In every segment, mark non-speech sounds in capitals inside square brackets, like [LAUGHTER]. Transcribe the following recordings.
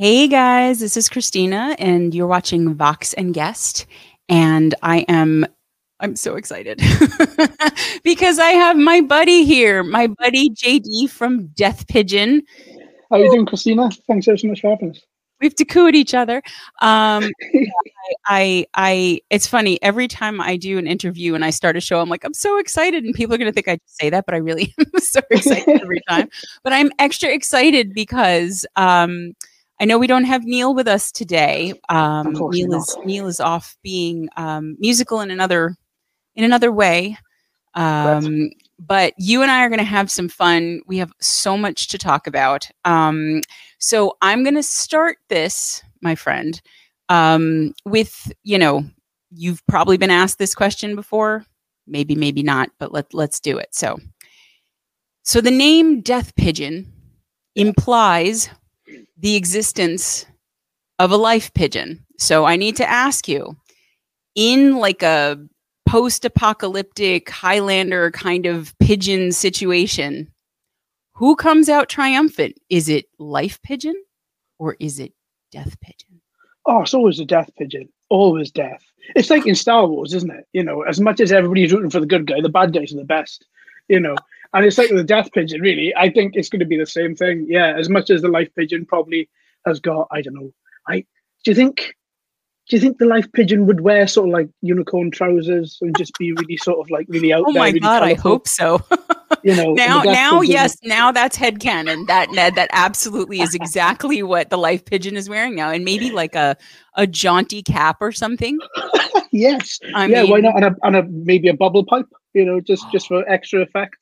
Hey guys, this is Christina, and you're watching Vox and Guest. And I am I'm so excited [LAUGHS] because I have my buddy here, my buddy JD from Death Pigeon. How are you doing, Christina? Thanks so much for having us. We have to coo at each other. Um, I, [LAUGHS] I, I, it's funny. Every time I do an interview and I start a show, I'm like, I'm so excited, and people are going to think I just say that, but I really [LAUGHS] am so excited every time. But I'm extra excited because um, I know we don't have Neil with us today. Um, Neil is Neil is off being um, musical in another in another way. Um, but you and I are going to have some fun. We have so much to talk about. Um, so I'm going to start this, my friend, um, with you know you've probably been asked this question before, maybe maybe not, but let let's do it. So, so the name Death Pigeon implies the existence of a life pigeon. So I need to ask you in like a post apocalyptic Highlander kind of pigeon situation, who comes out triumphant? Is it life pigeon or is it death pigeon? Oh, it's always a death pigeon. Always death. It's like in Star Wars, isn't it? You know, as much as everybody's rooting for the good guy, the bad guys are the best. You know, and it's like the death pigeon, really. I think it's going to be the same thing. Yeah, as much as the life pigeon probably has got, I don't know. I do you think do you think the life pigeon would wear sort of like unicorn trousers and just be really sort of like really out oh there? Oh my really god, colourful? I hope so. [LAUGHS] you know, now, now, pigeon. yes, now that's head headcanon. That Ned, that absolutely is [LAUGHS] exactly what the life pigeon is wearing now, and maybe like a a jaunty cap or something. [LAUGHS] yes, I yeah. Mean, why not? And a, and a maybe a bubble pipe. You know, just just for extra effect.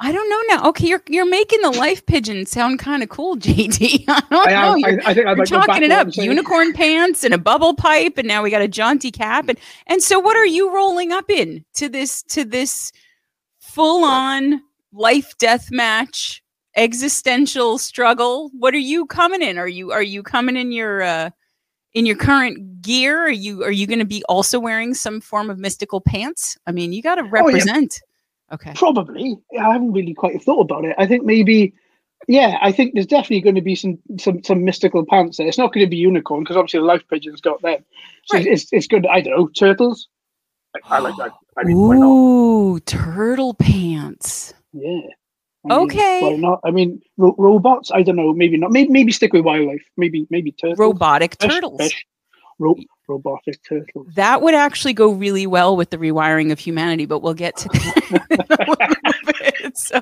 I don't know now. Okay, you're you're making the life pigeon sound kind of cool, [LAUGHS] JD. I don't I know. You're, I, I think I'm talking it up. Unicorn pants and a bubble pipe, and now we got a jaunty cap. And and so, what are you rolling up in to this to this full on life death match existential struggle? What are you coming in? Are you are you coming in your uh in your current gear? Are you are you going to be also wearing some form of mystical pants? I mean, you got to represent. Oh, yeah Okay. Probably. I haven't really quite thought about it. I think maybe, yeah, I think there's definitely going to be some some some mystical pants there. It's not going to be unicorn because obviously the life pigeon's got them. So right. it's it's good. I don't know turtles. I, I like that. I mean, Ooh, turtle pants. Yeah. I mean, okay. Why not? I mean, ro- robots. I don't know. Maybe not. Maybe maybe stick with wildlife. Maybe maybe turtles. Robotic fish, turtles. Fish. Ro- robotic turtles. That would actually go really well with the rewiring of humanity, but we'll get to that. [LAUGHS] [LAUGHS] so,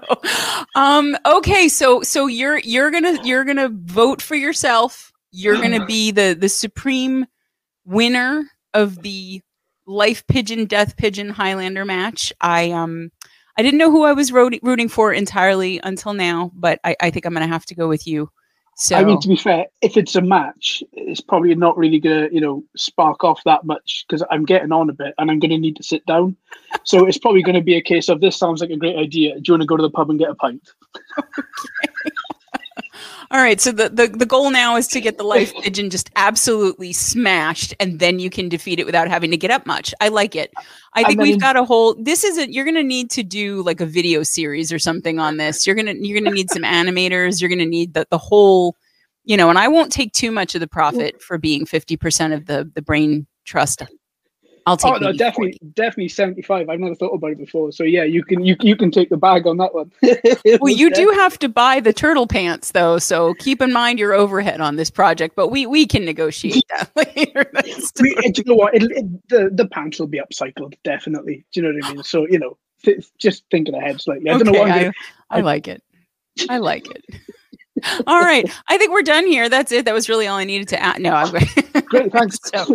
um, okay, so so you're you're gonna you're gonna vote for yourself. You're gonna be the the supreme winner of the life pigeon death pigeon Highlander match. I um I didn't know who I was rooting for entirely until now, but I, I think I'm gonna have to go with you. So I mean, to be fair, if it's a match, it's probably not really gonna, you know, spark off that much because I'm getting on a bit and I'm gonna need to sit down. So it's probably gonna be a case of this sounds like a great idea. Do you want to go to the pub and get a pint? okay. [LAUGHS] All right. So the, the the goal now is to get the life pigeon just absolutely smashed, and then you can defeat it without having to get up much. I like it. I think we've got a whole. This isn't. You're gonna need to do like a video series or something on this. You're gonna you're gonna need some animators. You're gonna need the the whole. You know, and I won't take too much of the profit for being fifty percent of the the brain trust I'll take. Oh no, definitely, 40. definitely seventy five. I've never thought about it before, so yeah, you can you you can take the bag on that one. [LAUGHS] well, you do have to buy the turtle pants though, so keep in mind your overhead on this project. But we we can negotiate that [LAUGHS] later. we, you know what? It, it, the the pants will be upcycled, definitely. Do you know what I mean? So you know, th- just thinking ahead slightly. I okay, don't know what I, I like it. I like it. [LAUGHS] all right. I think we're done here. That's it. That was really all I needed to add. No, I'm great. Thanks. so,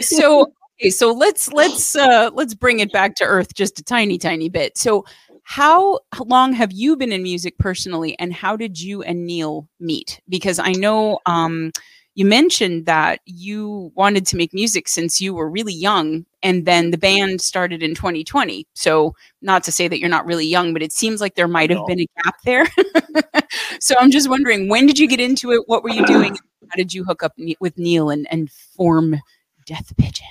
so Okay, so let's let's uh let's bring it back to earth just a tiny tiny bit. So how long have you been in music personally and how did you and Neil meet? Because I know um you mentioned that you wanted to make music since you were really young and then the band started in 2020 so not to say that you're not really young but it seems like there might have no. been a gap there [LAUGHS] so i'm just wondering when did you get into it what were you doing how did you hook up with neil and, and form death pigeon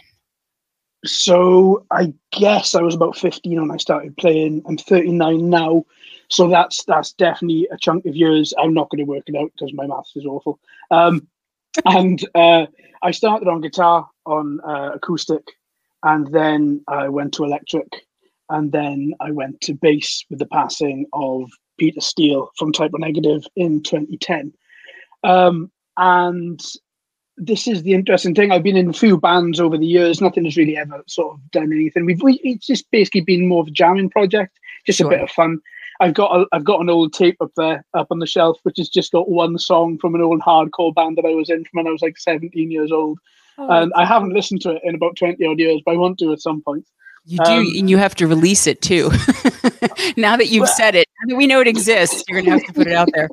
so I guess I was about 15 when I started playing. I'm 39 now. So that's that's definitely a chunk of years. I'm not going to work it out because my maths is awful. Um, [LAUGHS] and uh, I started on guitar, on uh, acoustic, and then I went to electric, and then I went to bass with the passing of Peter Steele from Type O Negative in 2010. Um, and this is the interesting thing. I've been in a few bands over the years. Nothing has really ever sort of done anything. We've we, it's just basically been more of a jamming project, just sure. a bit of fun. I've got a, I've got an old tape up there, up on the shelf, which has just got one song from an old hardcore band that I was in from when I was like 17 years old. Oh, and I haven't listened to it in about 20 odd years, but I want to at some point. You do, um, and you have to release it too. [LAUGHS] now that you've well, said it, now that we know it exists, you're gonna have to put it out there.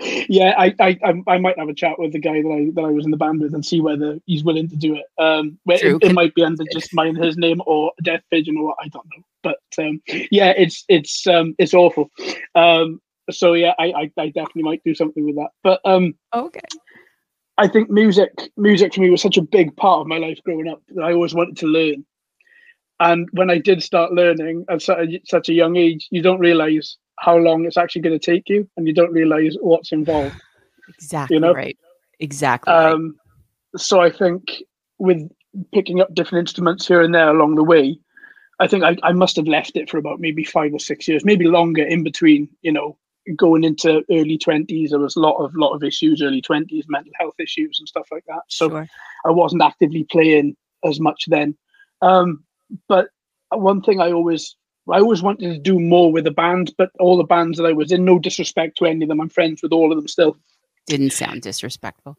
Yeah, I, I, I, might have a chat with the guy that I that I was in the band with and see whether he's willing to do it. Um, it, it, might be under just mine, his name, or Death Pigeon, or what I don't know. But um, yeah, it's it's um, it's awful. Um, so yeah, I, I, I definitely might do something with that. But um, okay. I think music music for me was such a big part of my life growing up that I always wanted to learn. And when I did start learning at such a young age, you don't realize how long it's actually going to take you, and you don't realize what's involved. Exactly you know? right. Exactly. Um, right. So I think with picking up different instruments here and there along the way, I think I, I must have left it for about maybe five or six years, maybe longer in between. You know, going into early twenties, there was a lot of lot of issues, early twenties, mental health issues and stuff like that. So sure. I wasn't actively playing as much then. Um, but one thing I always I always wanted to do more with the band, but all the bands that I was in, no disrespect to any of them, I'm friends with all of them still. Didn't sound disrespectful.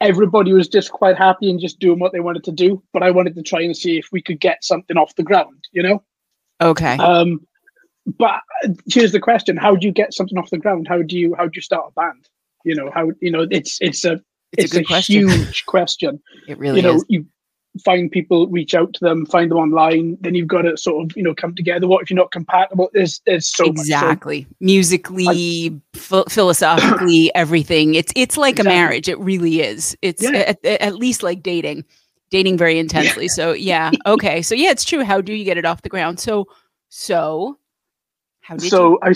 Everybody was just quite happy and just doing what they wanted to do, but I wanted to try and see if we could get something off the ground, you know? Okay. Um, but here's the question: How do you get something off the ground? How do you how do you start a band? You know how you know it's it's a it's, it's a, a question. huge question. [LAUGHS] It really you know is. you find people, reach out to them, find them online. Then you've got to sort of you know come together. What if you're not compatible? There's there's so exactly so, musically, philosophically, [CLEARS THROAT] everything. It's it's like exactly. a marriage. It really is. It's yeah. at, at least like dating, dating very intensely. So [LAUGHS] yeah, okay. So yeah, it's true. How do you get it off the ground? So so how so you? I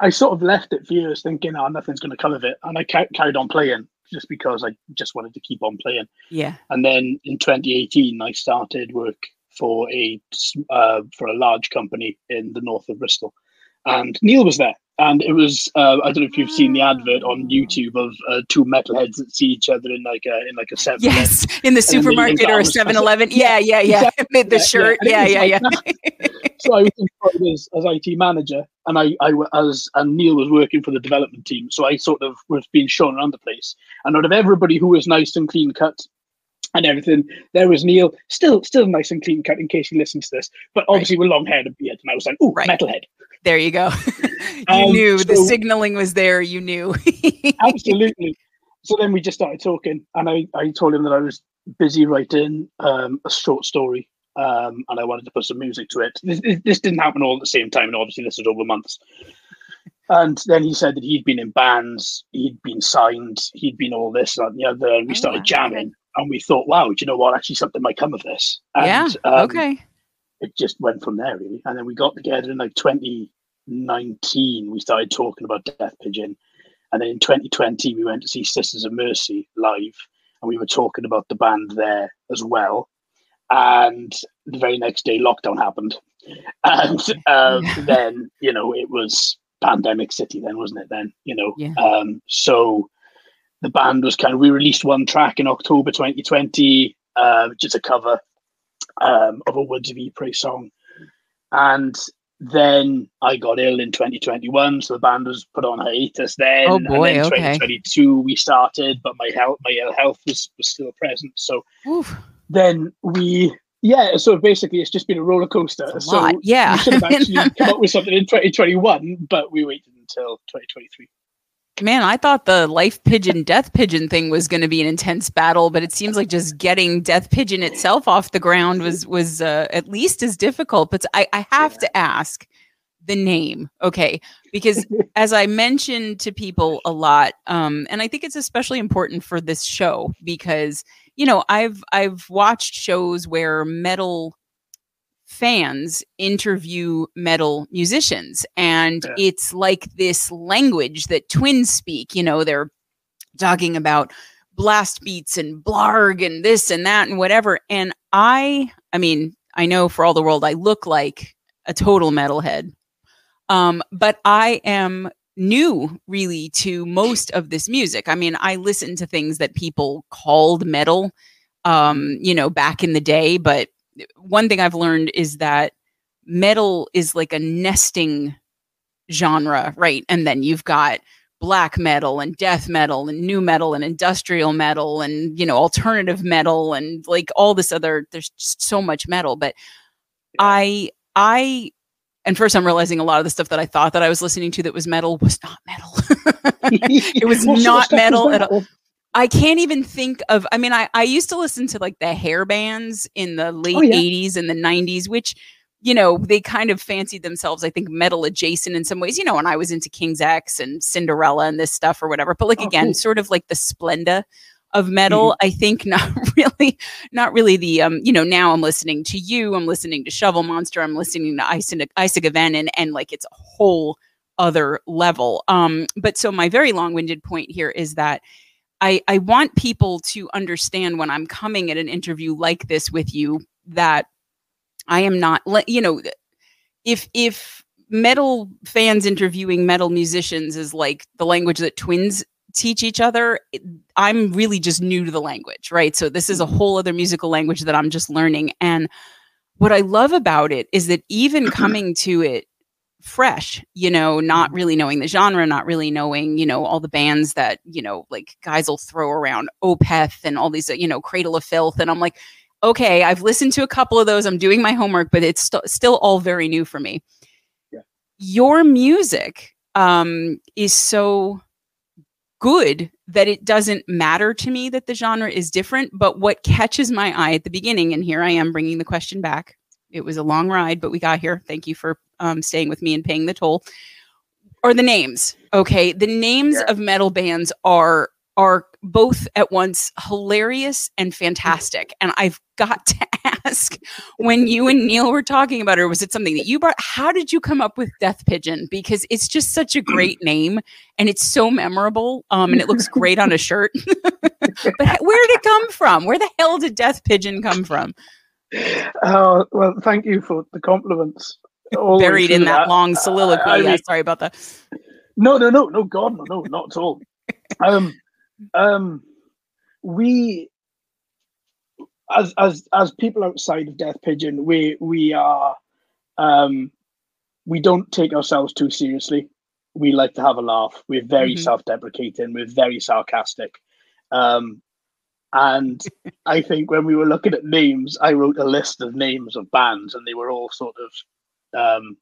I sort of left it for years thinking, oh, nothing's going to come of it, and I ca- carried on playing just because I just wanted to keep on playing. Yeah. And then in 2018, I started work for a uh, for a large company in the north of Bristol, and Neil was there. And it was uh, I don't know if you've seen the advert on YouTube of uh, two metalheads that see each other in like a in like a seven. Yes, in the supermarket or a 7-Eleven. Yeah, yeah, yeah. Exactly. the shirt. Yeah, yeah, yeah. yeah. [LAUGHS] so I was employed as, as IT manager, and I, I as and Neil was working for the development team. So I sort of was being shown around the place, and out of everybody who was nice and clean cut and everything, there was Neil, still still nice and clean cut in case he listens to this, but obviously right. with long hair and beard. And I was like, "Ooh, right. metalhead." There you go. [LAUGHS] you um, knew so, the signaling was there. You knew. [LAUGHS] absolutely. So then we just started talking, and I, I told him that I was busy writing um, a short story um, and I wanted to put some music to it. This, this, didn't happen all at the same time, and obviously this was over months. And then he said that he'd been in bands, he'd been signed, he'd been all this and the other. And we oh, started jamming, and we thought, wow, do you know what? Actually, something might come of this. And, yeah. Um, okay. It just went from there, really. And then we got together in like 2019. We started talking about Death Pigeon. And then in 2020, we went to see Sisters of Mercy live, and we were talking about the band there as well and the very next day lockdown happened [LAUGHS] and um, [LAUGHS] then you know it was pandemic city then wasn't it then you know yeah. um, so the band was kind of we released one track in october 2020 uh, which is a cover um, of a Words of Ypres song and then I got ill in 2021, so the band was put on hiatus then. Oh boy, and then okay. 2022 we started, but my health, my ill health was, was still present. So Oof then we yeah, so basically it's just been a roller coaster. so lot. yeah, we should have [LAUGHS] actually come up with something in 2021, but we waited until 2023. Man, I thought the life pigeon, death pigeon thing was going to be an intense battle, but it seems like just getting death pigeon itself off the ground was was uh, at least as difficult. But I, I have to ask the name, okay? Because as I mentioned to people a lot, um, and I think it's especially important for this show because you know, I've I've watched shows where metal fans interview metal musicians and yeah. it's like this language that twins speak, you know, they're talking about blast beats and blarg and this and that and whatever. And I, I mean, I know for all the world I look like a total metalhead. Um, but I am new really to most of this music. I mean, I listen to things that people called metal, um, you know, back in the day. But one thing I've learned is that metal is like a nesting genre, right? And then you've got black metal and death metal and new metal and industrial metal and you know alternative metal and like all this other there's just so much metal. But i i and first i'm realizing a lot of the stuff that i thought that i was listening to that was metal was not metal. [LAUGHS] [LAUGHS] It was not metal at all I can't even think of. I mean, I, I used to listen to like the hair bands in the late oh, yeah. 80s and the 90s, which you know, they kind of fancied themselves, I think, metal adjacent in some ways, you know, when I was into King's X and Cinderella and this stuff or whatever. But like oh, again, cool. sort of like the Splenda of metal. Mm-hmm. I think [LAUGHS] not really, not really the um, you know, now I'm listening to you, I'm listening to Shovel Monster, I'm listening to Isaac Isaac and and like it's a whole other level. Um, but so my very long-winded point here is that I, I want people to understand when I'm coming at an interview like this with you that I am not, you know, if if metal fans interviewing metal musicians is like the language that twins teach each other, I'm really just new to the language, right? So this is a mm-hmm. whole other musical language that I'm just learning. And what I love about it is that even [CLEARS THROAT] coming to it fresh, you know, not mm-hmm. really knowing the genre, not really knowing, you know, all the bands that, you know, like guys will throw around Opeth and all these, you know, Cradle of Filth. And I'm like, okay, I've listened to a couple of those. I'm doing my homework, but it's st- still all very new for me. Yeah. Your music um, is so good that it doesn't matter to me that the genre is different. But what catches my eye at the beginning, and here I am bringing the question back. It was a long ride, but we got here. Thank you for um, staying with me and paying the toll. Or the names. Okay. The names yeah. of metal bands are are both at once hilarious and fantastic. And I've got to [LAUGHS] ask when you and Neil were talking about it, was it something that you brought? How did you come up with Death Pigeon? Because it's just such a great name and it's so memorable um, and it looks great on a shirt. [LAUGHS] but where did it come from? Where the hell did Death Pigeon come from? Oh, well, thank you for the compliments. Buried in that, that, long soliloquy. Uh, I mean, yeah, sorry about that. No, no, no, no, God, no, no, not at all. Um, um, we as as as people outside of Death Pigeon, we we are um, we don't take ourselves too seriously. We like to have a laugh. We're very mm-hmm. self-deprecating. We're very sarcastic. Um, and I think when we were looking at names, I wrote a list of names of bands, and they were all sort of um,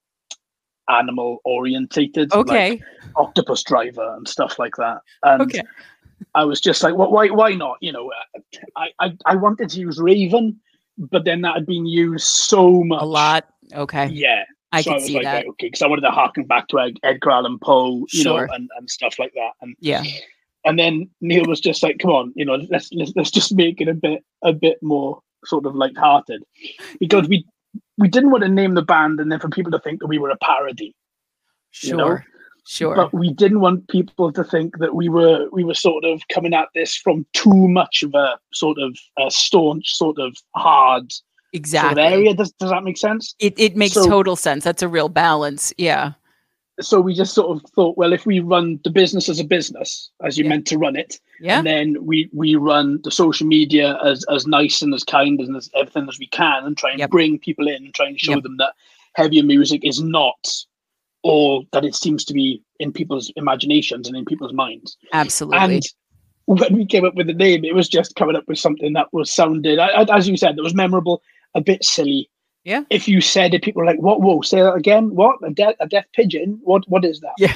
animal orientated, okay, like Octopus Driver and stuff like that. And okay. I was just like, well, why, why not? You know, I, I, I wanted to use Raven, but then that had been used so much. A lot. Okay. Yeah. I so can I see like, that. Right, okay, because I wanted to harken back to Edgar Allan Poe, you sure. know, and, and stuff like that. And yeah. And then Neil was just like, "Come on, you know, let's let's let's just make it a bit a bit more sort of light-hearted," because we we didn't want to name the band and then for people to think that we were a parody. Sure. You know? Sure. But we didn't want people to think that we were we were sort of coming at this from too much of a sort of a staunch, sort of hard exactly sort of area. Does does that make sense? It it makes so, total sense. That's a real balance. Yeah. So we just sort of thought, well, if we run the business as a business, as you yeah. meant to run it, yeah. and then we we run the social media as as nice and as kind and as everything as we can, and try and yep. bring people in and try and show yep. them that heavier music is not all that it seems to be in people's imaginations and in people's minds. Absolutely. And when we came up with the name, it was just coming up with something that was sounded, as you said, that was memorable, a bit silly. Yeah. If you said it, people were like, "What? Whoa! Say that again! What? A, de- a deaf pigeon? What? What is that?" Yeah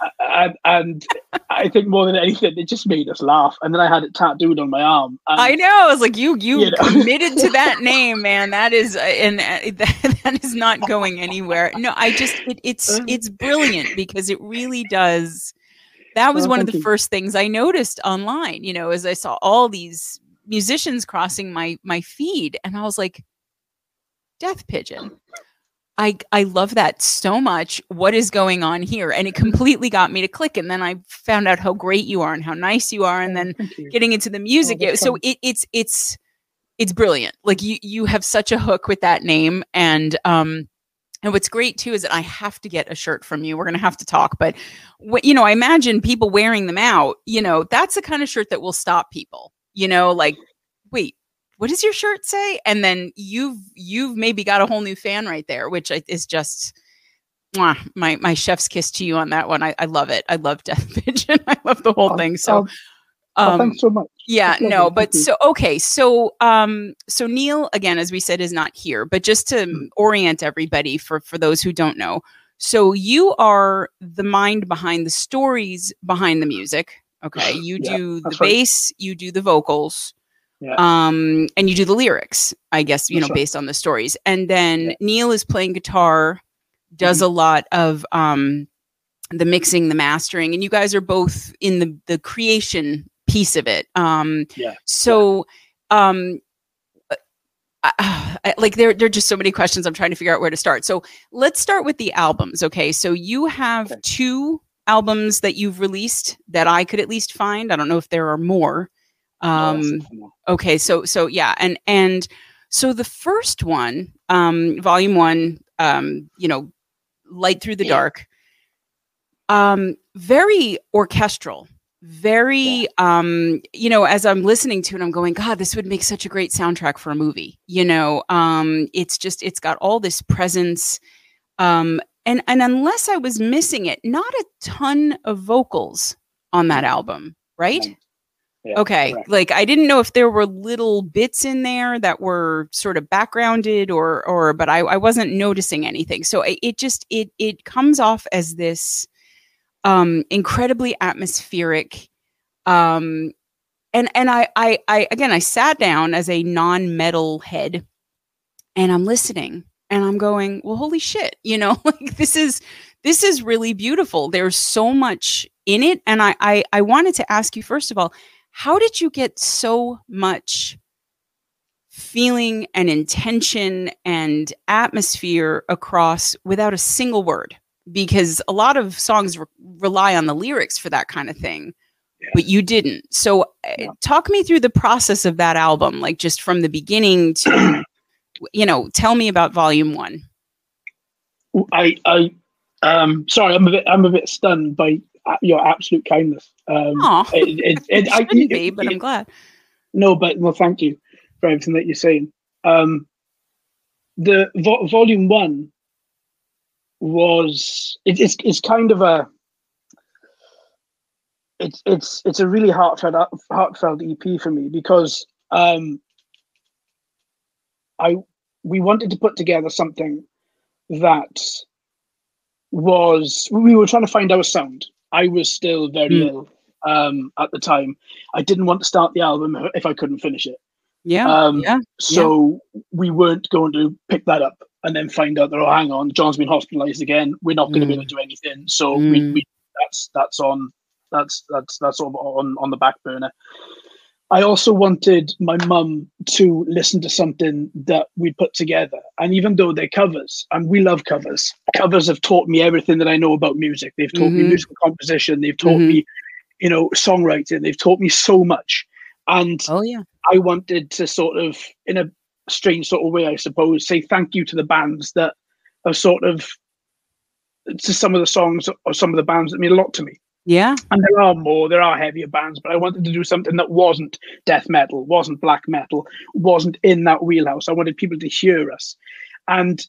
[LAUGHS] and, and I think more than anything, it just made us laugh. And then I had it tattooed on my arm. And, I know. I was like, you you, you know. committed to that [LAUGHS] name, man. That is, uh, and uh, [LAUGHS] that, that is not going anywhere. No, I just it, it's uh-huh. it's brilliant because it really does. That was one of the you. first things I noticed online. You know, as I saw all these musicians crossing my my feed, and I was like, Death Pigeon I I love that so much. What is going on here? And it completely got me to click. And then I found out how great you are and how nice you are. And then getting into the music. Oh, so it, it's it's it's brilliant. Like you you have such a hook with that name. And um and what's great too is that I have to get a shirt from you. We're gonna have to talk, but what you know, I imagine people wearing them out. You know, that's the kind of shirt that will stop people. You know, like wait, what does your shirt say? And then you've you've maybe got a whole new fan right there, which is just mwah, my my chef's kiss to you on that one. I, I love it. I love Death [LAUGHS] Pigeon. I love the whole Oh, thing. So oh, oh, um, thanks so much. yeah, no, but so okay, so um so Neil again as we said is not here, but just to Mm. orient everybody for for those who don't know. So you are the mind behind the stories behind the music. Okay, [SIGHS] you Yeah, do the right. bass, you do the vocals. Yeah. Um and you do the lyrics, I guess, you know, right. based on the stories. And then Yeah. Neil is playing guitar, does Mhm. a lot of um the mixing, the mastering, and you guys are both in the the creation piece of it. Um Yeah. so um uh, [SIGHS] I- like there there are just so many questions I'm trying to figure out where to start. So let's start with the albums, okay? So you have Okay. two albums that you've released that I could at least find. I don't know if there are more. Um okay so so yeah and and so the first one um volume one um you know light through the dark um very orchestral very um you know as i'm listening to it i'm going god this would make such a great soundtrack for a movie you know um it's just it's got all this presence um and and unless i was missing it not a ton of vocals on that album Right. Yeah, okay correct. like i didn't know if there were little bits in there that were sort of backgrounded or or but i, I wasn't noticing anything so it, it just it it comes off as this um incredibly atmospheric um and and I, I i again i sat down as a non-metal head and i'm listening and i'm going well holy shit you know [LAUGHS] like this is this is really beautiful there's so much in it and i i, I wanted to ask you first of all how did you get so much feeling and intention and atmosphere across without a single word because a lot of songs re- rely on the lyrics for that kind of thing Yeah. but you didn't so uh, Yeah. talk me through the process of that album like just from the beginning to you know tell me about volume 1 I, I, um, sorry, I'm a bit, I'm a bit stunned by uh, your absolute kindness. Um, Aw. it, it, [LAUGHS] it, I, shouldn't be but i'm glad No, but well, thank you for everything that you're saying. Um, the vo- volume one was it, it's it's kind of a it's it's it's a really heartfelt heartfelt EP for me because um, I we wanted to put together something that was we were trying to find our sound. I was still very Mm. ill um, at the time. I didn't want to start the album if I couldn't finish it. yeah Um, yeah So we weren't going to pick that up and then find out that oh, hang on, John's been hospitalised again. We're not going to be able to do anything. So we, Mm. we that's that's on that's that's that's all on on the back burner. I also wanted my mum to listen to something that we put together. And even though they're covers, and we love covers, covers have taught me everything that I know about music. They've taught me Mhm. musical composition, they've taught Mhm. me, you know, songwriting, they've taught me so much. And oh yeah I wanted to sort of, in a strange sort of way, I suppose, say thank you to the bands that have sort of to some of the songs or some of the bands that mean a lot to me. yeah And there are more, there are heavier bands, but I wanted to do something that wasn't death metal, wasn't black metal, wasn't in that wheelhouse. I wanted people to hear us. And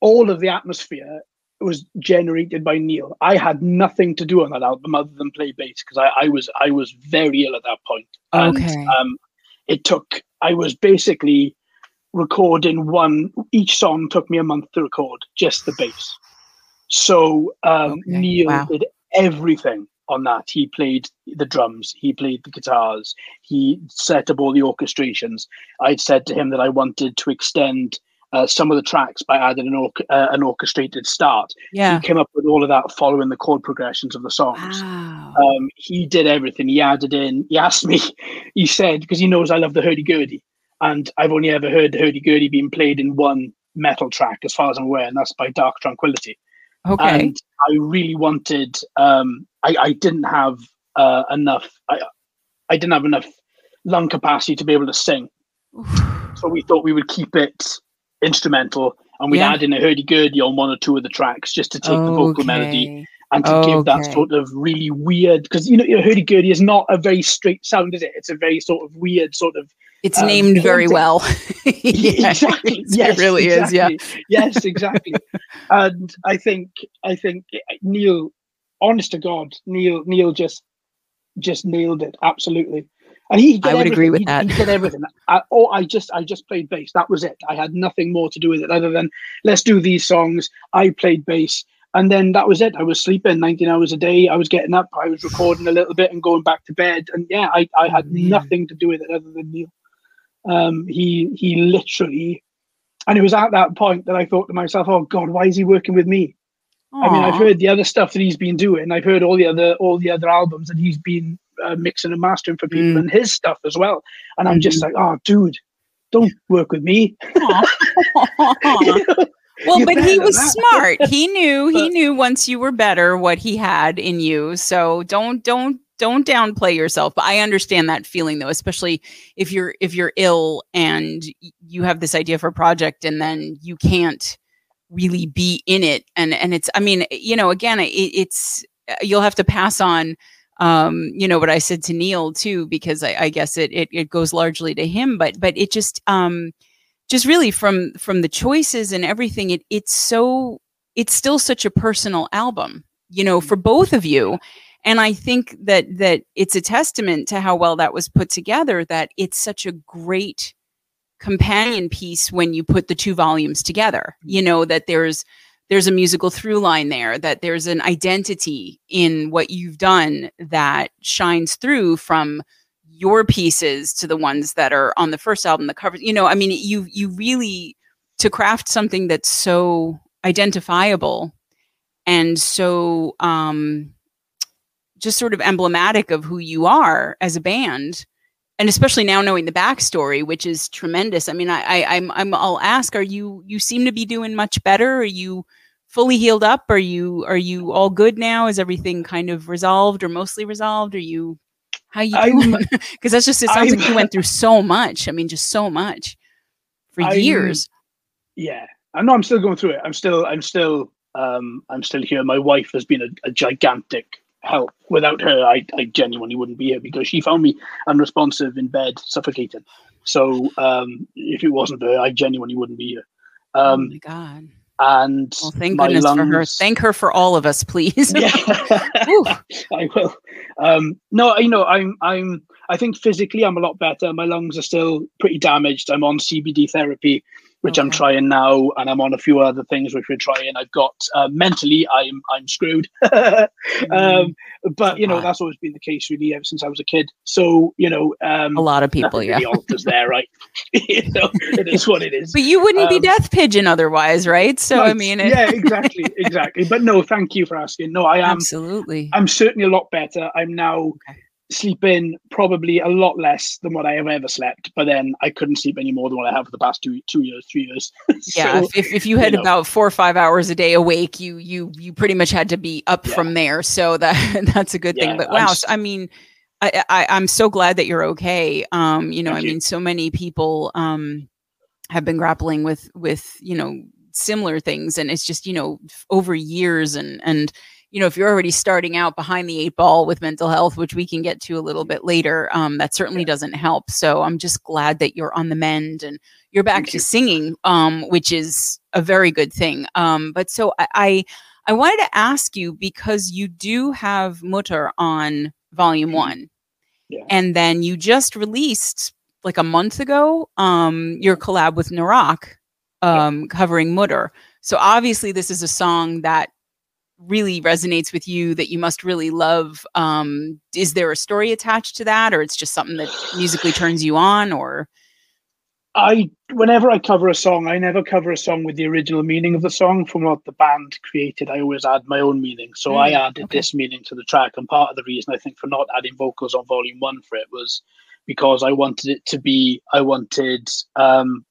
all of the atmosphere was generated by Neil. I had nothing to do on that album other than play bass because I, I was I was very ill at that point. And Okay. um it took I was basically recording one each song took me a month to record, just the bass. So um Okay, Neil wow. did everything on that. He played the drums, he played the guitars, he set up all the orchestrations. I'd said to him that I wanted to extend uh, some of the tracks by adding an, orc- uh, an orchestrated start. yeah He came up with all of that following the chord progressions of the songs. wow Um, he did everything. He added in. He asked me. [LAUGHS] He said because he knows I love the hurdy gurdy, and I've only ever heard the hurdy gurdy being played in one metal track, as far as I'm aware, and that's by Dark Tranquillity. Okay. And I really wanted. Um, I, I didn't have uh, enough. I, I didn't have enough lung capacity to be able to sing, so we thought we would keep it instrumental, and we'd Yeah. add in a hurdy gurdy on one or two of the tracks just to take the vocal melody and to give that sort of really weird because you know your hurdy gurdy is not a very straight sound, is it? It's a very sort of weird sort of It's um, named very well. [LAUGHS] [LAUGHS] Yeah, [LAUGHS] exactly. Yes, it really is. Yeah. yes, exactly. and I think I think Neil, honest to God, Neil Neil just just nailed it absolutely. And he did I would agree everything. with He- that. He did everything. [LAUGHS] I, oh, I just I just played bass. That was it. I had nothing more to do with it other than let's do these songs. I played bass. And then that was it. I was sleeping 19 hours a day. I was getting up. I was recording a little bit and going back to bed. And yeah, I, I had Oh, nothing to do with it other than Neil. Um, he he literally, and it was at that point that I thought to myself, "Oh God, why is he working with me?" I mean, I've heard the other stuff that he's been doing. I've heard all the other all the other albums that he's been uh, mixing and mastering for people, Mm. and his stuff as well. And I'm just Mhm. like, "Oh, dude, don't work with me." [LAUGHS] Well, You're but he was smart. He knew he knew once you were better what he had in you. So don't don't don't downplay yourself. But I understand that feeling though, especially if you're if you're ill and you have this idea for a project and then you can't really be in it and and it's I mean, you know, again, it, it's uh, you'll have to pass on um you know what i said to neil too because i, I guess it, it it goes largely to him but but it just um just really from from the choices and everything it it's so it's still such a personal album you know for both of you. And i think that that it's a testament to how well that was put together that it's such a great companion piece when you put the two volumes together you know that there's there's a musical through line there that there's an identity in what you've done that shines through from your pieces to the ones that are on the first album the covers you know i mean you you really to craft something that's so identifiable and so um just sort of emblematic of who you are as a band and especially now knowing the backstory which is tremendous. I mean i, I i'm i'm i'll ask are you you seem to be doing much better? Are you fully healed up? Are you are you all good now? Is everything kind of resolved or mostly resolved? Are you how you I'm- because [LAUGHS] that's just it sounds like you went through so much. I mean just so much for I'm- years. Yeah. I know i'm still going through it. I'm still i'm still um i'm still here. My wife has been a, a gigantic help. Without her I, I genuinely wouldn't be here because she found me unresponsive in bed suffocating so um if it wasn't for her i genuinely wouldn't be here. Oh um my god. and well thank goodness for her. thank her for all of us please. Yeah. [LAUGHS] [LAUGHS] I will. Um, no, you know, I'm, I'm, I think physically I'm a lot better. My lungs are still pretty damaged. I'm on CBD therapy, which I'm trying now, and I'm on a few other things which we're trying. I've got uh, mentally, I'm, I'm screwed. [LAUGHS] um, but you know, that's always been the case really ever since I was a kid. So you know, um, a lot of people yeah really [LAUGHS] alters there, right? [LAUGHS] you know, it is what it is. but you wouldn't be Um, death pigeon otherwise right so i mean it, yeah, exactly, exactly. But no, thank you for asking. No, I am absolutely I'm certainly a lot better. I'm now Okay. Sleeping probably a lot less than what I have ever slept, but then I couldn't sleep any more than what I have for the past two two years, three years. [LAUGHS] yeah So, if, if, if you had know. about four or five hours a day awake you you you pretty much had to be up Yeah. from there so that [LAUGHS] that's a good Yeah, thing but wow so, i mean I, I i'm so glad that you're okay um you know i you. mean so many people um have been grappling with with you know similar things and it's just you know over years and and you know if you're already starting out behind the eight ball with mental health which we can get to a little bit later um that certainly Yeah. doesn't help so i'm just glad that you're on the mend and you're back Thank to you. singing um which is a very good thing um but so i i, I wanted to ask you because you do have mutter on volume Mhm. one Yeah. and then you just released like a month ago um your collab with narak um covering mutter so obviously this is a song that really resonates with you that you must really love um is there a story attached to that or it's just something that musically turns you on or I whenever I cover a song, I never cover a song with the original meaning of the song from what the band created. I always add my own meaning. So I Mm, added okay. this meaning to the track, and part of the reason I think for not adding vocals on volume one for it was because I wanted it to be. I wanted um,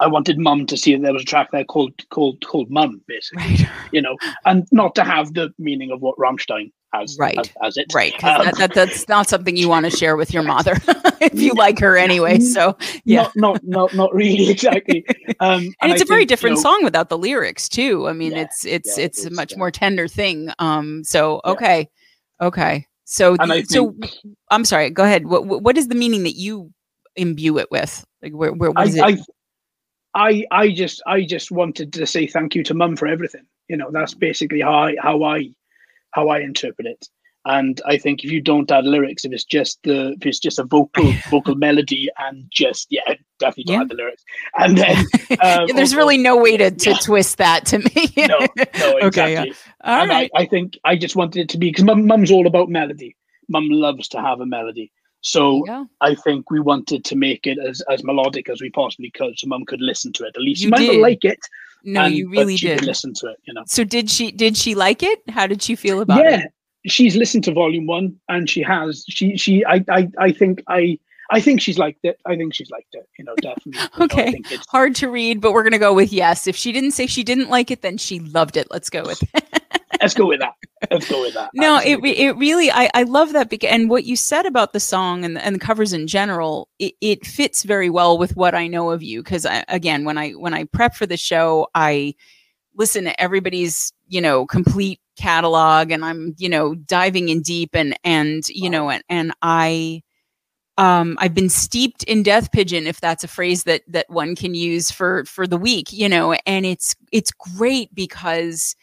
I wanted Mum to see that there was a track there called called called Mum, basically. Right. You know, and not to have the meaning of what Rammstein has Right. as, as it. Right. Um, that, that, that's not something you want to share with your mother [LAUGHS] if you like her anyway. So, yeah. Not not not not really exactly. Um, and it's a a very different song without the lyrics too. I mean, Yeah, it's it's yeah, it it's a much yeah. more tender thing. Um. So okay, okay. So And I the- so think- I'm sorry. Go ahead. What what is the meaning that you imbue it with? Like where where what I, it? I, I, I just, I just wanted to say thank you to Mum for everything. You know, that's basically how I, how I, how I interpret it. And I think if you don't add lyrics, if it's just the, if it's just a vocal, [LAUGHS] vocal melody, and just yeah, definitely don't Yeah. add the lyrics. And then [LAUGHS] um, Yeah, There's also- really no way to, to Yeah. twist that to me. [LAUGHS] no, no, exactly. Okay, yeah. All and right. I, I think I just wanted it to be because mum, mum's all about melody. Mum loves to have a melody. So Yeah. I think we wanted to make it as, as melodic as we possibly could, so mum could listen to it. At least You she might not like it. No, and- you really did. listen to it. You know. So did she did she like it? How did she feel about yeah, it? Yeah, she's listened to volume one, and she has. She she I I, I think I I think she's liked it. I think she's liked it. You know, [LAUGHS] definitely. You know, I Okay. think it's- Hard to read, but we're gonna go with yes. If she didn't say she didn't like it, then she loved it. Let's go with it. let's go with that. Let's go with that. no it, Absolutely. it really I, I love that because and what you said about the song and, and the covers in general it, it fits very well with what i know of you because again when i when i prep for the show i listen to everybody's you know complete catalog and i'm you know diving in deep and and you Wow. know and, and i um i've been steeped in death pigeon if that's a phrase that that one can use for for the week you know and it's it's great because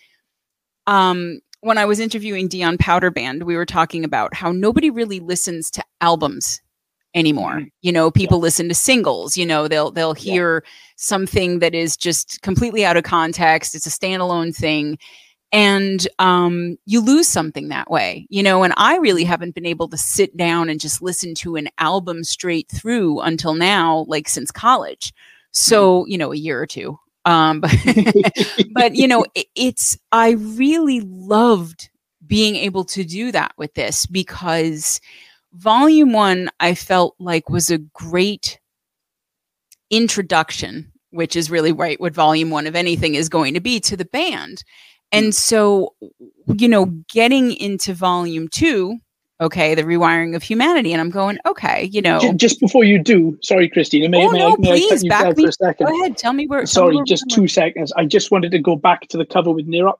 um when I was interviewing Dion Powder Band, we were talking about how nobody really listens to albums anymore. Mhm. You know, people listen to singles. You know, they'll they'll Yeah. hear something that is just completely out of context. It's a standalone thing. And um, you lose something that way, you know. And I really haven't been able to sit down and just listen to an album straight through until now, like since college. So, you know, a year or two. Um, but [LAUGHS] but you know [LAUGHS] it, it's i really loved being able to do that with this because volume one i felt like was a great introduction which is really right what volume one of anything is going to be to the band. And so you know getting into volume two okay the rewiring of humanity and i'm going okay you know Ju- Just before you do, sorry, Christina. May, Oh, may, no, I, may I please, you back me- for a second? go ahead tell me where me Sorry, where just two seconds. I just wanted to go back to the cover with Narak.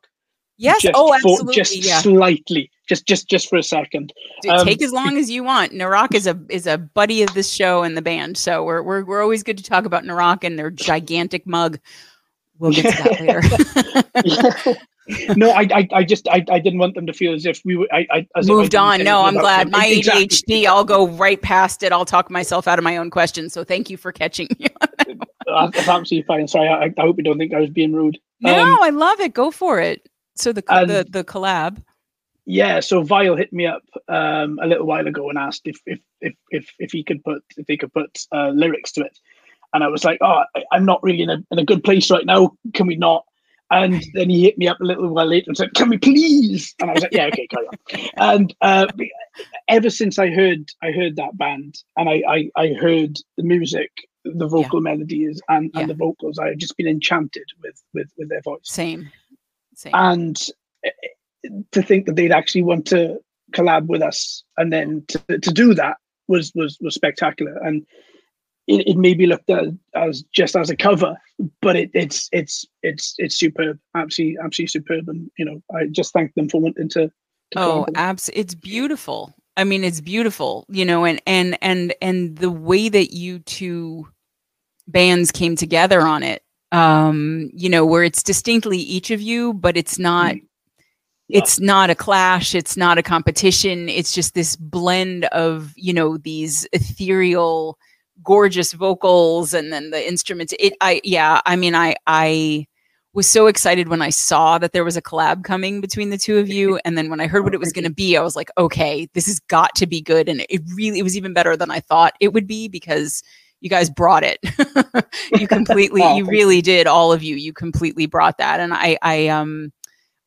yes just oh for- absolutely just yeah slightly, just just just for a second. Dude, Um, take as long as you want. Narak is a is a buddy of this show and the band, so we're we're we're always good to talk about Narak and their gigantic mug. We'll get to that [LAUGHS] later. no, I, I, I just, I, I didn't want them to feel as if we were. I, I as Moved on. No, I'm glad. My Exactly. ADHD, I'll go right past it. I'll talk myself out of my own questions. So thank you for catching me. [LAUGHS] That's absolutely fine. Sorry, I, I hope you don't think I was being rude. no, Um, I love it. Go for it. So the the the collab. Yeah, so Vile hit me up um, a little while ago and asked if if if if, if he could put if they could put uh, lyrics to it, and I was like, oh, I, I'm not really in a in a good place right now. Can we not? And then he hit me up a little while later and said, "Can we please?" And I was like, "Yeah, okay, carry on." [LAUGHS] And uh, ever since I heard I heard that band and I I, I heard the music, the vocal melodies and, Yeah. and the vocals, I've just been enchanted with with with their voice Same. Same. and eh, to think that they'd actually want to collab with us and then to, to do that was was was spectacular and it, it may be looked at as just as a cover but it, it's it's it's it's superb absolutely absolutely superb. And you know i just thank them for wanting to, to oh abs it's beautiful. I mean it's beautiful you know and and and and the way that you two bands came together on it um you know where it's distinctly each of you but it's not Yeah. it's not a clash it's not a competition it's just this blend of you know these ethereal gorgeous vocals and then the instruments. It i yeah i mean i i was so excited when i saw that there was a collab coming between the two of you. And then when i heard what it was going to be i was like okay this has got to be good. And it really it was even better than i thought it would be because you guys brought it. [LAUGHS] You [LAUGHS] completely Oh, you. really did all of you. You completely brought that. And i i um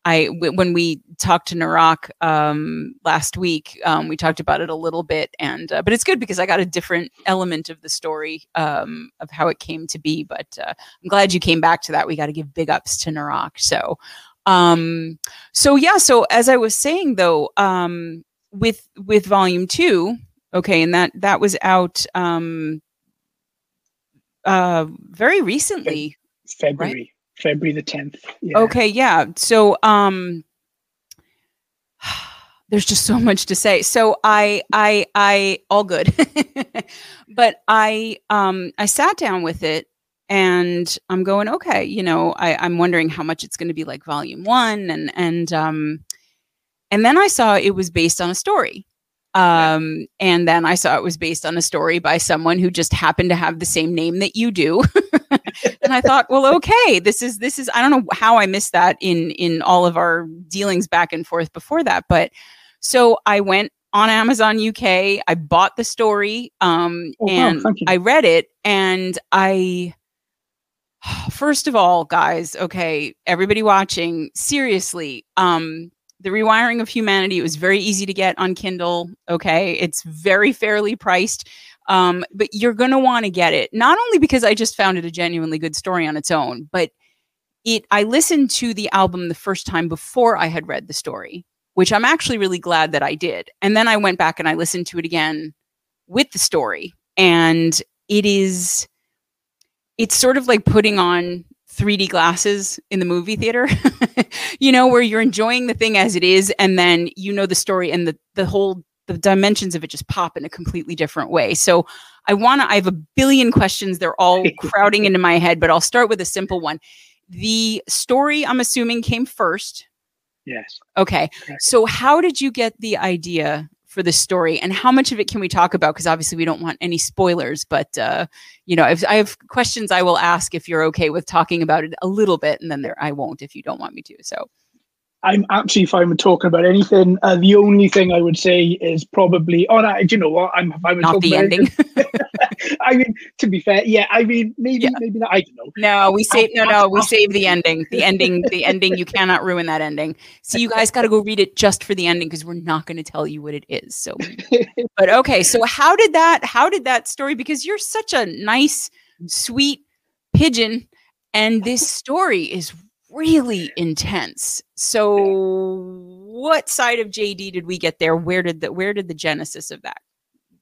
I w- when we talked to Narak um, last week, um, we talked about it a little bit, and uh, but it's good because I got a different element of the story um, of how it came to be. But uh, I'm glad you came back to that. We got to give big ups to Narak. So, um, so yeah. So as I was saying though, um, with with volume two, okay, and that that was out um, uh, very recently. February. Right? February the 10th. Yeah. Okay, yeah. So um [SIGHS] there's just so much to say. So I I I all good. [LAUGHS] but I um I sat down with it and I'm going, okay, you know, I, I'm wondering how much it's going to be like volume one and and um and then I saw it was based on a story. Um, and then I saw it was based on a story by someone who just happened to have the same name that you do. [LAUGHS] and I thought, well, okay, this is this is I don't know how I missed that in in all of our dealings back and forth before that, but so I went on Amazon UK. I bought the story um, oh, and wow, I read it, and I first of all, guys, okay, everybody watching, seriously, um, the rewiring of humanity it was very easy to get on kindle okay it's very fairly priced um, but you're going to want to get it not only because i just found it a genuinely good story on its own but it i listened to the album the first time before i had read the story which i'm actually really glad that i did and then i went back and i listened to it again with the story and it is it's sort of like putting on 3D glasses in the movie theater, [LAUGHS] you know, where you're enjoying the thing as it is, and then you know the story and the the whole the dimensions of it just pop in a completely different way. So I want to. I have a billion questions. They're all [LAUGHS] crowding into my head, but I'll start with a simple one. The story, I'm assuming, came first. Yes. Okay. So how did you get the idea for the story and how much of it can we talk about because obviously we don't want any spoilers but uh, you know if i have questions i will ask if you're okay with talking about it a little bit and then there i won't if you don't want me to so I'm absolutely fine with talking about anything. Uh, the only thing I would say is probably, oh, no, do you know what? I'm fine with not the ending. [LAUGHS] I mean, to be fair, yeah. I mean, maybe, yeah. maybe not. I don't know. No, we save. No, no, we save the ending. The ending. The ending. You cannot ruin that ending. So you guys got to go read it just for the ending because we're not going to tell you what it is. So, [LAUGHS] but okay. So how did that? How did that story? Because you're such a nice, sweet pigeon, and this story is really intense. So what side of JD did we get there? Where did the where did the genesis of that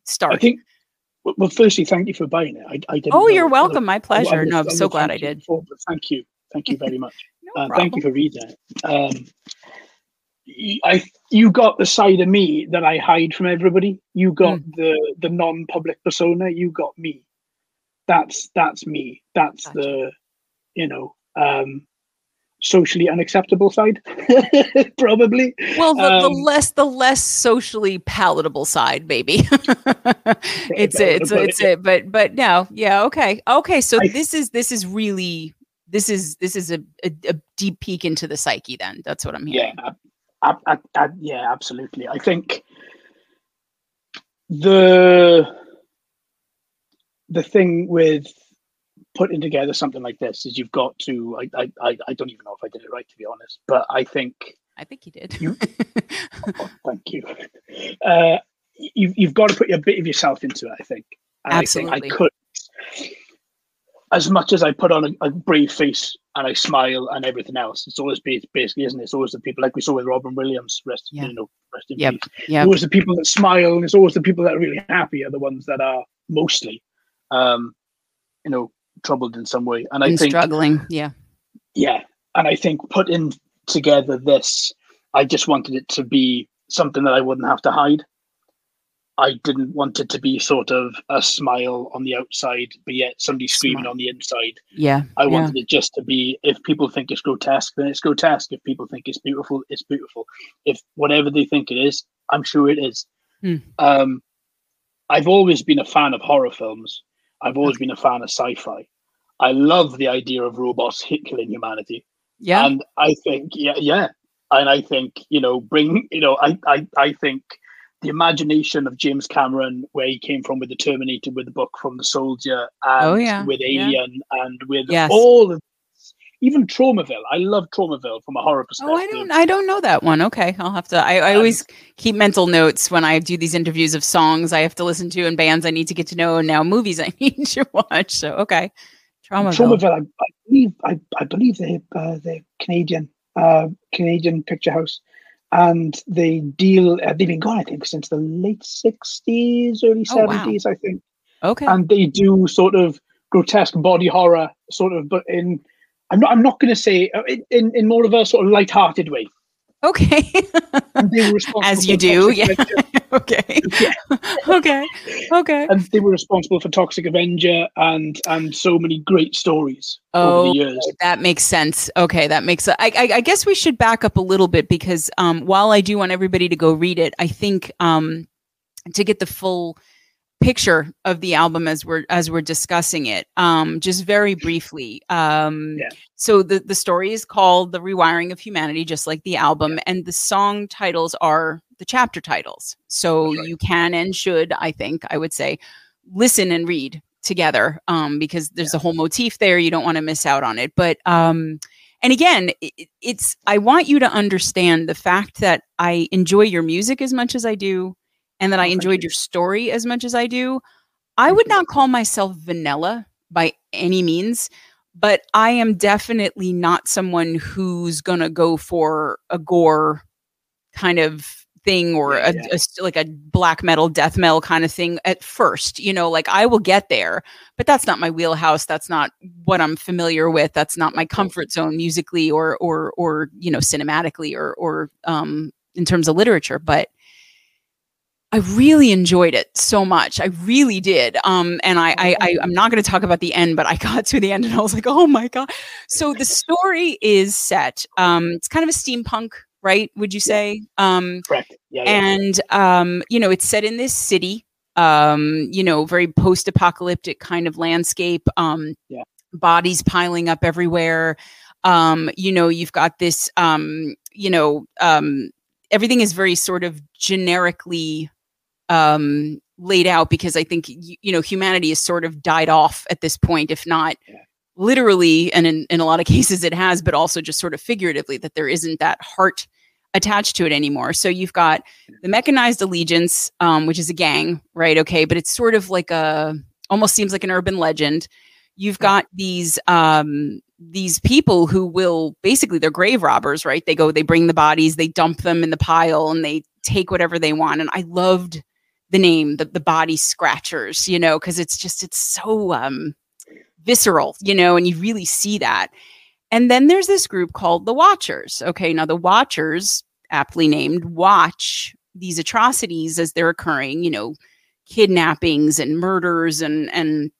start? I think well, firstly, thank you for buying it. I, I didn't. Oh, you're welcome. My pleasure. I, I no, I'm so glad I did. Before, thank you, thank you very much. [LAUGHS] no uh, thank you for reading it. Um, I you got the side of me that I hide from everybody. You got mm. the the non-public persona. You got me. That's that's me. That's gotcha. the you know um, socially unacceptable side [LAUGHS] probably. Well the, um, the, less the less socially palatable side maybe. [LAUGHS] It's it it's, it's it but but no yeah okay okay so I, this is this is really this is this is a, a, a, deep peek into the psyche then that's what i'm hearing. yeah I, I, I, yeah absolutely. I think the the thing with putting together something like this is you've got to I, I i don't even know if i did it right to be honest but i think i think you did you, [LAUGHS] oh, thank you uh you, you've got to put a bit of yourself into it i think and Absolutely. i think i could as much as i put on a, a, brave face and i smile and everything else it's always basically isn't it it's always the people like we saw with robin williams rest yeah. you know rest in yep. peace yep. always the people that smile and it's always the people that are really happy are the ones that are mostly um you know troubled in some way. And I think struggling, yeah, yeah. And I think putting together this, I just wanted it to be something that I wouldn't have to hide. I didn't want it to be sort of a smile on the outside, but yet somebody screaming Smart. on the inside. Yeah. I wanted yeah. it just to be if people think it's grotesque, then it's grotesque. If people think it's beautiful, it's beautiful. If whatever they think it is, I'm sure it is. Hmm. Um, I've always been a fan of horror films. I've always been a fan of sci-fi. I love the idea of robots hit killing humanity. Yeah. And I think, yeah, yeah. And I think, you know, bring, you know, I, I, I think the imagination of James Cameron, where he came from with the Terminator, with the book from the Soldier, oh, and oh, yeah. with Alien, yeah. and with yes. all of even Tromaville. I love Tromaville from a horror perspective. Oh, I don't, I don't know that one. Okay, I'll have to. I, I always keep mental notes when I do these interviews of songs I have to listen to and bands I need to get to know, and now movies I [LAUGHS] need to watch. So, okay, Traumaville. Tromaville. I, I believe, I, I believe they, uh, they're Canadian, uh, Canadian picture house, and they deal. Uh, they've been gone, I think, since the late sixties, early seventies, oh, wow. I think. Okay, and they do sort of grotesque body horror, sort of, but in I'm not I'm not going to say uh, in in more of a sort of light-hearted way. Okay. [LAUGHS] As you do, yeah. [LAUGHS] okay. Yeah. okay. Okay. And they were responsible for Toxic Avenger and and so many great stories oh, over the years. That makes sense. Okay, that makes. I, I I guess we should back up a little bit because um, while I do want everybody to go read it, I think um, to get the full picture of the album as we're as we're discussing it um just very briefly um yeah. so the the story is called the rewiring of humanity just like the album yeah. and the song titles are the chapter titles so right. you can and should i think i would say listen and read together um because there's yeah. a whole motif there you don't want to miss out on it but um and again it, it's i want you to understand the fact that i enjoy your music as much as i do and that I enjoyed your story as much as I do. I would not call myself vanilla by any means, but I am definitely not someone who's going to go for a gore kind of thing or a, yeah. a, like a black metal death metal kind of thing at first you know like i will get there but that's not my wheelhouse that's not what i'm familiar with that's not my comfort zone musically or or or you know cinematically or or um in terms of literature but I really enjoyed it so much. I really did. Um, and I, I, I am not going to talk about the end, but I [LAUGHS] got to the end and I was like, oh my god. So the story is set. Um, it's kind of a steampunk, right? Would you say? Um, Correct. Yeah, yeah. And um, you know, it's set in this city. Um, you know, very post-apocalyptic kind of landscape. Um, yeah. Bodies piling up everywhere. Um, you know, you've got this. Um, you know, um, everything is very sort of generically um, laid out because I think you know humanity has sort of died off at this point, if not yeah. literally, and in, in a lot of [LAUGHS] cases it has, but also just sort of figuratively that there isn't that heart attached to it anymore. So you've got the mechanized allegiance, um, which is a gang, right? Okay, but it's sort of like a almost seems like an urban legend. You've got these um, these people who will basically they're grave robbers, right? They go, they bring the bodies, they dump them in the pile, and they take whatever they want. And I loved the name, the, the body scratchers, you know, because it's just, it's so um, visceral, you know, and you really see that. And then there's this group called the Watchers. Okay, now the Watchers, aptly named, watch these atrocities as they're occurring, you know, kidnappings and murders and, and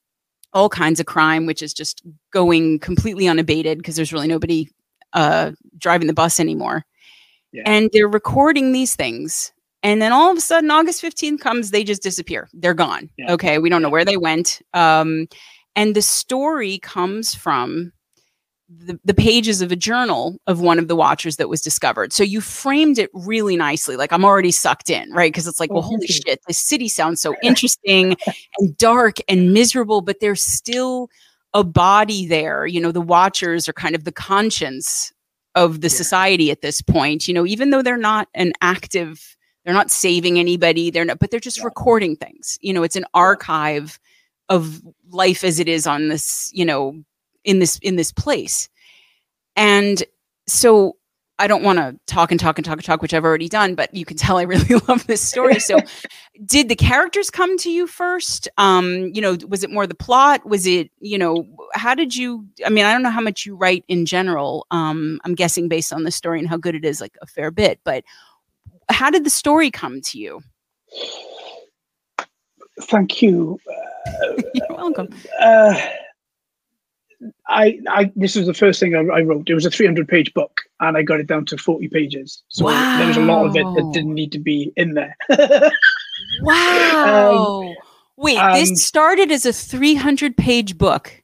all kinds of crime, which is just going completely unabated because there's really nobody uh, driving the bus anymore. Yeah. And they're recording these things and then all of a sudden, August 15th comes, they just disappear. They're gone. Yeah. Okay. We don't know where they went. Um, and the story comes from the, the pages of a journal of one of the watchers that was discovered. So you framed it really nicely. Like I'm already sucked in, right? Because it's like, well, holy shit, this city sounds so interesting [LAUGHS] and dark and miserable, but there's still a body there. You know, the watchers are kind of the conscience of the yeah. society at this point, you know, even though they're not an active they're not saving anybody. They're not, but they're just yeah. recording things. You know, it's an archive of life as it is on this, you know, in this in this place. And so I don't want to talk and talk and talk and talk, which I've already done, but you can tell I really [LAUGHS] love this story. So, [LAUGHS] did the characters come to you first? Um, you know, was it more the plot? Was it, you know, how did you? I mean, I don't know how much you write in general. Um, I'm guessing based on the story and how good it is, like a fair bit. But how did the story come to you? Thank you. Uh, [LAUGHS] You're welcome. Uh, I, I, this was the first thing I, I, wrote. It was a 300 page book, and I got it down to 40 pages. So wow. there was a lot of it that didn't need to be in there. wow. [LAUGHS] Um, Wait, this started as a 300 page book.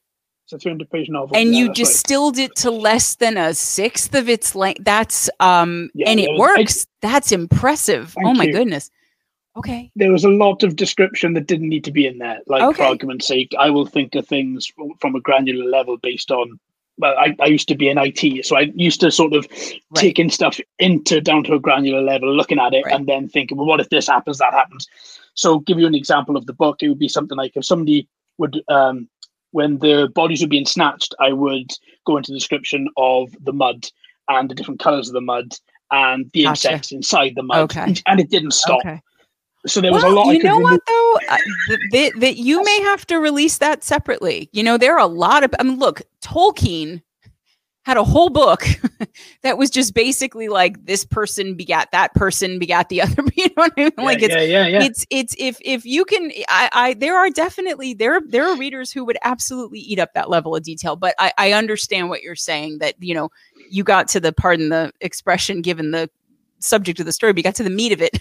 It's a 300 page novel. And yeah, you distilled right. it to less than a sixth of its length. That's, um, yeah, and it was, works. I, that's impressive. Oh my you. goodness. Okay. There was a lot of description that didn't need to be in there. Like, okay. for argument's sake, I will think of things from a granular level based on well, I, I used to be in IT, so I used to sort of right. taking stuff into down to a granular level, looking at it, right. and then thinking, well, what if this happens, that happens. So, give you an example of the book. It would be something like if somebody would, um, when the bodies were being snatched, I would go into the description of the mud and the different colors of the mud and the gotcha. insects inside the mud, okay. and it didn't stop. Okay. So there was well, a lot. You know what though, uh, that, that you may have to release that separately. You know, there are a lot of. I mean, look, Tolkien had a whole book [LAUGHS] that was just basically like this person begat that person begat the [LAUGHS] other. You know what I mean? Yeah, like it's yeah, yeah, yeah. it's it's if if you can, I I there are definitely there there are readers who would absolutely eat up that level of detail. But I I understand what you're saying that you know you got to the pardon the expression given the subject of the story, but you got to the meat of it,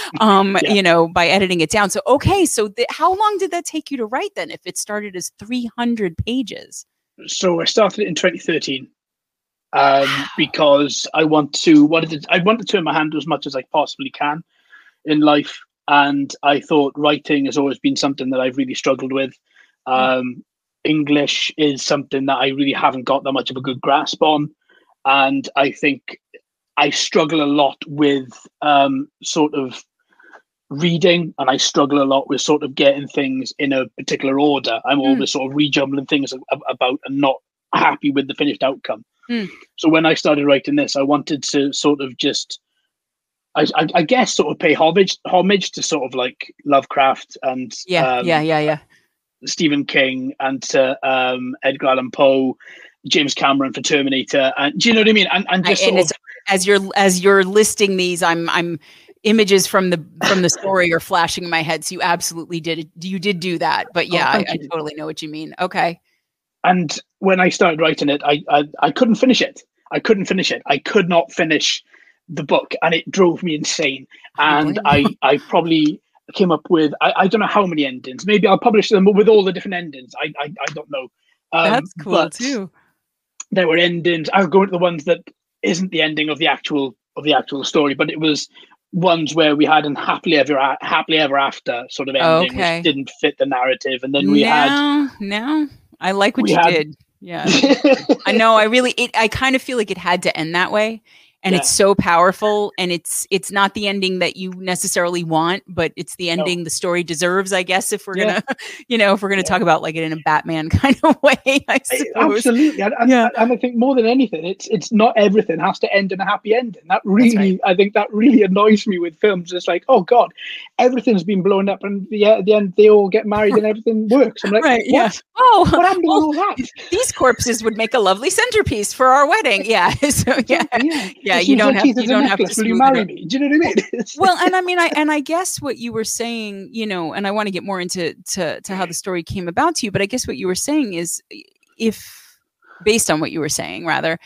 [LAUGHS] um, yeah. you know, by editing it down. So, okay, so th- how long did that take you to write then? If it started as 300 pages? So I started it in 2013 um, because I want to wanted to, I want to turn my hand to as much as I possibly can in life, and I thought writing has always been something that I've really struggled with. Hmm. Um, English is something that I really haven't got that much of a good grasp on, and I think I struggle a lot with um, sort of reading, and I struggle a lot with sort of getting things in a particular order. I'm mm. always sort of rejumbling things about and not happy with the finished outcome. Mm. So when I started writing this, I wanted to sort of just, I, I, I, guess, sort of pay homage homage to sort of like Lovecraft and yeah, um, yeah, yeah, yeah, Stephen King and to um, Edgar Allan Poe, James Cameron for Terminator, and do you know what I mean? And and just I, and of, as you're as you're listing these, I'm I'm images from the from the story are flashing in my head. So you absolutely did you did do that. But oh, yeah, oh, I, I, totally know what you mean. Okay. And when I started writing it, I, I I couldn't finish it. I couldn't finish it. I could not finish the book, and it drove me insane. And I I probably came up with I, I don't know how many endings. Maybe I'll publish them with all the different endings. I I, I don't know. Um, That's cool too. There were endings. I was going to the ones that isn't the ending of the actual of the actual story, but it was ones where we had an happily ever happily ever after sort of oh, ending, okay. which didn't fit the narrative, and then we no, had no. I like what you had, did. Yeah, [LAUGHS] I know. I really, it, I kind of feel like it had to end that way, and yeah. it's so powerful and it's it's not the ending that you necessarily want but it's the ending no. the story deserves i guess if we're yeah. gonna [LAUGHS] you know if we're gonna yeah. talk about like it in a batman [LAUGHS] kind of way i suppose. absolutely and, yeah. and i think more than anything it's it's not everything has to end in a happy ending that really right. i think that really annoys me with films it's like oh god everything's been blown up and yeah uh, at the end they all get married and [LAUGHS] everything works i'm like right what? yeah oh what happened well, all that these corpses would make a lovely centerpiece for our wedding yeah so yeah yeah yeah, you don't have you don't have to. Will you marry me? Do you know what I mean? [LAUGHS] well, and I mean, I and I guess what you were saying, you know, and I want to get more into to to how the story came about to you, but I guess what you were saying is, if based on what you were saying, rather,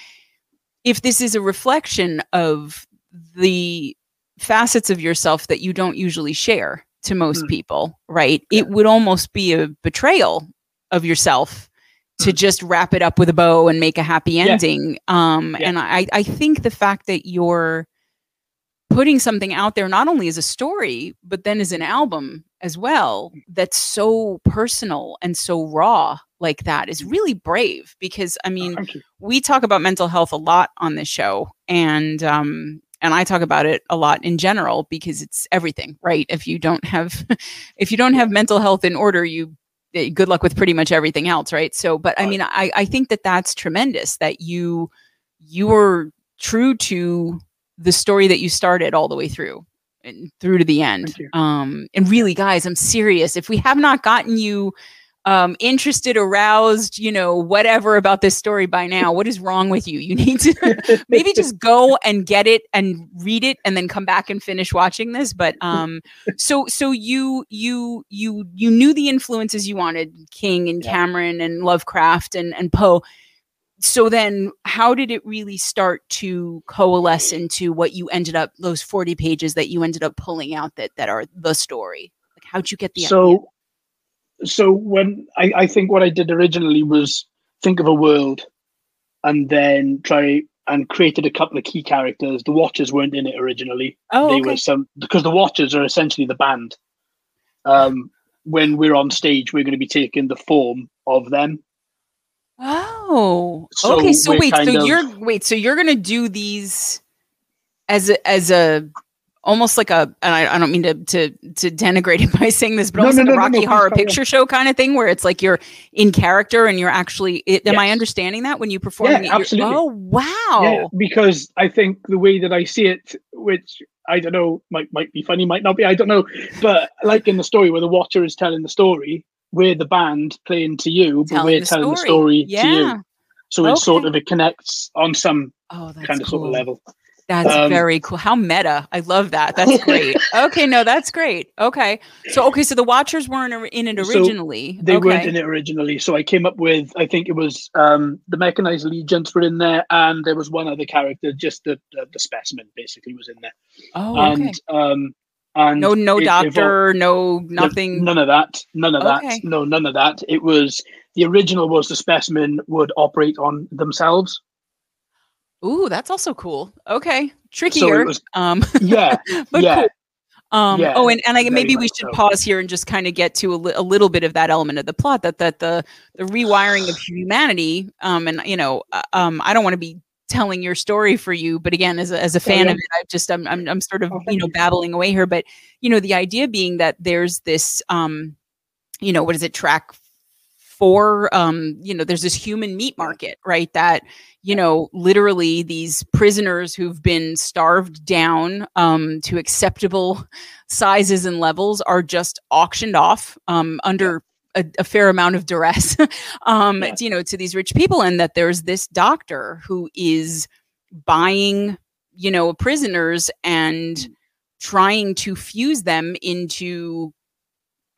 if this is a reflection of the facets of yourself that you don't usually share to most mm. people, right? Yeah. It would almost be a betrayal of yourself to just wrap it up with a bow and make a happy ending. Yeah. Um, yeah. And I, I think the fact that you're putting something out there, not only as a story, but then as an album as well, that's so personal and so raw like that is mm. really brave because I mean, oh, we talk about mental health a lot on this show and, um, and I talk about it a lot in general because it's everything, right? If you don't have, [LAUGHS] if you don't have mental health in order, you good luck with pretty much everything else right? So but i mean i i think that that's tremendous that you you were true to the story that you started all the way through and through to the end. Um and really guys i'm serious. If we have not gotten you um, interested, aroused, you know, whatever about this story by now. What is wrong with you? You need to [LAUGHS] maybe just go and get it and read it and then come back and finish watching this. But um, so so you you you you knew the influences you wanted, King and yeah. Cameron and Lovecraft and and Poe. So then, how did it really start to coalesce into what you ended up those forty pages that you ended up pulling out that that are the story? Like, how'd you get the so? Idea? So when I, I think what I did originally was think of a world and then try and created a couple of key characters. The Watchers weren't in it originally. Oh, they okay. were some because the Watchers are essentially the band. Um, when we're on stage, we're going to be taking the form of them. Oh, So okay. So wait, so of- you're wait, so you're gonna do these as a as a almost like a and I, I don't mean to to to denigrate it [LAUGHS] by saying this, but No, almost no, like no, a Rocky Horror. Picture Show kind of thing, where it's like you're in character and you're actually. It, am I understanding that when you perform? Yeah, it, absolutely. Oh wow! Yeah, because I think the way that I see it, which I don't know, might might be funny, might not be, I don't know. But like in the story where the Watcher is telling the story, we're the band playing to you, but Telling we're the telling the story. story to you. So it sort of it connects on some Oh, kind of cool. sort of level. That's Um, very cool. How meta. I love that. That's [LAUGHS] great. okay, no, that's great. Okay. So okay, so the Watchers weren't in it So originally. They okay. weren't in it originally, so I came up with I think it was um, the mechanized legions were in there, and there was one other character, just the the, the specimen basically was in there, Oh, okay. and um, and no no it doctor, no No- nothing. None of that. None of Okay. that. No, none of that. It was the original was the specimen would operate on themselves. Ooh, that's also cool. Okay. Trickier. it was um [LAUGHS] yeah, but yeah. cool. Um, Yeah, oh, and, and I, maybe we should so. pause here and just kind of get to a, li- a little bit of that element of the plot that that the the rewiring of [SIGHS] humanity. Um, and you know, uh, um, I don't want to be telling your story for you, but again, as a, as a fan yeah. of it, I just I'm, I'm I'm sort of Oh, you know you. babbling away here. But you know, the idea being that there's this um, you know, what is it? Track four. Um, you know, there's this human meat market, right? That you know, literally these prisoners who've been starved down um, to acceptable sizes and levels are just auctioned off um, under a, a fair amount of duress, [LAUGHS] um, Yeah. you know, to these rich people, and that there's this doctor who is buying, you know, prisoners and trying to fuse them into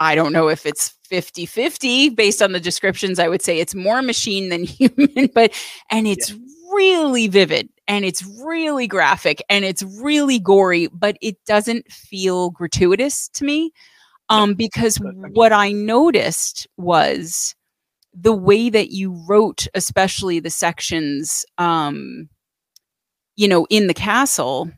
I don't know if it's 50 50 based on the descriptions. I would say it's more machine than [LAUGHS] human, but and it's really vivid and it's really graphic and it's really gory, but it doesn't feel gratuitous to me. Um, because Good, thank you. what I noticed was the way that you wrote, especially the sections, um, you know, in the castle,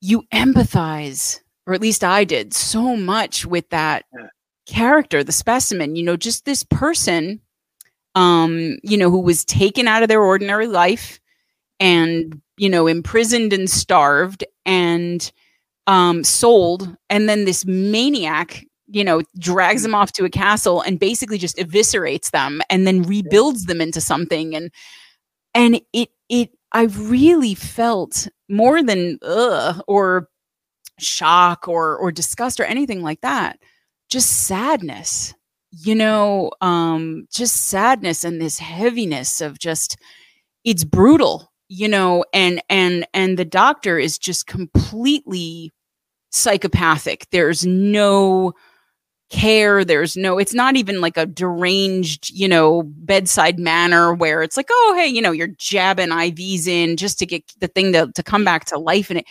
you empathize, or at least I did, so much with that Yeah. Character, the specimen, you know, just this person, um, you know, who was taken out of their ordinary life and, you know, imprisoned and starved and um sold. And then this maniac you know drags them off to a castle and basically just eviscerates them and then rebuilds them into something. And and it it i really felt more than ugh or shock or or disgust or anything like that just sadness you know um just sadness and this heaviness of just it's brutal you know and and and the doctor is just completely psychopathic. There's no care. There's no it's not even like a deranged you know bedside manner where it's like oh hey you know you're jabbing ivs in just to get the thing to, to come back to life. And it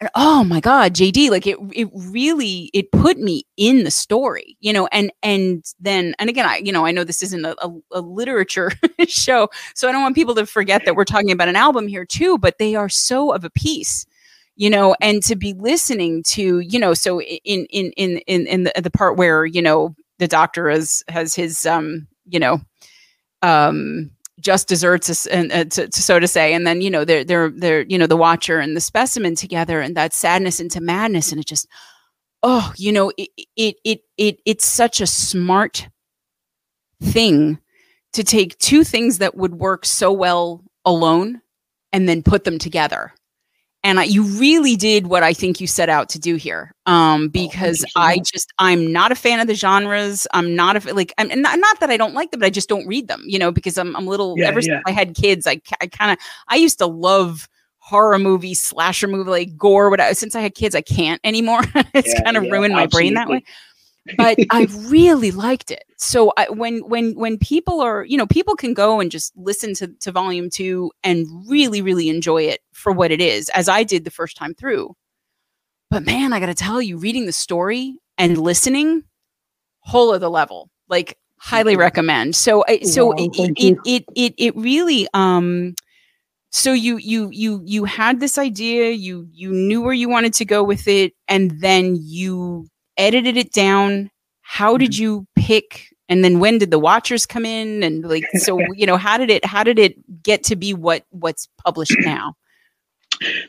and oh my god jd like it it really it put me in the story you know and and then and again i you know i know this isn't a, a, a literature [LAUGHS] show so i don't want people to forget that we're talking about an album here too but they are so of a piece you know and to be listening to you know so in in in in in the, the part where you know the doctor has has his um you know um just desserts and uh, to, to, so to say and then you know they're they're they're you know the watcher and the specimen together and that sadness into madness and it just oh you know it it it, it it's such a smart thing to take two things that would work so well alone and then put them together and I, you really did what I think you set out to do here. Um, because you so I just I'm not a fan of the genres. I'm not a like I'm not, not that I don't like them, but I just don't read them. You know, because I'm I'm little Yeah, ever yeah. since I had kids, I I kind of I used to love horror movie, slasher movie, like gore. Whatever. Since I had kids, I can't anymore. [LAUGHS] it's Yeah, kind of ruined my brain that way absolutely. But [LAUGHS] I really liked it. So I, when when when people are, you know, people can go and just listen to to volume two and really really enjoy it for what it is, as I did the first time through. But man, I got to tell you, reading the story and listening, whole other level. Like highly Mhm. recommend. So I so it, it, it it it really um so you you you you had this idea you you knew where you wanted to go with it and then you edited it down. How did Mm-hmm. you pick and then when did the watchers come in? And like so [LAUGHS] you know how did it how did it get to be what what's published [CLEARS THROAT] now?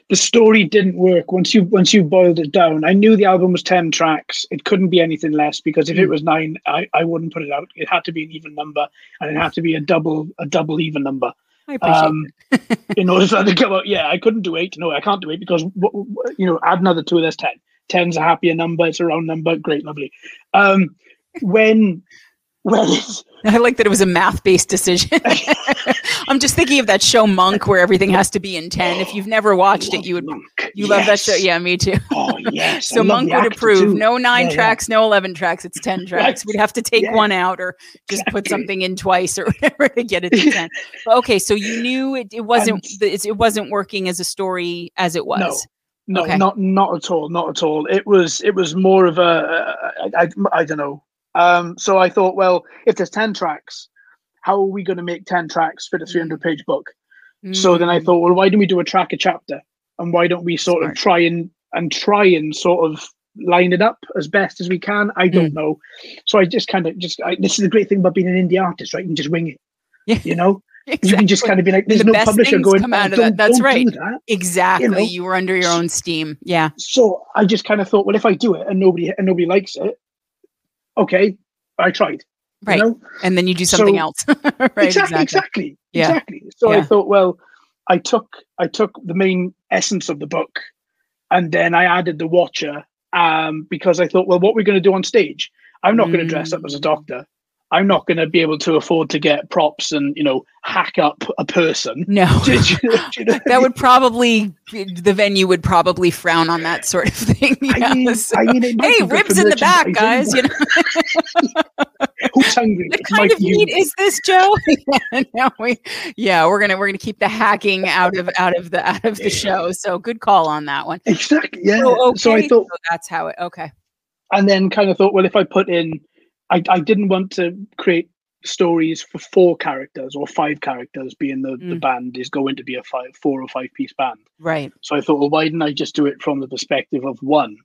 The story didn't work. Once you once you boiled it down i knew the album was 10 tracks. It couldn't be anything less because if mm. it was nine I, I wouldn't put it out. It had to be an even number and it had to be a double a double even number. Um, [LAUGHS] in order for that to come out yeah i couldn't do eight. No i can't do eight because you know add another two there's 10 10's a happier number it's a round number great lovely um when well, I like that it was a math-based decision. [LAUGHS] I'm just thinking of that show Monk, where everything has to be in ten. If you've never watched it, you would Monk. you yes. love that show. Yeah, me too. Oh yes. so Monk would approve. Too. No nine yeah, tracks, yeah. no eleven tracks. It's ten tracks. Right. We'd have to take yeah. one out, or just exactly. put something in twice, or [LAUGHS] whatever to get it to ten. [LAUGHS] But, okay, so you knew it, it wasn't it wasn't working as a story as it was. No. No, okay. not not at all, not at all. It was it was more of a I, I, I don't know um, so I thought, well, if there's 10 tracks, how are we going to make 10 tracks fit a 300 page book? Mm. So then I thought, well, why don't we do a track a chapter? And why don't we sort Smart. of try and and try and sort of line it up as best as we can? I don't mm. know. So I just kind of just I, this is the great thing about being an indie artist, right? You can just wing it. Yeah. You know, [LAUGHS] Exactly. You can just kind of be like, there's the no publisher going. Come out of that. That's right. That. Exactly. You, know? you were under your own steam. Yeah. So I just kind of thought, well, if I do it and nobody and nobody likes it, okay, I tried. Right. You know? And then you do something so, else. [LAUGHS] right. Exactly. Exactly. Yeah. exactly. So yeah. I thought, well, I took I took the main essence of the book and then I added the watcher um, because I thought, well, what we're we going to do on stage? I'm not mm. going to dress up as a doctor. I'm not going to be able to afford to get props and you know hack up a person. No, [LAUGHS] you, you know? [LAUGHS] that would probably the venue would probably frown on that sort of thing. Yeah, I mean, so. I mean, hey, ribs in the back, guys. You know, [LAUGHS] who's hungry? What kind of meat is this, Joe? yeah, no, we, yeah, we're gonna we're gonna keep the hacking out of out of the out of the show. So good call on that one. Exactly. Yeah. So, okay, so I thought so that's how it. Okay. And then kind of thought, well, if I put in I, I didn't want to create stories for four characters or five characters being the, mm. the band is going to be a five four or five piece band right so i thought well why didn't i just do it from the perspective of one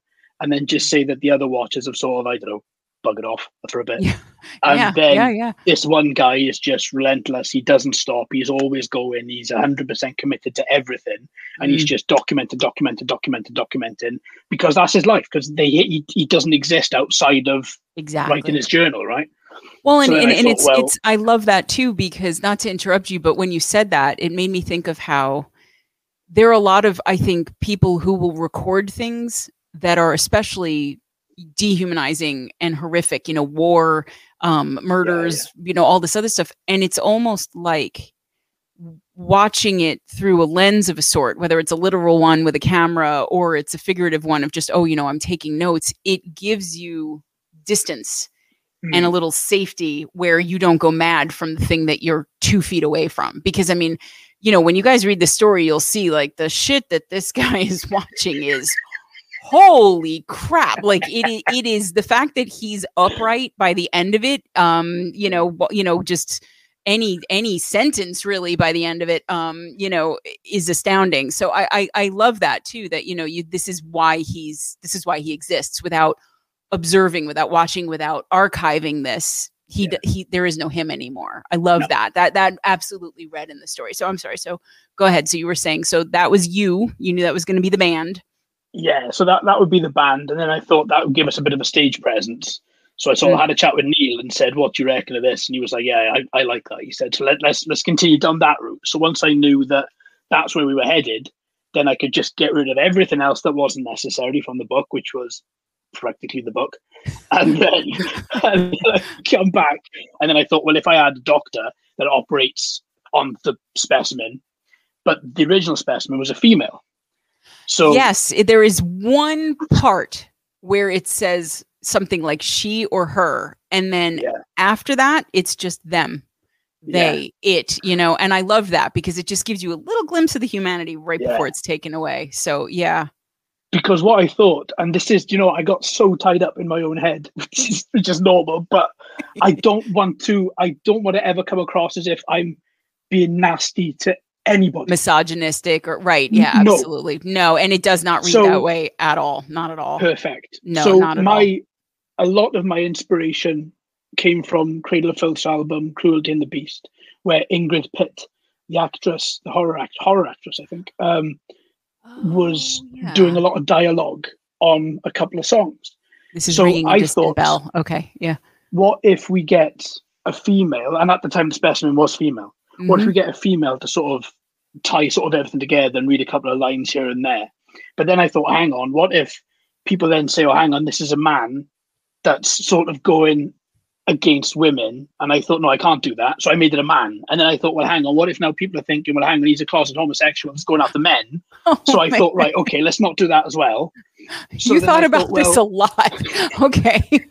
and then just say that the other watchers have sort of i don't know buggered off for a bit. Yeah. And yeah, then yeah, yeah. this one guy is just relentless. He doesn't stop. He's always going. He's 100% committed to everything. And mm. he's just documented, documented, documented, documenting because that's his life because they he, he doesn't exist outside of exactly. writing his journal, right? Well, and, so and, and thought, it's, well, it's, I love that too, because not to interrupt you, but when you said that, it made me think of how there are a lot of, I think, people who will record things that are especially dehumanizing and horrific you know war um murders yeah, yeah. you know all this other stuff and it's almost like watching it through a lens of a sort whether it's a literal one with a camera or it's a figurative one of just oh you know i'm taking notes it gives you distance mm. and a mm. little safety where you don't go mad from the thing that you're two feet away from because i mean you know when you guys read the story you'll see like the shit that this [LAUGHS] guy is watching is holy crap. Like it it is the fact that he's upright by the end of it um you know you know just any any sentence really by the end of it um you know is astounding. So I, I i love that too that you know you this is why he's this is why he exists without observing without watching without archiving this. He yeah. he there is no him anymore. I love no. that. That that absolutely read in the story. So i'm sorry. So go ahead. So you were saying so that was you. You knew that was going to be the band yeah, so that, that would be the band. And then I thought that would give us a bit of a stage presence. So I sort of had a chat with Neil and said, "What do you reckon of this?" And he was like, "Yeah, I, I like that." He said, "So let, let's let's continue down that route." So once I knew that that's where we were headed, then I could just get rid of everything else that wasn't necessary from the book, which was practically the book, [LAUGHS] and then, [LAUGHS] and then come back. And then I thought, well, if I had a doctor that operates on the specimen, but the original specimen was a female, so yes, there is one part where it says something like she or her, and then yeah. after that, it's just them, they, yeah. it, you know. And I love that because it just gives you a little glimpse of the humanity right yeah. before it's taken away. So yeah. Because what I thought, and this is, you know, I got so tied up in my own head, [LAUGHS] which is, which is normal, but I don't want to, I don't want to ever come across as if I'm being nasty to anybody. Misogynistic or right. Yeah, no. absolutely. No, and it does not read so, that way at all. Not at all. Perfect. No, so not at my all. a lot of my inspiration came from Cradle of Filth's album Cruelty and the Beast, where Ingrid Pitt, the actress, the horror act, horror actress, I think, um, was Oh, yeah. doing a lot of dialogue on a couple of songs. This is so ringing I thought- bell. Okay, yeah. What if we get a female, and at the time the specimen was female, what if Mhm. we get a female to sort of tie sort of everything together and read a couple of lines here and there? But then I thought, hang on, what if people then say, oh, hang on, this is a man that's sort of going against women? And I thought, no, I can't do that. So I made it a man. And then I thought, well, hang on, what if now people are thinking, well, hang on, he's a closet homosexual that's going after men? [LAUGHS] Oh So I thought, right, okay, let's not do that as well. So you thought I about this a lot. [LAUGHS] Okay. [LAUGHS]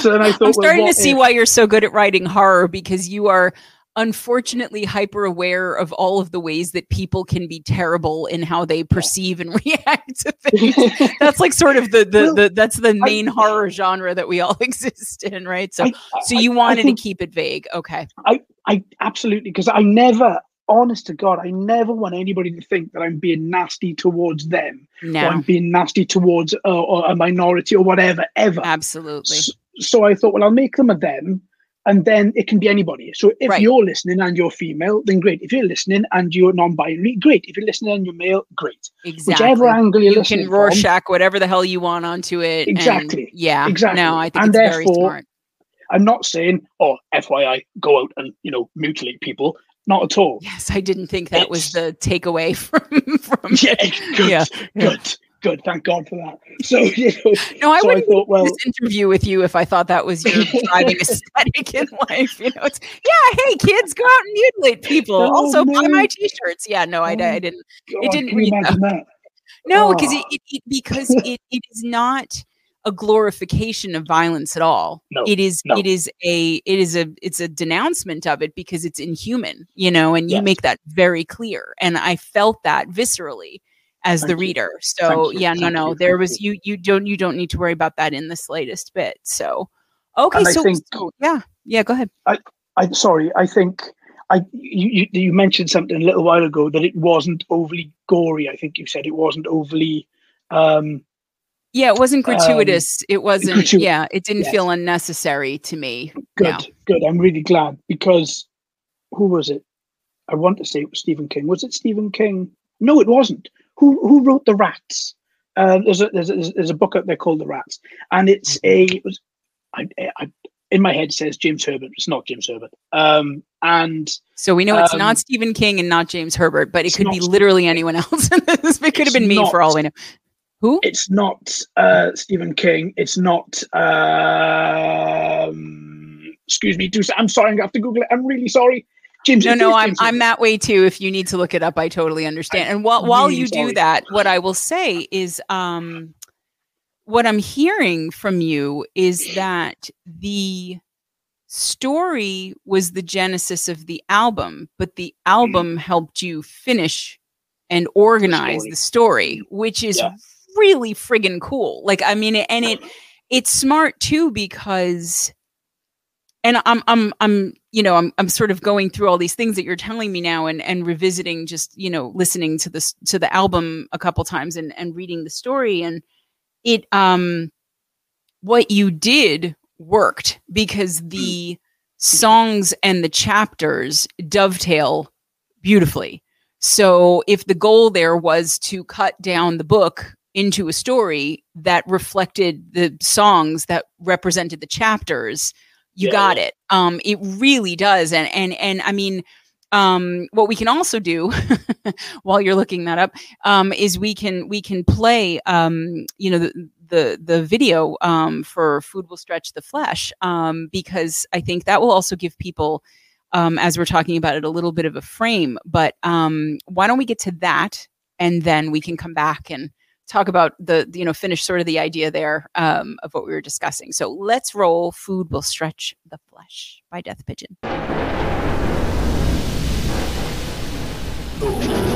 So then I thought, I'm well, starting to what see if- why you're so good at writing horror because you are unfortunately hyper aware of all of the ways that people can be terrible in how they perceive and [LAUGHS] react to [LAUGHS] things. That's like sort of the the, Well, the that's the I- main horror genre that we all [LAUGHS] exist in, right? So I- so you I wanted think- to keep it vague. Okay. I I absolutely because I never, honest to God, I never want anybody to think that I'm being nasty towards them or I'm being nasty towards uh, or a minority or whatever ever. Absolutely. S- So, I thought, well, I'll make them a them, and then it can be anybody. So if Right. you're listening and you're female, then great. If you're listening and you're non-binary, great. If you're listening and you're male, great. Exactly. Whichever angle you're you listening can from, Rorschach whatever the hell you want onto it. and- Exactly. yeah. Exactly. No, I think And it's very therefore, smart. I'm not saying, oh, FYI, go out and you know mutilate people. Not at all. Yes, I didn't think that was the takeaway [LAUGHS] from from [LAUGHS] Yeah, good, yeah. good, good. Thank God for that. [LAUGHS] So you know, No, I so wouldn't thought, well, this interview with you if I thought that was your [LAUGHS] driving aesthetic in life. You know, it's yeah, hey kids, go out and mutilate people. No, also buy my t-shirts. Yeah, no, I, Oh, I didn't. God, didn't read that. No, because ah. it, Oh. it, it because [LAUGHS] it, it is not a glorification of violence at all. No, it is no. it is a it is a it's a denouncement of it because it's inhuman, you know, and you Yes. make that very clear. And I felt that viscerally as the you. reader. So yeah, no, no, there was you you don't you don't need to worry about that in the slightest bit. So okay, so, think- so yeah, yeah, go ahead. I I sorry. I think I you, you mentioned something a little while ago that it wasn't overly gory. I think you said it wasn't overly. Um, Yeah, it wasn't Um, gratuitous. it wasn't. gratu- yeah, it didn't yes. feel unnecessary to me. good, No. good. I'm really glad because who was it? I want to say it was Stephen King. Was it Stephen King? No, it wasn't. Who who wrote the Rats? Uh, there's a there's a, there's a book out there called The Rats, and it's a it was I, I in my head says James Herbert. It's not James Herbert. Um, and So we know it's Um, not Stephen King and not James Herbert, but it could be literally anyone else. [LAUGHS] it could have been me for all not. we know. Who? it's not uh, Stephen King. It's not. Um, excuse me. Do I'm sorry. I'm gonna have to Google it. I'm really sorry. James. No, no, I'm I'm that way too. If you need to look it up, I totally understand. And while while you do that, what I will say is, um, what I'm hearing from you is that the story was the genesis of the album, but the album helped you finish and organize story. the story, which is Yeah. really friggin' cool. Like, I mean, and it it's smart too because and I'm I'm I'm you know I'm I'm sort of going through all these things that you're telling me now and and revisiting just you know listening to this to the album a couple times and and reading the story. And it um what you did worked because the songs and the chapters dovetail beautifully. So if the goal there was to cut down the book into a story that reflected the songs that represented the chapters you Yeah, got it. Um it really does and and and i mean um what we can also do [LAUGHS] while you're looking that up um is we can we can play um you know the the, the video um for food will stretch the flesh um because i think that will also give people um as we're talking about it a little bit of a frame but um why don't we get to that and then we can come back and talk about the you know finish sort of the idea there um, of what we were discussing. So let's roll food will stretch the flesh by death pigeon. Interest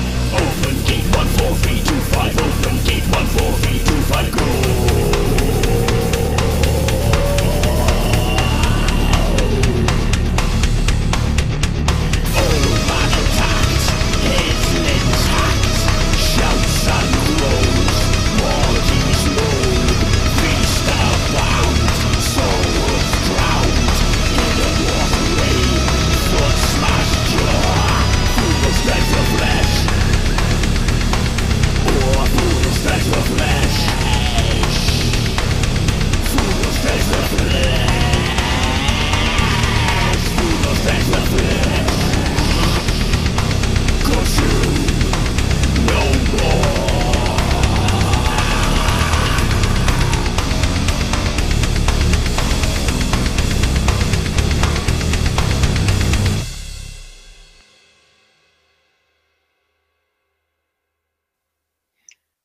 Open gate one four three two five. Open gate one four three.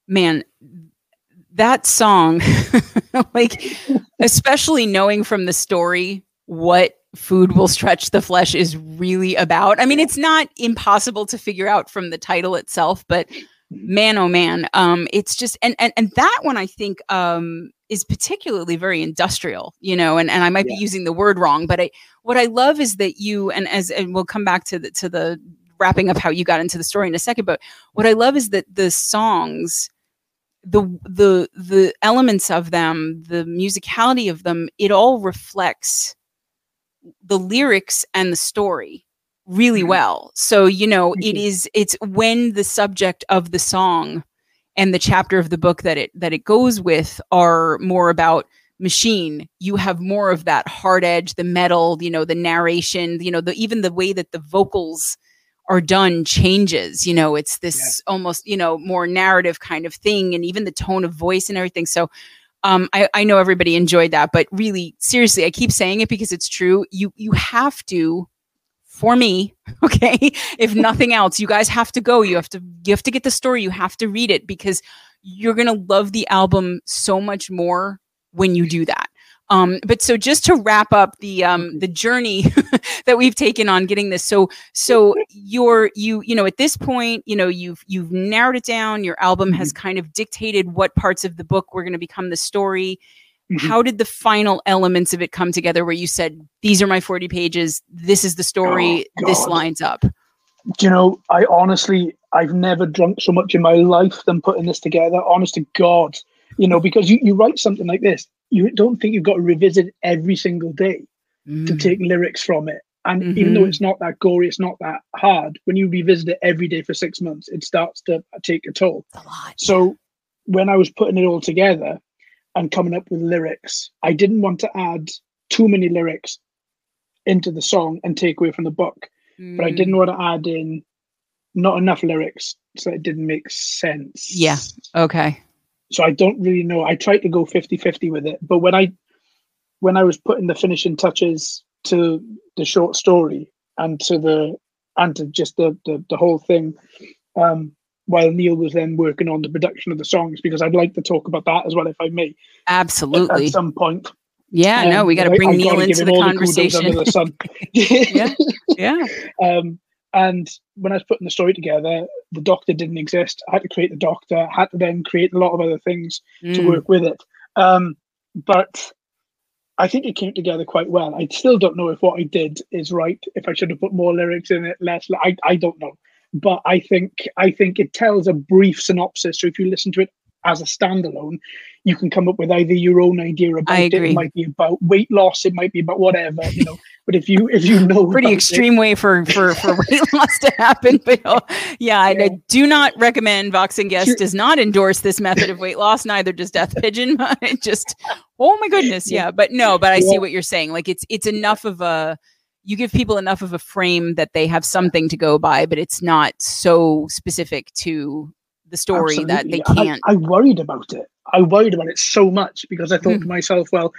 Man, that song, [LAUGHS] like, especially knowing from the story what food will stretch the flesh is really about. I mean, it's not impossible to figure out from the title itself, but man oh man um it's just and and, and that one i think um is particularly very industrial you know and, and i might yeah. be using the word wrong but i what i love is that you and as and we'll come back to the to the wrapping up how you got into the story in a second but what i love is that the songs the the the elements of them the musicality of them it all reflects the lyrics and the story really mm-hmm. well. So, you know, it is it's when the subject of the song and the chapter of the book that it that it goes with are more about machine you have more of that hard edge the metal you know the narration you know the even the way that the vocals are done changes you know it's this yeah. almost you know more narrative kind of thing and even the tone of voice and everything. So um, I, I know everybody enjoyed that but really seriously i keep saying it because it's true. You you have to for me [LAUGHS] okay if nothing [LAUGHS] else you guys have to go. You have to you have to get the story. You have to read it because you're going to love the album so much more when you do that um, but so just to wrap up the um, the journey [LAUGHS] that we've taken on getting this so so you're you you know at this point you know you've you've narrowed it down your album has mm-hmm. kind of dictated what parts of the book were going to become the story Mm-hmm. How did the final elements of it come together where you said, these are my 40 pages, this is the story, oh, this lines up? Do you know, I honestly, I've never drunk so much in my life than putting this together. Honest to God, you know, because you, you write something like this, you don't think you've got to revisit every single day mm. to take lyrics from it. And mm-hmm. even though it's not that gory, it's not that hard. When you revisit it every day for six months, it starts to take a toll. A lot, so when I was putting it all together, and coming up with lyrics. I didn't want to add too many lyrics into the song and take away from the book, mm. but I didn't mm. want to add in not enough lyrics so it didn't make sense. Yeah. Okay. So I don't really know. I tried to go 50-50 with it, but when I when I was putting the finishing touches to the short story and to the and to just the the, the whole thing, um, while Neil was then working on the production of the songs because I'd like to talk about that as well if I may. Absolutely. At, at some point. Yeah, um, no, we got to bring I, Neil into the conversation. The [LAUGHS] yeah, yeah. [LAUGHS] Um, and when I was putting the story together, the doctor didn't exist. I had to create the doctor. had to then create a lot of other things mm. to work with it. Um, but I think it came together quite well. I still don't know if what I did is right. If I should have put more lyrics in it, less. I I don't know but I think I think it tells a brief synopsis. So if you listen to it as a standalone, you can come up with either your own idea about it. It might be about weight loss. It might be about whatever, you know. [LAUGHS] But if you if you know, pretty extreme it, way for for for [LAUGHS] weight loss to happen. [LAUGHS] But yeah. I, I, do not recommend. Vox and Guest sure. does not endorse this method of weight loss. Neither does Death Pigeon. [LAUGHS] it just oh my goodness, yeah. But no, but I see what you're saying. Like it's it's enough of a you give people enough of a frame that they have something to go by, but it's not so specific to the story Absolutely. that they can't. I, I, worried about it. I worried about it so much because I thought mm. to myself, well,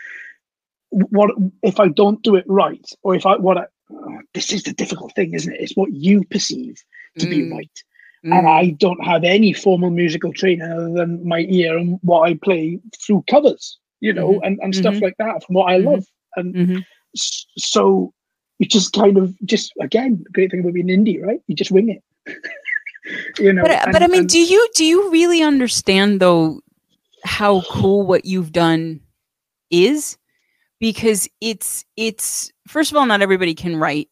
what if I don't do it right, or if I what I, oh, this is the difficult thing, isn't it? It's what you perceive to mm. be right. Mm. And I don't have any formal musical training other than my ear and what I play through covers, you know, mm-hmm. and, and stuff mm-hmm. like that from what I mm-hmm. love. And mm-hmm. so you just kind of just again great thing about being indie right you just wing it [LAUGHS] you know but, and, but i mean and, do you do you really understand though how cool what you've done is because it's it's first of all not everybody can write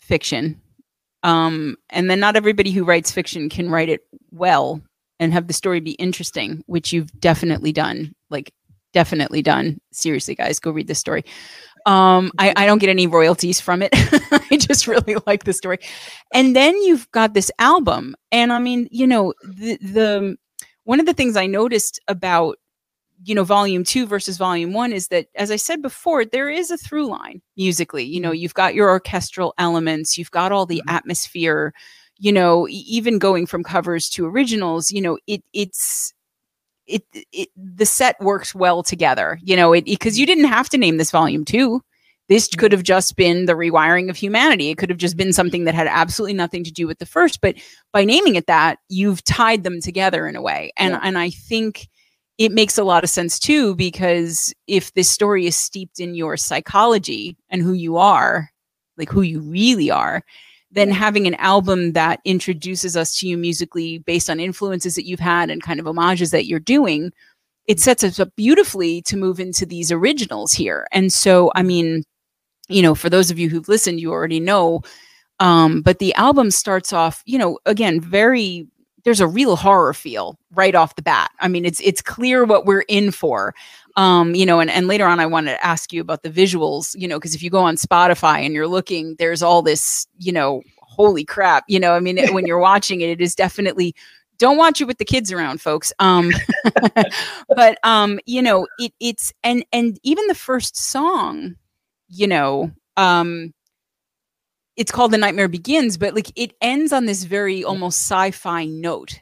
fiction um and then not everybody who writes fiction can write it well and have the story be interesting which you've definitely done like definitely done seriously guys go read this story um, I, I don't get any royalties from it. [LAUGHS] I just really like the story. And then you've got this album. And I mean, you know, the, the one of the things I noticed about you know volume two versus volume one is that as i said before there is a through line musically you know mm-hmm. you've got your orchestral elements you've got all the mm-hmm. atmosphere you know even going from covers to originals you know it it's it, it the set works well together you know it because you didn't have to name this volume two this could have just been the rewiring of humanity. It could have just been something that had absolutely nothing to do with the first. But by naming it that, you've tied them together in a way. And yeah. and I think it makes a lot of sense too, because if this story is steeped in your psychology and who you are, like who you really are, then having an album that introduces us to you musically based on influences that you've had and kind of homages that you're doing, it sets us up beautifully to move into these originals here. And so, I mean, you know, for those of you who've listened, you already know. Um, but the album starts off, you know, again, very there's a real horror feel right off the bat. I mean, it's it's clear what we're in for. Um, you know, and, and later on I want to ask you about the visuals, you know, because if you go on Spotify and you're looking, there's all this, you know, holy crap, you know, I mean, when you're watching it, it is definitely don't watch it with the kids around folks um [LAUGHS] but um you know it it's and and even the first song you know, um, it's called The Nightmare Begins, but like it ends on this very almost sci-fi note.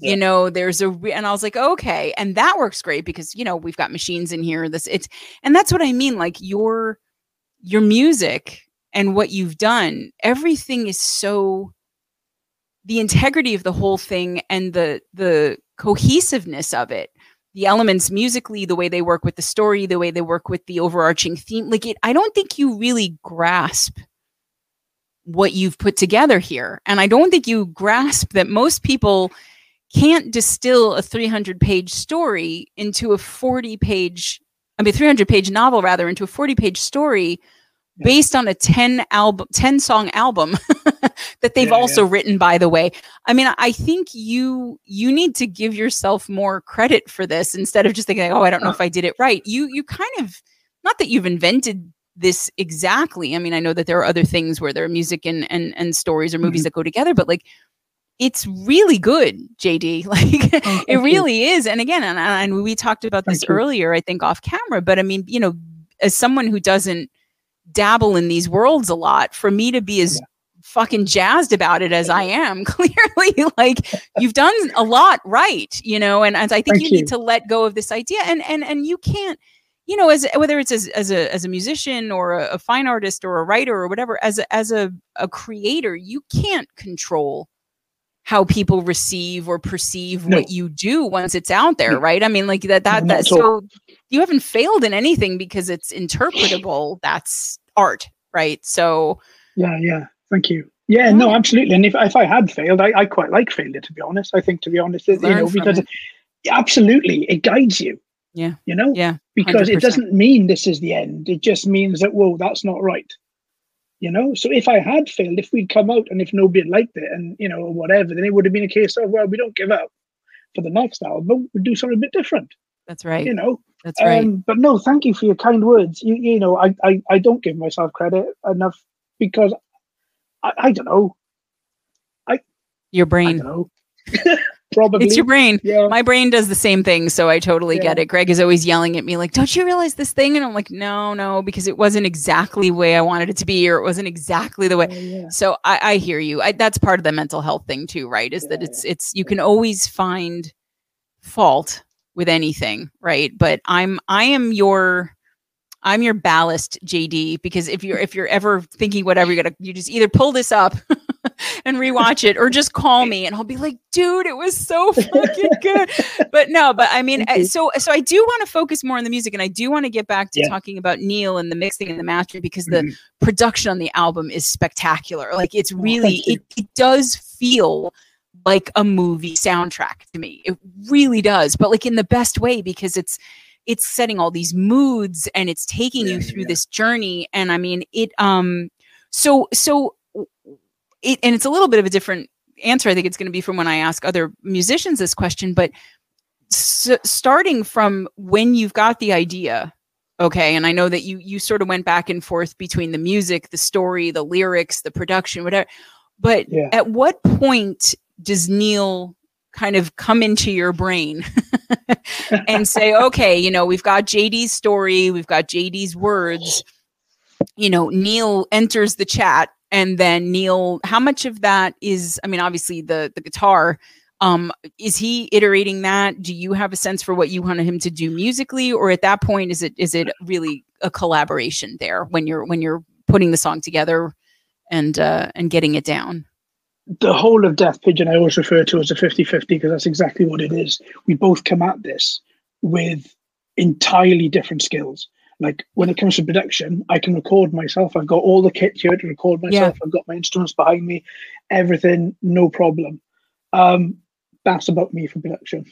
Yeah. You know, there's a re- and I was like, okay, and that works great because you know we've got machines in here. This it's and that's what I mean. Like your your music and what you've done, everything is so the integrity of the whole thing and the the cohesiveness of it the elements musically, the way they work with the story, the way they work with the overarching theme. Like it, I don't think you really grasp what you've put together here. And I don't think you grasp that most people can't distill a 300 page story into a 40 page, I mean, 300 page novel rather, into a 40 page story based on a 10 album 10 song album [LAUGHS] that they've yeah, also yeah. written by the way i mean i think you you need to give yourself more credit for this instead of just thinking oh i don't know if i did it right you you kind of not that you've invented this exactly i mean i know that there are other things where there are music and and, and stories or movies mm-hmm. that go together but like it's really good jd [LAUGHS] like oh, it really you. is and again and, and we talked about thank this you. earlier i think off camera but i mean you know as someone who doesn't dabble in these worlds a lot for me to be as yeah. fucking jazzed about it as I am. [LAUGHS] Clearly, like you've done a lot right, you know, and as I think you, you, need to let go of this idea and and and you can't you know as whether it's as, as a as a musician or a, a fine artist or a writer or whatever as a, as a, a creator you can't control how people receive or perceive no. what you do once it's out there, right? I mean, like that that that so you haven't failed in anything because it's interpretable. That's art, right? So yeah, yeah. Thank you. Yeah, no, absolutely. And if, if I had failed, I, I quite like failure to be honest. I think to be honest, you know, because it. absolutely it guides you. Yeah. You know? Yeah. 100%. Because it doesn't mean this is the end. It just means that, whoa, that's not right you know so if i had failed if we'd come out and if nobody had liked it and you know whatever then it would have been a case of well we don't give up for the next album we do something a bit different that's right you know that's right um, but no thank you for your kind words you, you know I, I i don't give myself credit enough because i, I don't know i your brain [LAUGHS] Probably. It's your brain. Yeah. My brain does the same thing. So I totally yeah. get it. Greg is always yelling at me, like, don't you realize this thing? And I'm like, no, no, because it wasn't exactly the way I wanted it to be, or it wasn't exactly the way. Oh, yeah. So I, I, hear you. I, that's part of the mental health thing too, right? Is that it's, it's, you can always find fault with anything, right? But I'm, I am your, I'm your ballast, JD, because if you're if you're ever thinking whatever, you're gonna you just either pull this up [LAUGHS] and rewatch it or just call me and I'll be like, dude, it was so [LAUGHS] fucking good. but no, but I mean, so so I do want to focus more on the music and I do want to get back to yeah. talking about Neil and the mixing and the mastering because mm-hmm. the production on the album is spectacular. Like it's oh, really it, it does feel like a movie soundtrack to me. It really does, but like in the best way because it's it's setting all these moods and it's taking yeah, you through yeah. this journey and i mean it um so so it and it's a little bit of a different answer i think it's going to be from when i ask other musicians this question but starting from when you've got the idea okay and i know that you you sort of went back and forth between the music the story the lyrics the production whatever but yeah. at what point does neil kind of come into your brain [LAUGHS] and say, okay, you know, we've got JD's story, we've got JD's words. You know, Neil enters the chat, and then Neil, how much of that is? I mean, obviously the the guitar um is he iterating that? Do you have a sense for what you wanted him to do musically? Or at that point is it is it really a collaboration there when you're when you're putting the song together and uh and getting it down? The whole of death pigeon i always refer to as a 50-50 because that's exactly what it is. We both come at this with entirely different skills like when it comes to production i can record myself i've got all the kit here to record myself yeah. i've got my instruments behind me everything no problem um that's about me for production.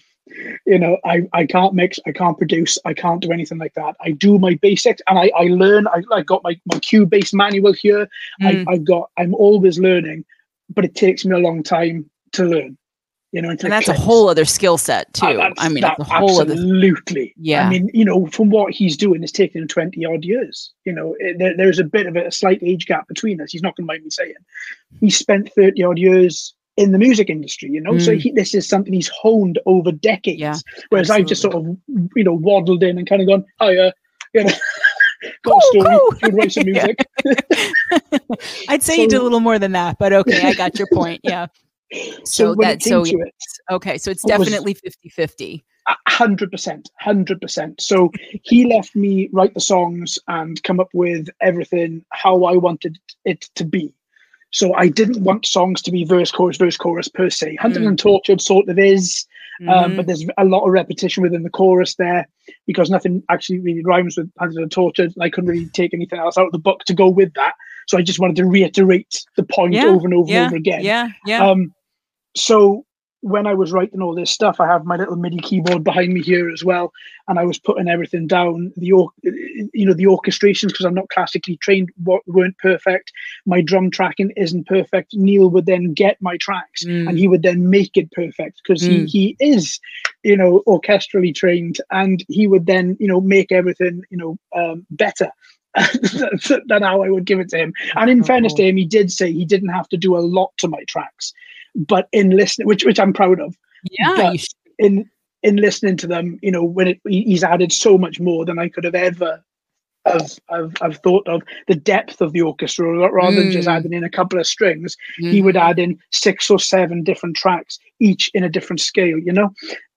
You know, I, I can't mix, I can't produce, I can't do anything like that. I do my basics and I, I learn. I, I got my, my Cubase manual here. Mm. I, I got, I'm always learning, but it takes me a long time to learn. You know, and that's a whole other skill set too. Uh, I mean, that, a whole absolutely. Other, yeah. I mean, you know, from what he's doing, it's taken him twenty odd years. You know, it, there, there's a bit of a, a slight age gap between us. He's not going to mind me saying. He spent thirty odd years in the music industry, you know. Mm. So he, this is something he's honed over decades. Yeah, whereas. I've just sort of, you know, waddled in and kind of gone, oh yeah, you know. [LAUGHS] got cool, a story, cool. write some [LAUGHS] music. [LAUGHS] I'd say so, you did a little more than that, but okay, I got your point. Yeah. So, so that so it, okay, so it's definitely 50-50. Hundred percent, hundred percent. So he left me write the songs and come up with everything how I wanted it to be. So I didn't want songs to be verse, chorus, verse, chorus per se. Hunted mm. and Tortured sort of is, um, mm-hmm. um, but there's a lot of repetition within the chorus there because nothing actually really rhymes with Hunted and Tortured. And I couldn't really take anything else out of the book to go with that. So I just wanted to reiterate the point yeah. over and over yeah. and over again. Yeah, yeah. Um, so when I was writing all this stuff, I have my little MIDI keyboard behind me here as well, and I was putting everything down. The you know the orchestrations because I'm not classically trained weren't perfect. My drum tracking isn't perfect. Neil would then get my tracks mm. and he would then make it perfect because mm. he he is you know orchestrally trained and he would then you know make everything you know um, better. [LAUGHS] than how I would give it to him. And in oh, fairness to him, he did say he didn't have to do a lot to my tracks but in listening, which which I'm proud of. Yeah. in in listening to them, you know, when it, he's added so much more than I could have ever have thought of the depth of the orchestra rather mm. than just mm. adding in a couple of strings mm. he would mm-hmm. add in six or seven different tracks each in a different scale you know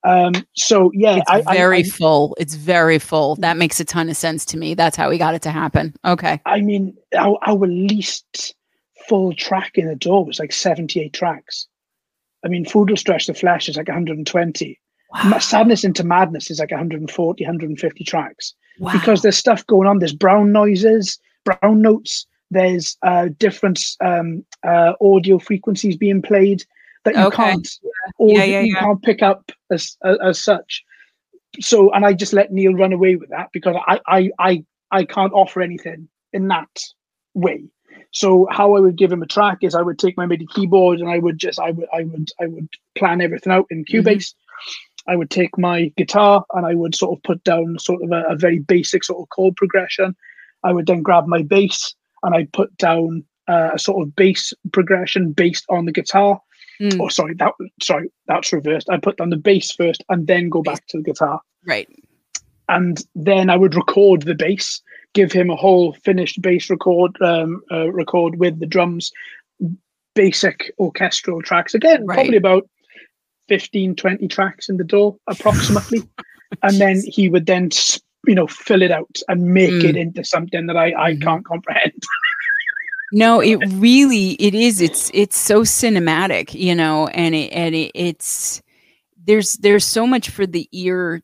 um so yeah it's I, very I, full it's very full that makes a ton of sense to me that's how we got it to happen okay i mean our, our least full track in the door was like 78 tracks. I mean, Food will stretch the flesh is like 120. Wow. Sadness into Madness is like 140, 150 tracks. Wow. Because there's stuff going on. There's brown noises, brown notes. There's uh, different um, uh, audio frequencies being played that you okay. can't, or yeah, yeah, you yeah. can't pick up as, as, as such. So, and I just let Neil run away with that because I I I I can't offer anything in that way. So how I would give him a track is I would take my MIDI keyboard and I would just I would I would I would plan everything out in Cubase. Mm-hmm. I would take my guitar and I would sort of put down sort of a, a, very basic sort of chord progression. I would then grab my bass and I put down uh, a sort of bass progression based on the guitar. Mm. Oh, sorry, that sorry, that's reversed. I put down the bass first and then go back to the guitar. Right. And then I would record the bass give him a whole finished bass record um, uh, record with the drums basic orchestral tracks again right. probably about 15 20 tracks in the door approximately [LAUGHS] and then he would then you know fill it out and make mm. it into something that i i mm-hmm. can't comprehend [LAUGHS] no it really it is it's it's so cinematic you know and it and it, it's there's there's so much for the ear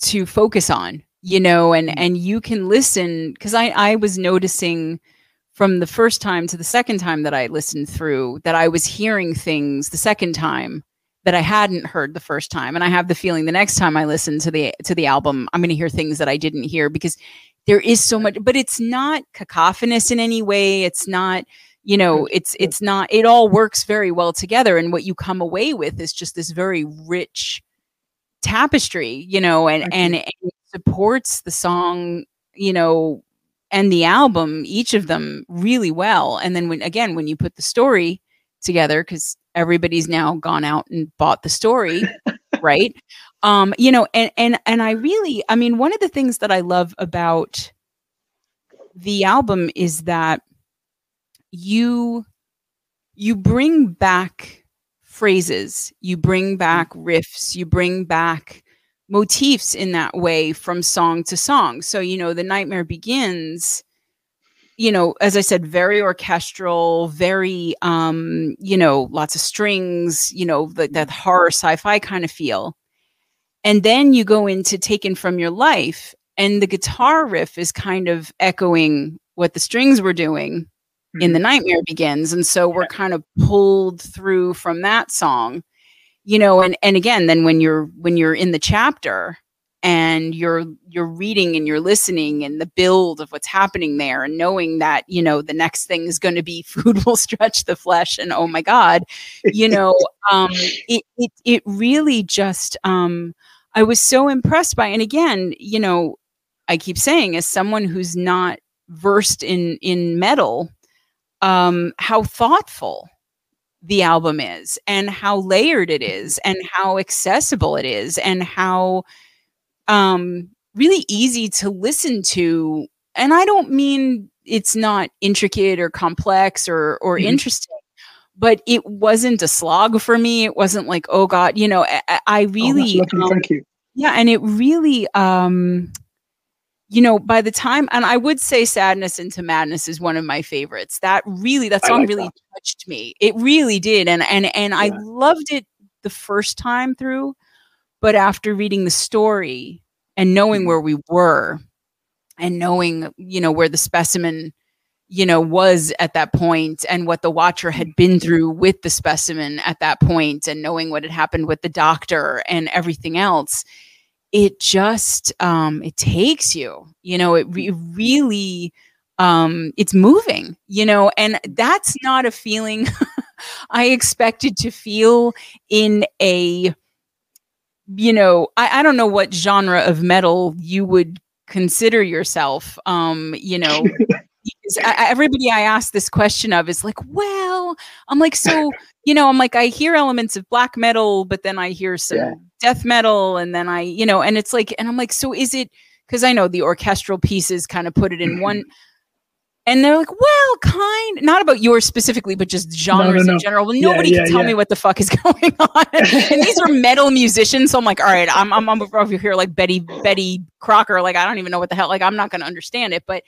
to focus on you know and mm. and you can listen because i i was noticing from the first time to the second time that i listened through that i was hearing things the second time that i hadn't heard the first time. And i have the feeling the next time i listen to the to the album i'm going to hear things that i didn't hear because there is so much but it's not cacophonous in any way. It's not you know mm-hmm. it's it's not it all works very well together. And what you come away with is just this very rich tapestry you know and and, and supports the song, you know, and the album, each of them really well. And then when again, when you put the story together, because everybody's now gone out and bought the story, right? [LAUGHS] Um, you know, and and and I really, I mean, one of the things that I love about the album is that you you bring back phrases, you bring back riffs, you bring back motifs in that way from song to song. So, you know, The Nightmare Begins, you know, as I said, very orchestral, very, um, you know, lots of strings, you know, the, that horror sci fi kind of feel. And then you go into Taken from Your Life, and the guitar riff is kind of echoing what the strings were doing in The mm-hmm. Nightmare Begins. And so we're kind of pulled through from that song you know and and again then when you're when you're in the chapter and you're you're reading and you're listening and the build of what's happening there and knowing that you know the next thing is going to be [LAUGHS] food will stretch the flesh and oh my god you [LAUGHS] know um it it, it really just um i was so impressed by and again you know i keep saying as someone who's not versed in in metal um how thoughtful the album is and how layered it is and how accessible it is and how um really easy to listen to and i don't mean it's not intricate or complex or or mm-hmm. interesting but it wasn't a slog for me it wasn't like oh god you know i, I oh, really oh, um, thank you yeah and it really um you know, by the time, and I would say Sadness into Madness is one of my favorites. That really, that song like really that. touched me. It really did. And, and, and yeah. I loved it the first time through, but after reading the story and knowing mm-hmm. where we were and knowing, you know, where the specimen, you know, was at that point and what the watcher had mm-hmm. been through with the specimen at that point and knowing what had happened with the doctor and everything else it just um it takes you you know it re- really um it's moving you know and that's not a feeling [LAUGHS] i expected to feel in a you know I, I don't know what genre of metal you would consider yourself um you know I, everybody I ask this question of is like, well, I'm like, so, you know, I'm like, I hear elements of black metal, but then I hear some yeah. death metal, and then I, you know, and it's like, and I'm like, so is it because I know the orchestral pieces kind of put it in one. [CLEARS THROAT] And they're like, well, kind, not about yours specifically, but just genres no, no, no. in general. Well, nobody yeah, yeah, can tell me what the fuck is [LAUGHS] going on. and these are metal musicians, so I'm like, all right, I'm I'm, I'm over here like Betty Betty Crocker, like I don't even know what the hell, like I'm not going to understand it, but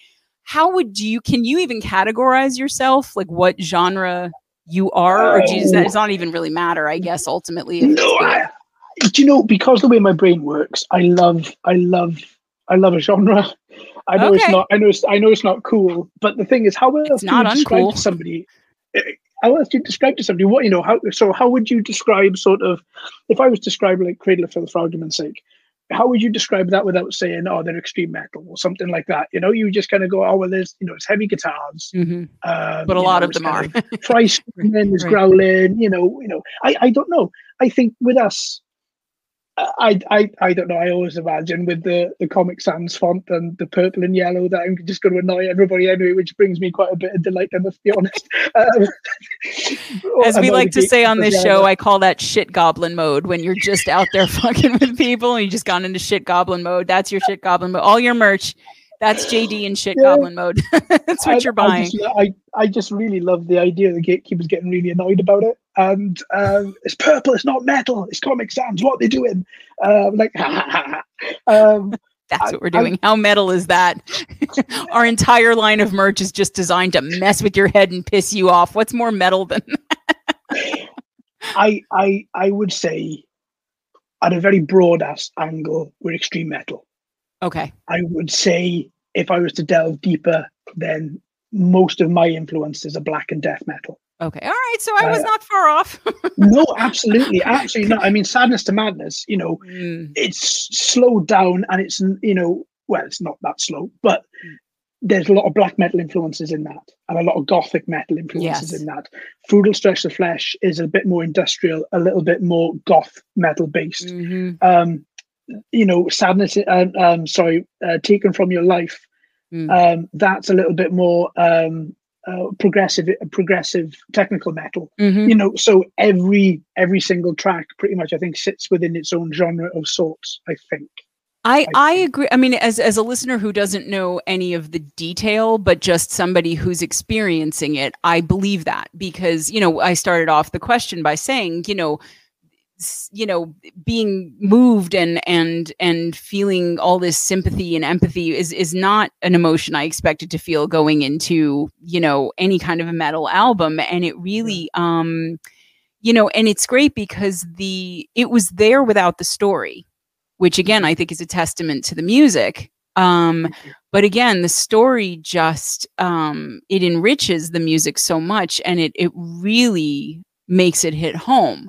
how would you can you even categorize yourself like what genre you are or do you, does not even really matter i guess ultimately no I, do you know because the way my brain works i love i love i love a genre i know okay. it's not i know it's, i know it's not cool but the thing is how else do you describe to somebody eh, how else do you describe to somebody what you know how so how would you describe sort of if i was describing like cradle of filth for argument's sake how would you describe that without saying, oh, they're extreme metal or something like that? You know, you just kind of go, oh, well, there's, you know, it's heavy guitars. Mm-hmm. Um, but a lot know, of them are. [LAUGHS] Is right. growling, you know, you know, I, I don't know. I think with us, I, I I don't know. I always imagine with the, the Comic Sans font and the purple and yellow that I'm just going to annoy everybody anyway, which brings me quite a bit of delight. I must be honest. [LAUGHS] Um, As we like to say on this show, I call that shit goblin mode when you're just out there [LAUGHS] fucking with people and you just gone into shit goblin mode. That's your shit goblin mode. All your merch that's JD in shit yeah. goblin mode. [LAUGHS] That's what I, you're buying. I just, I, I just really love the idea the gatekeepers getting really annoyed about it. And um, it's purple, it's not metal, it's Comic Sans. What are they doing? Um, like, [LAUGHS] um, that's what we're doing. How metal is that? [LAUGHS] Our entire line of merch is just designed to mess with your head and piss you off. What's more metal than that? [LAUGHS] I I I would say at a very broad ass angle, we're extreme metal. Okay. I would say if I was to delve deeper, then most of my influences are black and death metal. Okay. All right. So I was uh, not far off. [LAUGHS] no, absolutely. Absolutely not. I mean, sadness to madness, you know, mm. it's slowed down and it's, you know, well, it's not that slow, but mm. there's a lot of black metal influences in that and a lot of gothic metal influences yes. in that. Will Stretch the Flesh is a bit more industrial, a little bit more goth metal based. Mm-hmm. Um, you know, sadness, um, um sorry, uh, taken from your life Mm. Um, that's a little bit more um, uh, progressive, progressive technical metal. Mm-hmm. You know, so every every single track, pretty much, I think, sits within its own genre of sorts. I think. I, I agree. I mean, as as a listener who doesn't know any of the detail, but just somebody who's experiencing it, I believe that because you know I started off the question by saying you know you know being moved and and and feeling all this sympathy and empathy is is not an emotion i expected to feel going into you know any kind of a metal album. And it really um you know and it's great because the it was there without the story which again i think is a testament to the music. Um but again the story just um it enriches the music so much and it it really makes it hit home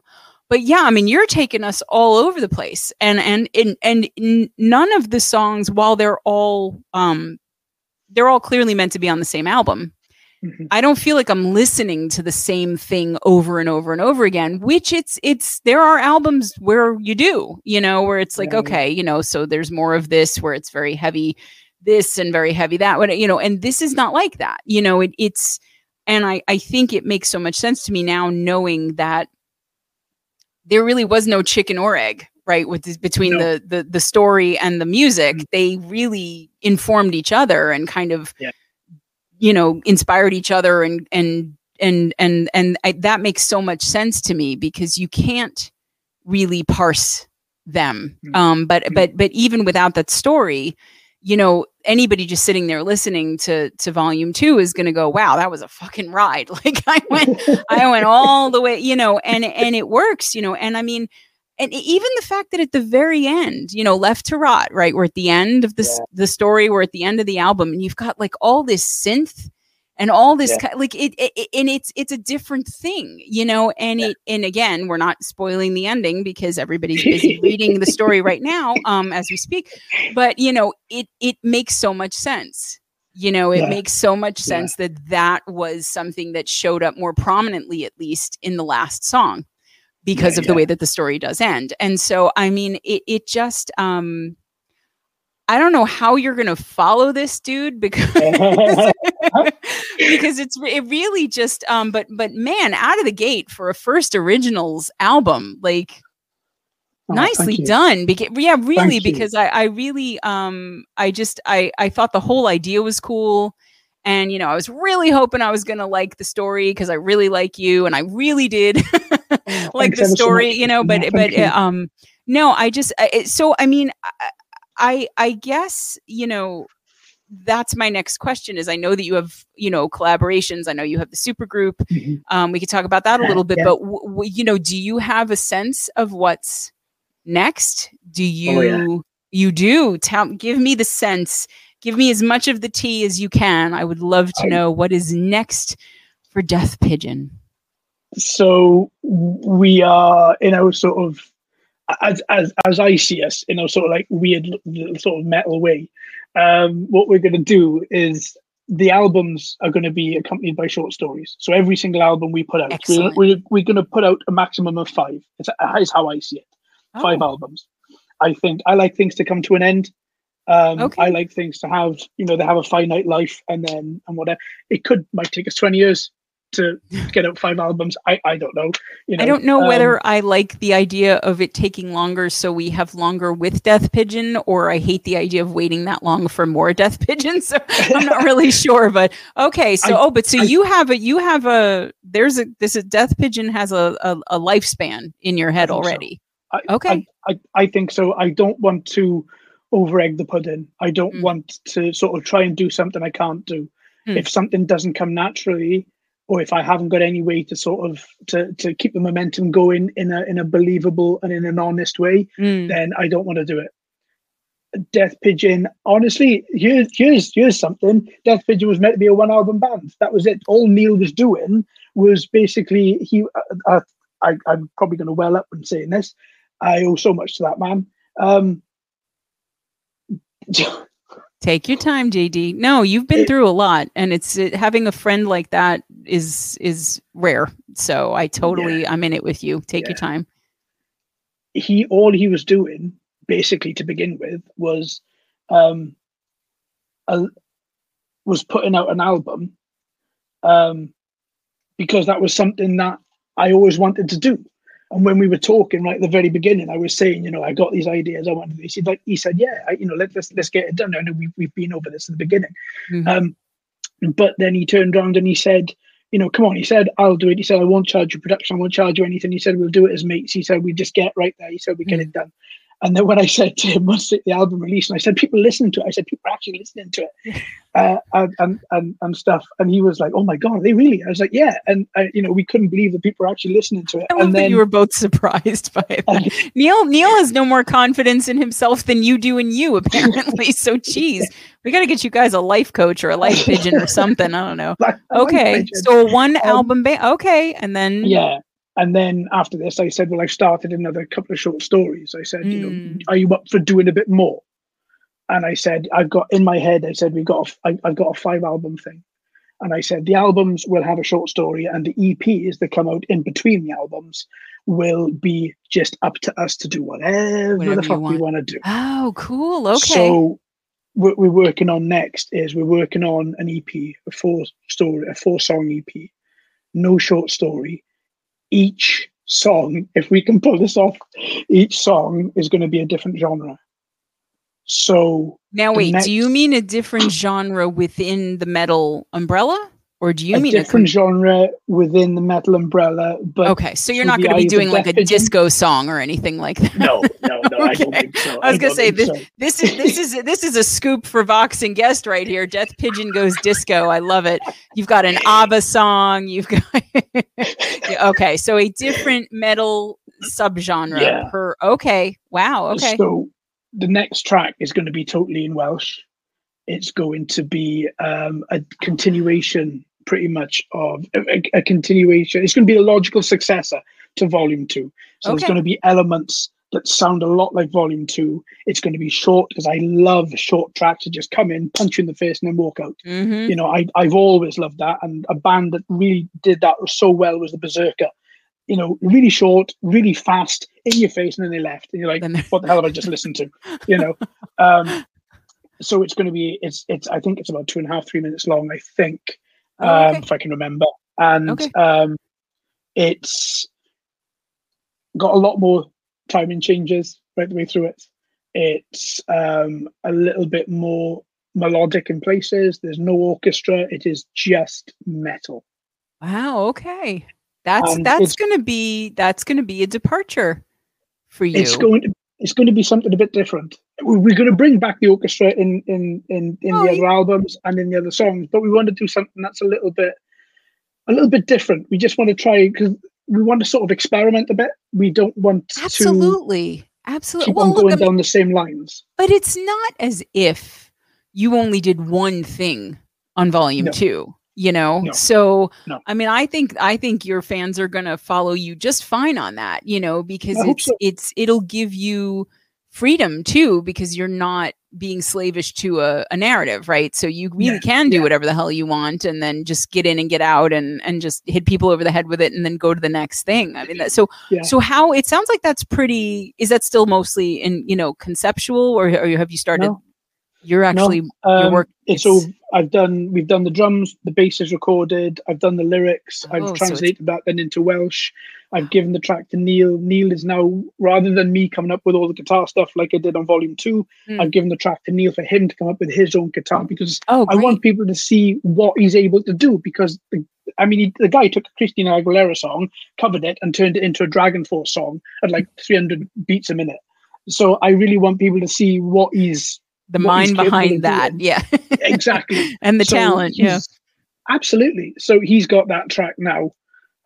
but yeah i mean you're taking us all over the place and and and, and none of the songs while they're all um they're all clearly meant to be on the same album mm-hmm. i don't feel like i'm listening to the same thing over and over and over again which it's it's there are albums where you do you know where it's like okay you know so there's more of this where it's very heavy this and very heavy that one you know and this is not like that you know it, it's and I, I think it makes so much sense to me now knowing that there really was no chicken or egg right with this, between no. the, the the story and the music mm-hmm. they really informed each other and kind of yeah. you know inspired each other and and and and and I, that makes so much sense to me because you can't really parse them mm-hmm. um but mm-hmm. but but even without that story you know anybody just sitting there listening to to volume two is going to go wow that was a fucking ride [LAUGHS] like i went i went all the way you know and and it works you know and i mean and even the fact that at the very end you know left to rot right we're at the end of this yeah. the story we're at the end of the album and you've got like all this synth and all this yeah. kind, like it, it, and it's it's a different thing you know and yeah. it and again we're not spoiling the ending because everybody's busy [LAUGHS] reading the story right now um as we speak but you know it it makes so much sense you know it yeah. makes so much sense that that was something that showed up more prominently at least in the last song because of the way that the story does end and so i mean it it just um I don't know how you're going to follow this dude because [LAUGHS] [LAUGHS] because it's it really just um but but man out of the gate for a first originals album like oh, nicely done because yeah really because I I really um I just I I thought the whole idea was cool. And you know I was really hoping I was going to like the story because I really like you and I really did. [LAUGHS] Oh, like the story so you know but but you. um no I just I, so I mean I, I I guess you know that's my next question is I know that you have you know collaborations I know you have the super group mm-hmm. um, we could talk about that a little bit yeah. but w- w- you know do you have a sense of what's next do you oh, yeah. you do tell give me the sense give me as much of the tea as you can I would love to I, know what is next for Death Pigeon so we are in our sort of as as as I see us in a sort of like weird sort of metal way, um, what we're going to do is the albums are going to be accompanied by short stories. So every single album we put out, we're, we're, we're going to put out a maximum of five. It's, it's how I see it. Oh. Five albums. I think I like things to come to an end. Um, okay. I like things to have, you know, they have a finite life and then and whatever. It could might take us twenty years to get out five albums. I, I don't know. You know I don't know um, whether I like the idea of it taking longer so we have longer with Death Pigeon, or I hate the idea of waiting that long for more Death Pigeon. [LAUGHS] So I'm not [LAUGHS] really sure. But okay, so I, oh, but so I, you have a you have a there's a this is Death Pigeon has a, a, a lifespan in your head already. So. okay, I, I think so. I don't want to over egg the pudding. I don't mm. want to sort of try and do something I can't do. Mm. If something doesn't come naturally, or if I haven't got any way to sort of to to keep the momentum going in a in a believable and in an honest way, mm. then I don't want to do it. Death Pigeon, honestly, here's here's here's something. Death Pigeon was meant to be a one album band. That was it. All Neil was doing was basically he. Uh, uh, I, I'm probably going to well up when saying this. I owe so much to that man. Um, [LAUGHS] Take your time, JD. No, you've been through a lot, and it's it, having a friend like that is is rare. So I totally, yeah. I'm in it with you. Take yeah. your time. He all he was doing, basically to begin with, was um, a, was putting out an album, um, because that was something that I always wanted to do. And when we were talking right at the very beginning, I was saying, you know, I got these ideas. I wanted this. He like he said, yeah, I, you know, let, let's let's get it done. I know we've we've been over this at the beginning. Mm-hmm. Um, but then he turned around and he said, you know, come on. He said, I'll do it. He said, I won't charge you production. I won't charge you anything. He said, we'll do it as mates. He said, we just get right there. He said, we mm-hmm. get it done. And then when I said to him once the album released, and I said, people listening to it, I said, people are actually listening to it [LAUGHS] uh, and, and, and, and, stuff. And he was like, oh my God, they really? I was like, yeah. And, uh, you know, we couldn't believe that people were actually listening to it. I love and that then, you were both surprised by [LAUGHS] it. Uh, Neil, Neil has no more confidence in himself than you do in you, [LAUGHS] apparently. so, geez, we got to get you guys a life coach or a life pigeon or something. I don't know. okay. So, one um, album, ba- okay. And then. Yeah. And then after this, I said, well, I've started another couple of short stories. I said, mm. you know, hmm. are you up for doing a bit more? And I said, I've got in my head, I said, we've got, a, I, I've got a five album thing. And I said, the albums will have a short story and the EPs that come out in between the albums will be just up to us to do whatever, whatever the fuck want. we want to do. Oh, cool. Okay. So what we're working on next is we're working on an EP, a four story, a four song EP, no short story, each song, if we can pull this off, each song is going to be a different genre. So now, wait, next, do you mean a different genre within the metal umbrella? Or do you a mean different a different genre within the metal umbrella? But okay, so you're not going to be doing like a disco song or anything like that. No, no, no. okay. I don't [LAUGHS] think so. I was going to say this. So. This is this is this is a scoop for Vox and guest right here. Death Pigeon goes disco. I love it. You've got an ABBA song. You've got [LAUGHS] okay, so a different metal subgenre yeah. per. Okay, wow. Okay. So the next track is going to be totally in Welsh it's going to be um, a continuation pretty much of a, a, continuation. It's going to be a logical successor to volume two. So okay. there's going to be elements that sound a lot like volume two. It's going to be short because i love short tracks to just come in punch you in the face and then walk out. Mm-hmm. you know I, i've always loved that and a band that really did that so well was the Berzerker. You know really short really fast in your face and then they left and you're like what the hell have i just listened to? You know? [LAUGHS] Um, so it's going to be it's it's I think it's about two and a half three minutes long I think oh, okay. um, if I can remember and okay. um, it's got a lot more timing changes right the way through it. It's um, a little bit more melodic in places. There's no orchestra. It is just metal. Wow. Okay. That's and that's going to be that's going to be a departure for you. It's going to it's going to be something a bit different. We're going to bring back the orchestra in in in, in oh, the other albums and in the other songs, but we want to do something that's a little bit a little bit different. We just want to try because we want to sort of experiment a bit. We don't want absolutely, to absolutely keep well, on going look, down the same lines. But it's not as if you only did one thing on volume no. two you know no. so no. i mean i think i think your fans are going to follow you just fine on that you know because I it's so. it's it'll give you freedom too because you're not being slavish to a, a narrative right so you really yeah. can do yeah. whatever the hell you want and then just get in and get out and and just hit people over the head with it and then go to the next thing i mean that, so yeah. so how it sounds like that's pretty is that still mostly in you know conceptual or, or have you started no. you're actually no, um, your work it's, all I've done we've done the drums, the bass is recorded, I've done the lyrics, oh, I've translated so that then into Welsh. I've given the track to Neil. Neil is now rather than me coming up with all the guitar stuff like I did on volume two, mm. I've given the track to Neil for him to come up with his own guitar because oh, I want people to see what he's able to do because the, I mean, he, the guy took a Christina Aguilera song, covered it, and turned it into a DragonForce song at like 300 beats a minute. So I really want people to see what he's the mind behind that. Yeah. [LAUGHS] exactly. and the so talent. Yeah. Absolutely. So he's got that track now.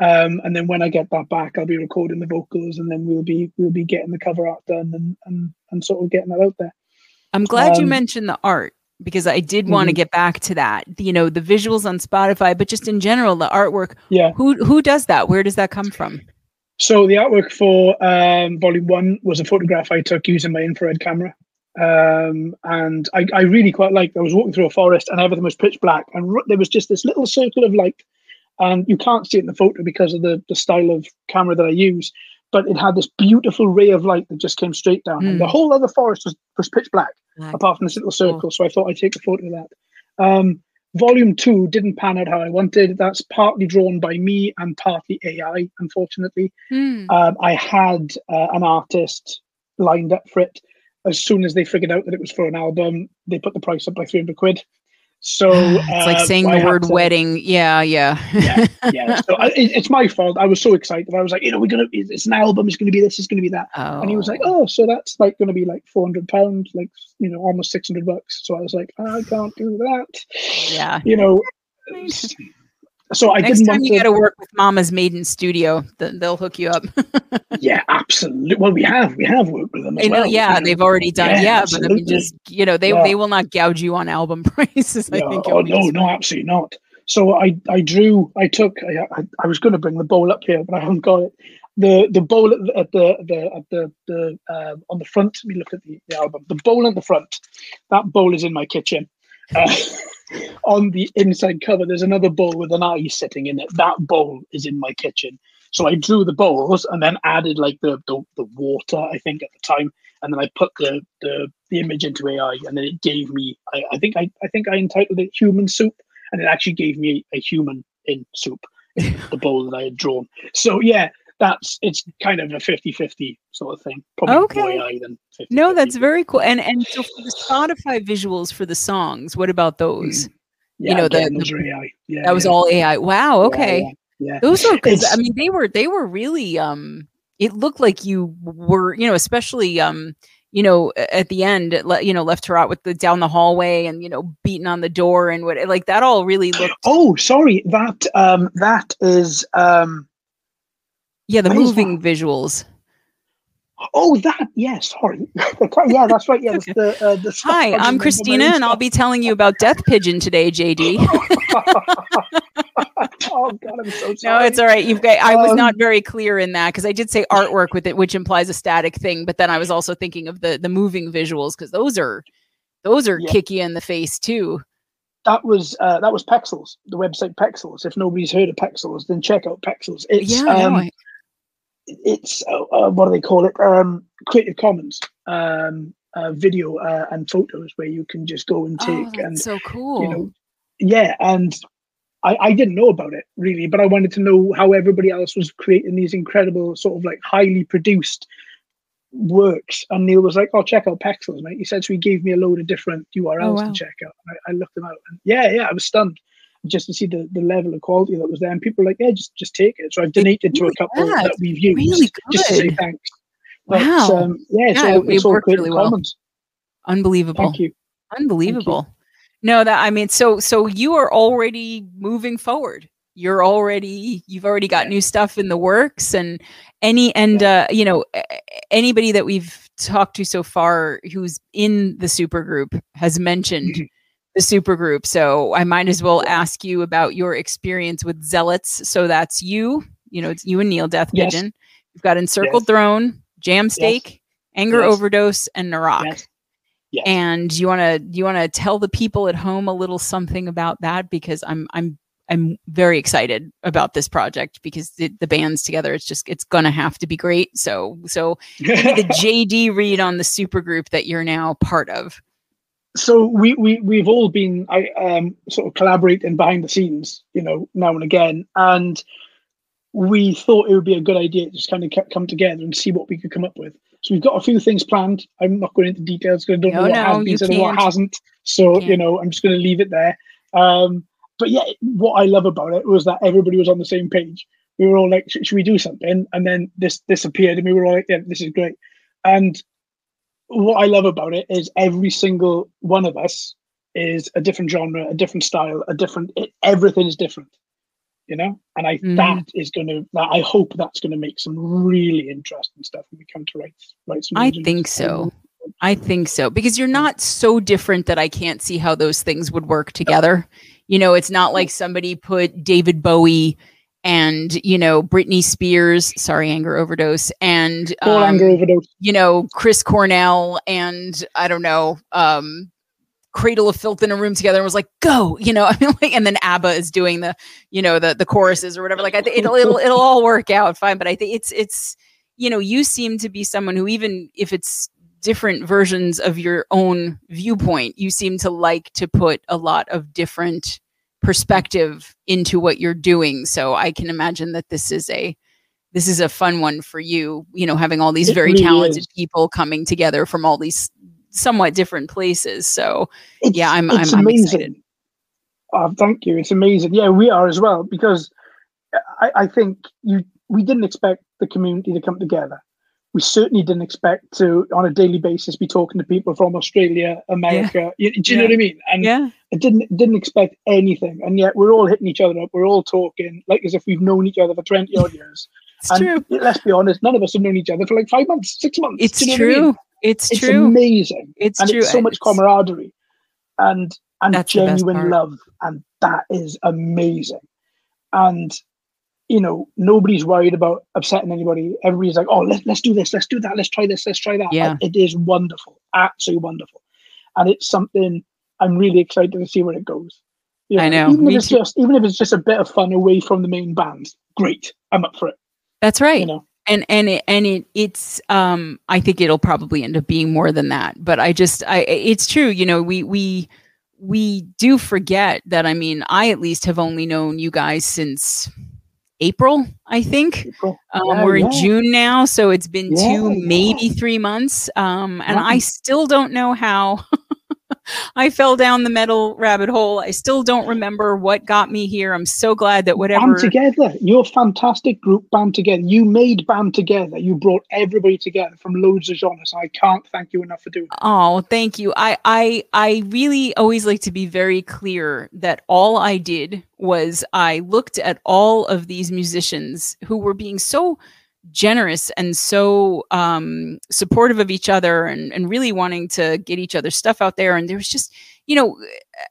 Um, and then when I get that back, I'll be recording the vocals, and then we'll be we'll be getting the cover art done and and, and sort of getting that out there. I'm glad um, you mentioned the art because I did mm-hmm. want to get back to that. You know, the visuals on Spotify, but just in general, the artwork. Yeah. Who who does that? Where does that come from? So the artwork for um, Volume One was a photograph I took using my infrared camera. Um, and I, I, really quite liked. I was walking through a forest and everything was pitch black, and there was just this little circle of light. And you can't see it in the photo because of the, the style of camera that I use, but it had this beautiful ray of light that just came straight down. Mm. And the hmm. whole other forest was, was pitch black, apart from this little circle. So I thought I'd take a photo of that. Um, volume two didn't pan out how I wanted. That's partly drawn by me and partly AI, unfortunately. Hmm. Um, I had uh, an artist lined up for it. As soon as they figured out that it was for an album, they put the price up by 300 quid. So [SIGHS] it's like uh, saying the word to- wedding. Yeah, yeah. yeah, [LAUGHS] yeah. So I, it, it's my fault. I was so excited. I was like, you know, we're gonna. It's an album. It's gonna be this. It's gonna be that. oh. And he was like, oh, so that's like gonna be like four hundred pounds, like you know, almost six hundred bucks. So I was like, I can't do that. yeah. You know. [LAUGHS] So I Next didn't time you got to work with Mama's Maiden Studio, th- they'll hook you up. [LAUGHS] Yeah, absolutely. Well, we have we have worked with them. As I know, well, yeah, they've already done. Yeah, Yeah, but I mean, just you know, they Yeah. they will not gouge you on album [LAUGHS] prices. I Yeah, think. oh no, no, absolutely not. So I, I drew, I took, I, I, I was going to bring the bowl up here, but I haven't got it. The the bowl at the at the, the at the the uh, on the front. Let me look at the, the album. The bowl at the front. That bowl is in my kitchen. [LAUGHS] On the inside cover, there's another bowl with an eye sitting in it. That bowl is in my kitchen. So I drew the bowls and then added like the the, the water, I think at the time, and then I put the the, the image into AI, and then it gave me. I, I think I, I think I entitled it "Human Soup," and it actually gave me a human in soup in the bowl that I had drawn. So yeah, that's it's kind of a 50-50 sort of thing. Probably Okay. more AI than 50 No, that's very cool. And and so for the Spotify visuals for the songs, what about those? yeah, you know, the- again, the- AI. Yeah, That was all AI. Wow. Okay. Yeah. yeah. Those were because I mean they were they were really um it looked like you were you know especially um you know at the end you know left her out with the down the hallway and you know beating on the door and what like that all really looked Oh, sorry. That um that is um yeah the what moving visuals. oh that yes, sorry. [LAUGHS] yeah, that's right. Yeah, the uh, the Hi, I'm Christina and I'll be telling you about Death Pigeon today, JD. [LAUGHS] oh god, I'm so sorry. No, it's all right. You've got. I was Um, not very clear in that because I did say artwork with it, which implies a static thing. But then I was also thinking of the the moving visuals because those are those are Yeah. kick you in the face too. that was uh, that was Pexels, the website Pexels. If nobody's heard of Pexels, then check out Pexels. It's yeah, no, um, I- it's uh, uh, what do they call it? Um, Creative Commons um, uh, video uh, and photos where you can just go and oh, take that's and so cool. you know, yeah. And I, I didn't know about it really, but I wanted to know how everybody else was creating these incredible sort of like highly produced works. And Neil was like, "Oh, check out Pexels, mate." He said so. He gave me a load of different URLs Oh, wow. to check out. I, I looked them out, and yeah, yeah, I was stunned just to see the, the level of quality that was there. And people were like, "Yeah, just just take it." So I've donated to a couple that we've used Really just to say thanks. But, Wow. um, yeah, it's Yeah, all, it- it's it all worked really well. Unbelievable. Thank you. Unbelievable. No, that I mean, so so you are already moving forward. You're already you've already got new stuff in the works, and any and uh, you know anybody that we've talked to so far who's in the super group has mentioned. [CLEARS THROAT] the super group. So I might as well ask you about your experience with zealots. So that's you. You know, it's you and Neil Death Yes. Pigeon. You've got Encircled Yes. Throne, Jam Steak, Anger Yes. Overdose, and Narak. Yes. Yes. and you want to you want to tell the people at home a little something about that because i'm i'm i'm very excited about this project because the, the band's together it's just it's gonna have to be great so so the [LAUGHS] jd read on the super group that you're now part of so we, we we've all been I um sort of collaborating behind the scenes, you know, now and again, and we thought it would be a good idea to just kind of come together and see what we could come up with. So we've got a few things planned. I'm not going into details because I don't No, know what no, has been said and what hasn't. So can't. you know, I'm just going to leave it there. Um, but yeah, what I love about it was that everybody was on the same page. We were all like, "Should we do something?" And then this this appeared, and we were all like, "Yeah, this is great." And what I love about it is every single one of us is a different genre, a different style, a different. It, everything is different, you know. And I Mhm. that is going to. That I hope that's going to make some really interesting stuff when we come to write write some. i think so i think so because you're not so different that i can't see how those things would work together you know it's not like somebody put david bowie and you know britney spears sorry anger overdose and um, anger overdose. you know, Chris Cornell and I don't know, um, Cradle of Filth in a room together and was like, go, you know, [LAUGHS] I mean, like, and then ABBA is doing the, you know, the the choruses or whatever. Like, I think it'll it'll [LAUGHS] it'll all work out fine. But I think it's it's, you know, you seem to be someone who even if it's different versions of your own viewpoint. You seem to like to put a lot of different perspective into what you're doing. So I can imagine that this is a this is a fun one for you, you know, having all these It very really talented is. people coming together from all these somewhat different places. So It's, yeah, I'm I'm, I'm amazing. excited. Oh, thank you. It's amazing. Yeah, we are as well because I, I think you we didn't expect the community to come together. We certainly didn't expect to, on a daily basis, be talking to people from Australia, America. You- do you know what I mean? And Yeah. I didn't didn't expect anything, and yet we're all hitting each other up. We're all talking like as if we've known each other for twenty odd years. [LAUGHS] It's and true. let's be honest, none of us have known each other for like five months, six months. It's you know what I true. mean? It's, It's true. amazing It's and true. it's so much it's- camaraderie and and That's genuine love and that is amazing and you know nobody's worried about upsetting anybody. Everybody's like oh let's let's do this let's do that let's try this let's try that. Yeah. It is wonderful absolutely wonderful. And it's something i'm really excited to see where it goes. You I know, even if it's too. just even if it's just a bit of fun away from the main band great i'm up for it. That's right. you know? And and it, and it it's um i think it'll probably end up being more than that. But i just i it's true you know we we we do forget that i mean i at least have only known you guys since april i think April. um, Yeah, we're in june now so it's been Yeah, two yeah. maybe three months um and i still don't know how [LAUGHS] I fell down the metal rabbit hole. I still don't remember what got me here. I'm so glad that whatever band together. You're a fantastic group band together. You made band together. You brought everybody together from loads of genres. I can't thank you enough for doing that. Oh, thank you. I I I really always like to be very clear that all I did was I looked at all of these musicians who were being so generous and so um supportive of each other and and really wanting to get each other's stuff out there. And there was just you know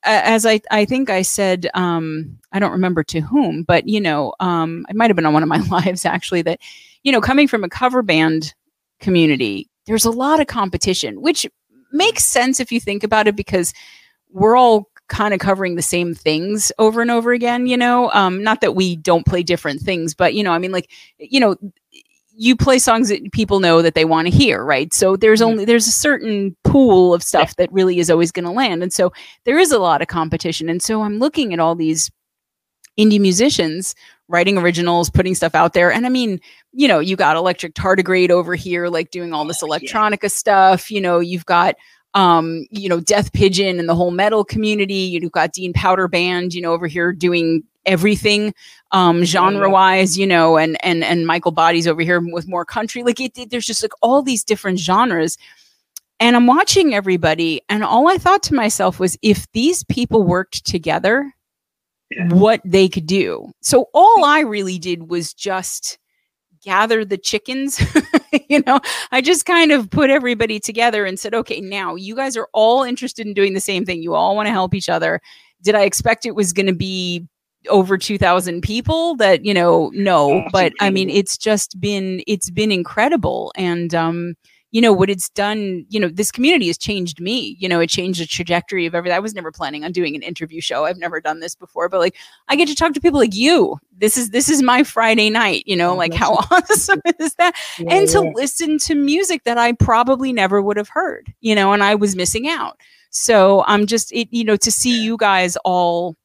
as I I think I said um I don't remember to whom but you know um it might have been on one of my [LAUGHS] lives actually that you know coming from a cover band community there's a lot of competition which makes sense if you think about it because we're all kind of covering the same things over and over again you know? Um not that we don't play different things but you know i mean like you know you play songs that people know that they want to hear right? So there's Mhm. only there's a certain pool of stuff that really is always going to land. And so there is a lot of competition. And so i'm looking at all these indie musicians writing originals putting stuff out there. And i mean you know you got electric tardigrade over here like doing all this Oh, yeah. electronica stuff. You know you've got um you know death pigeon and the whole metal community. You've got dean powder band you know over here doing everything um genre wise you know and and and michael body's over here with more country. Like it, it- there's just like all these different genres. And i'm watching everybody and all i thought to myself was if these people worked together Yeah. what they could do. So all i really did was just gather the chickens [LAUGHS] you know? I just kind of put everybody together and said okay now you guys are all interested in doing the same thing. You all want to help each other. Did i expect it was going to be over 2000 people that you know no [LAUGHS] but i mean it's just been it's been incredible. And um you know what it's done you know this community has changed me. You know it changed the trajectory of everything. I was never planning on doing an interview show. I've never done this before but like i get to talk to people like you. This is this is my friday night you know Oh, like how [LAUGHS] awesome is that? Yeah, and to yeah. listen to music that I probably never would have heard, you know, and I was missing out. So I'm just, it, you know, to see you guys all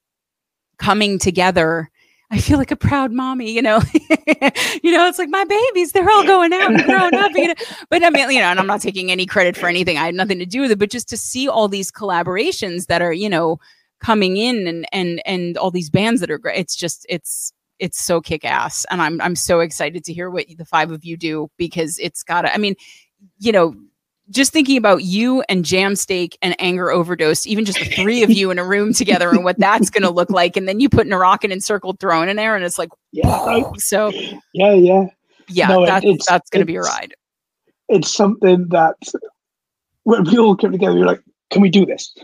coming together. I feel like a proud mommy, you know. [LAUGHS] you know, it's like my babies, they're all going out and growing up. You know? But I mean, you know, and I'm not taking any credit for anything. I had nothing to do with it, but just to see all these collaborations that are, you know, coming in and and and all these bands that are great. It's just it's it's so kick ass. And I'm I'm so excited to hear what the five of you do because it's gotta I mean, you know, just thinking about you and jam steak and anger overdose, even just the three of you in a room together and what that's gonna look like. And then you putting Narak encircled throne in there and it's like yeah, so yeah, yeah. yeah, No, that's it's- that's gonna be a ride. It's something that when we all came together, we were like, "Can we do this?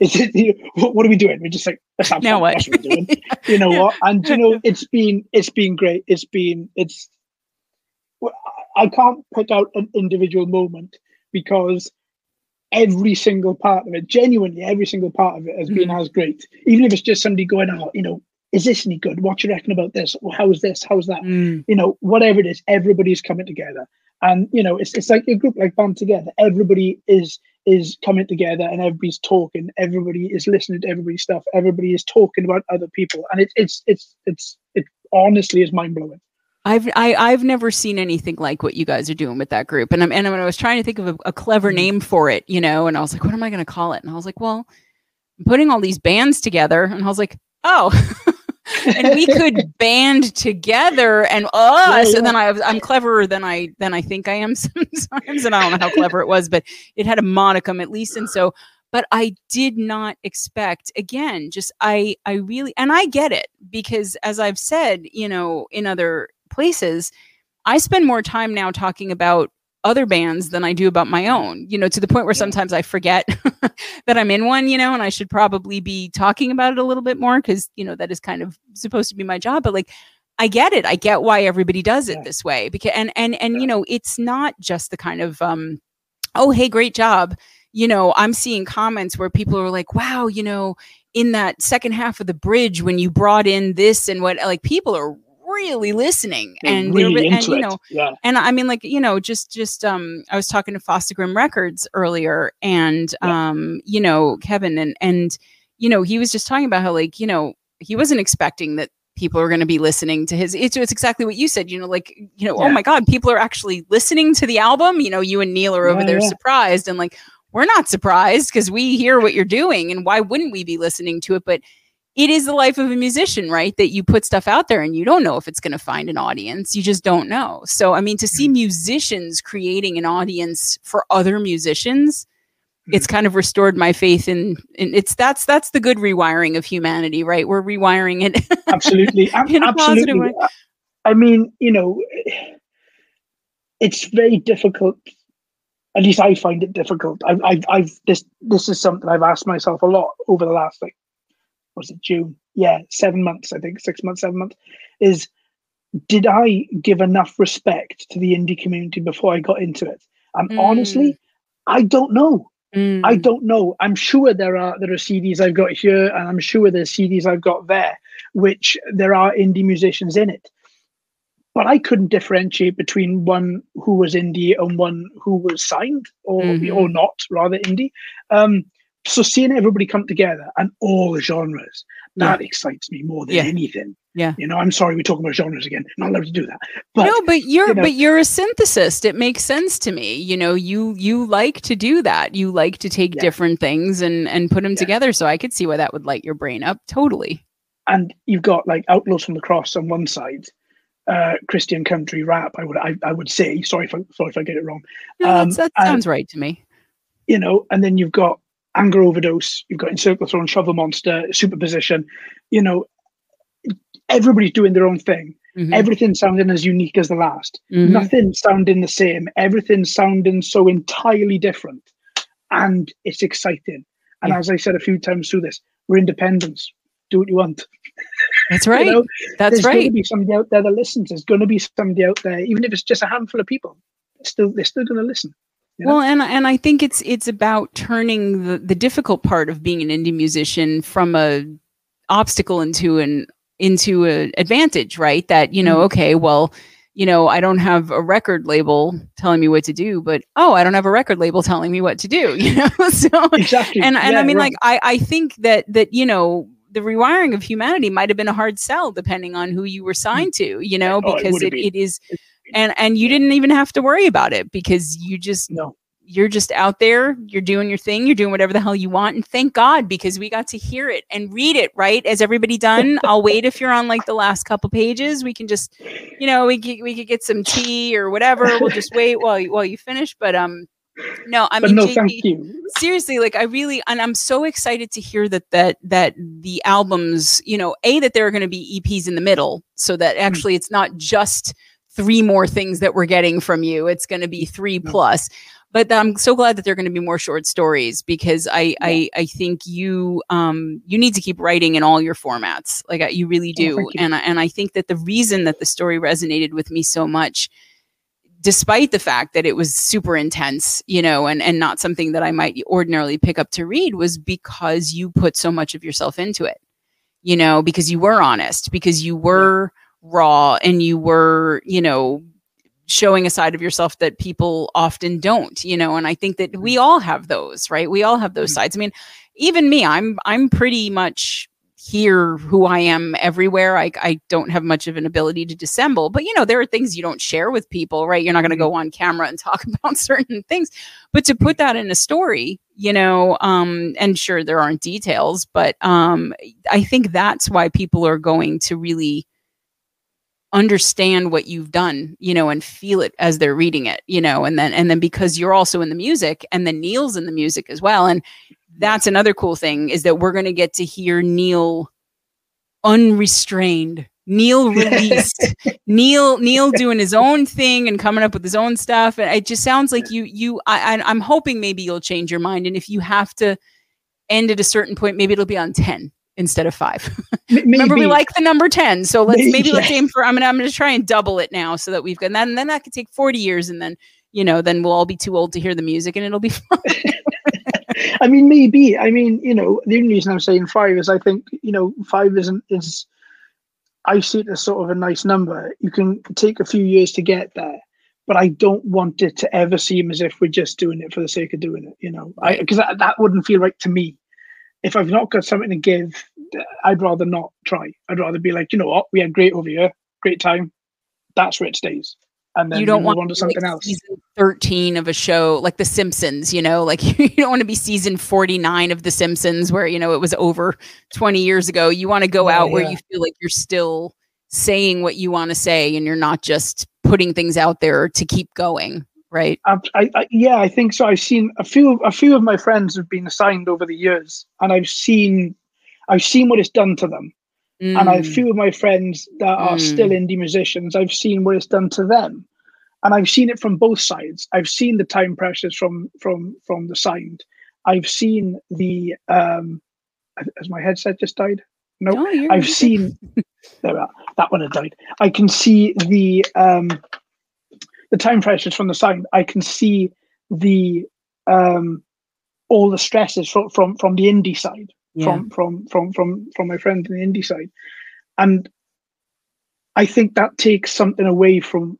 Is it? You know, what, what are we doing?" We're just like, "That's not Now fun. what? That's what we're doing." [LAUGHS] you know what? And you know, it's been it's been great. It's been it's. I can't pick out an individual moment because every single part of it, genuinely, every single part of it has been as great. Even if it's just somebody going, "Oh, you know, is this any good? What you reckon about this? How is this? How's that?" Mm, You know, whatever it is, everybody's coming together, and you know it's, it's like a group like band together everybody is is coming together and everybody's talking everybody is listening to everybody's stuff everybody is talking about other people and it's it's it's it's it honestly is mind-blowing I've I, I've never seen anything like what you guys are doing with that group, and I'm and when I was trying to think of a, a clever mm-hmm. name for it, you know, and I was like, what am I going to call it? And I was like, well, I'm putting all these bands together, and I was like, oh, [LAUGHS] and we could [LAUGHS] band together and us. Yeah, yeah. And then I was, I'm cleverer than I than I think I am [LAUGHS] sometimes, and I don't know how clever it was, but it had a monicum at least, and so. But I did not expect again. Just I I really and I get it because as I've said, you know, in other places, I spend more time now talking about other bands than I do about my own, you know, to the point where sometimes I forget [LAUGHS] that I'm in one, you know, and I should probably be talking about it a little bit more because, you know, that is kind of supposed to be my job. But like, I get it. I get why everybody does it yeah. this way because, and, and, and, yeah. you know, it's not just the kind of, um, oh, hey, great job. You know, I'm seeing comments where people are like, wow, you know, in that second half of the bridge when you brought in this and what, like, people are really listening and really and you know yeah. and i mean like you know just just um i was talking to Fostergrim records earlier and yeah. um you know kevin and and you know he was just talking about how like you know he wasn't expecting that people are going to be listening to his it's, it's exactly what you said you know like you know oh yeah. oh my god people are actually listening to the album you know you and neil are over there surprised and like we're not surprised because we hear what you're doing and why wouldn't we be listening to it but it is the life of a musician, right? That you put stuff out there and you don't know if it's going to find an audience. You just don't know. So, I mean, to see mm-hmm. musicians creating an audience for other musicians, it's mm-hmm. kind of restored my faith in, in it's that's that's the good rewiring of humanity, right? We're rewiring it [LAUGHS] absolutely, in a positive way. I mean, you know, it's very difficult. At least I find it difficult. I've, I've, I've this this is something I've asked myself a lot over the last like was it June? Yeah, seven months, I think, six months, seven months, is did I give enough respect to the indie community before I got into it? And mm. honestly, I don't know. Mm. I don't know. I'm sure there are there are CDs I've got here, and I'm sure there's CDs I've got there, which there are indie musicians in it. But I couldn't differentiate between one who was indie and one who was signed or mm-hmm. or not, rather indie. Um, so seeing everybody come together and all the genres that yeah. excites me more than yeah. anything. Yeah. You know i'm sorry we're talking about genres again. Not allowed to do that. But no but you're you know, but you're a synthesist. It makes sense to me. You know you you like to do that. You like to take yeah. different things and and put them together. So i could see why that would light your brain up. Totally. And you've got like outlaws from the cross on one side uh christian country rap i would i, I would say. Sorry if I, sorry if i get it wrong. No, um, that sounds and, right to me. you know and then you've got anger overdose. You've got encircle throne, shovel monster, superposition. You know, everybody's doing their own thing. Mm-hmm. Everything sounding as unique as the last. Mm-hmm. Nothing sounding the same. Everything sounding so entirely different, and it's exciting. And yeah. as I said a few times through this, we're independents. Do what you want. That's [LAUGHS] right. you know, That's there's right. There's going to be somebody out there that listens. There's going to be somebody out there, even if it's just a handful of people. Still, they're still going to listen. Well, and and I think it's it's about turning the, the difficult part of being an indie musician from a obstacle into an into an advantage, right? That you know, mm-hmm. okay, well, you know, I don't have a record label telling me what to do, but oh, I don't have a record label telling me what to do, [LAUGHS] you know. so exactly, and and yeah, I mean, right. like, I I think that that you know the rewiring of humanity might have been a hard sell depending on who you were signed to, you know, oh, because it, it, it is and and you didn't even have to worry about it because you just no. you're just out there you're doing your thing you're doing whatever the hell you want. And thank god because we got to hear it and read it right? As everybody done [LAUGHS] i'll wait if you're on like the last couple pages. We can just you know we could, we could get some tea or whatever. We'll just wait while you while you finish. But um no i mean no, JD, seriously like i really and i'm so excited to hear that that that the albums you know a that there are going to be eps in the middle so that mm. actually it's not just three more things that we're getting from you. It's going to be three plus. But I'm so glad that they're going to be more short stories because I yeah. I, I think you um you need to keep writing in all your formats like you really oh, do oh, and I, and I think that the reason that the story resonated with me so much despite the fact that it was super intense you know and and not something that I might ordinarily pick up to read was because you put so much of yourself into it you know because you were honest because you were raw and you were, you know, showing a side of yourself that people often don't you know and i think that we all have those right? We all have those Mhm. sides. I mean even me i'm i'm pretty much here who i am everywhere. I i don't have much of an ability to dissemble but you know there are things you don't share with people right? You're not going to go on camera and [LAUGHS] talk about certain things. But to put that in a story you know um and sure there aren't details but um i think that's why people are going to really understand what you've done you know and feel it as they're reading it you know and then and then because you're also in the music and then neil's in the music as well. And that's another cool thing is that we're going to get to hear neil unrestrained neil [LAUGHS] released neil neil doing his own thing and coming up with his own stuff. And it just sounds like you you I, I i'm hoping maybe you'll change your mind. And if you have to end at a certain point maybe it'll be on 10 instead of 5 [LAUGHS] Remember, we like the number 10. So [LAUGHS] let's Maybe, maybe let's aim for I'm gonna I'm gonna try and double it now so that we've got and then, then that could take 40 years and then you know, then we'll all be too old to hear the music and it'll be [LAUGHS] fun. I mean, maybe. I mean, you know, the only reason I'm saying five is I think, you know, five isn't is I see it as sort of a nice number. You can take a few years to get there, but I don't want it to ever seem as if we're just doing it for the sake of doing it. You know, I because that, that wouldn't feel right to me. If I've not got something to give, I'd rather not try. I'd rather be like, you know what, we had great over here, great time. That's where it stays, and then you don't want on to to something like else. season 13 of a show like The Simpsons, you know, like [LAUGHS] you don't want to be season 49 of The Simpsons where, you know, it was over 20 years ago. You want to go Yeah, out where you feel like you're still saying what you want to say and you're not just putting things out there to keep going, right? I, I, yeah, I think so. I've seen a few. A few of my friends have been assigned over the years, and I've seen, I've seen what it's done to them. And I, a Mm, few of my friends that are Mm. still indie musicians, I've seen what it's done to them, and I've seen it from both sides. I've seen the time pressures from from from the signed. I've seen the. um Has my headset just died? No, no, you're- I've seen [LAUGHS] there that one had died. I can see the um the time pressures from the sign. I can see the um all the stresses from from, from the indie side, yeah. from from from from from my friends in the indie side. And I think that takes something away from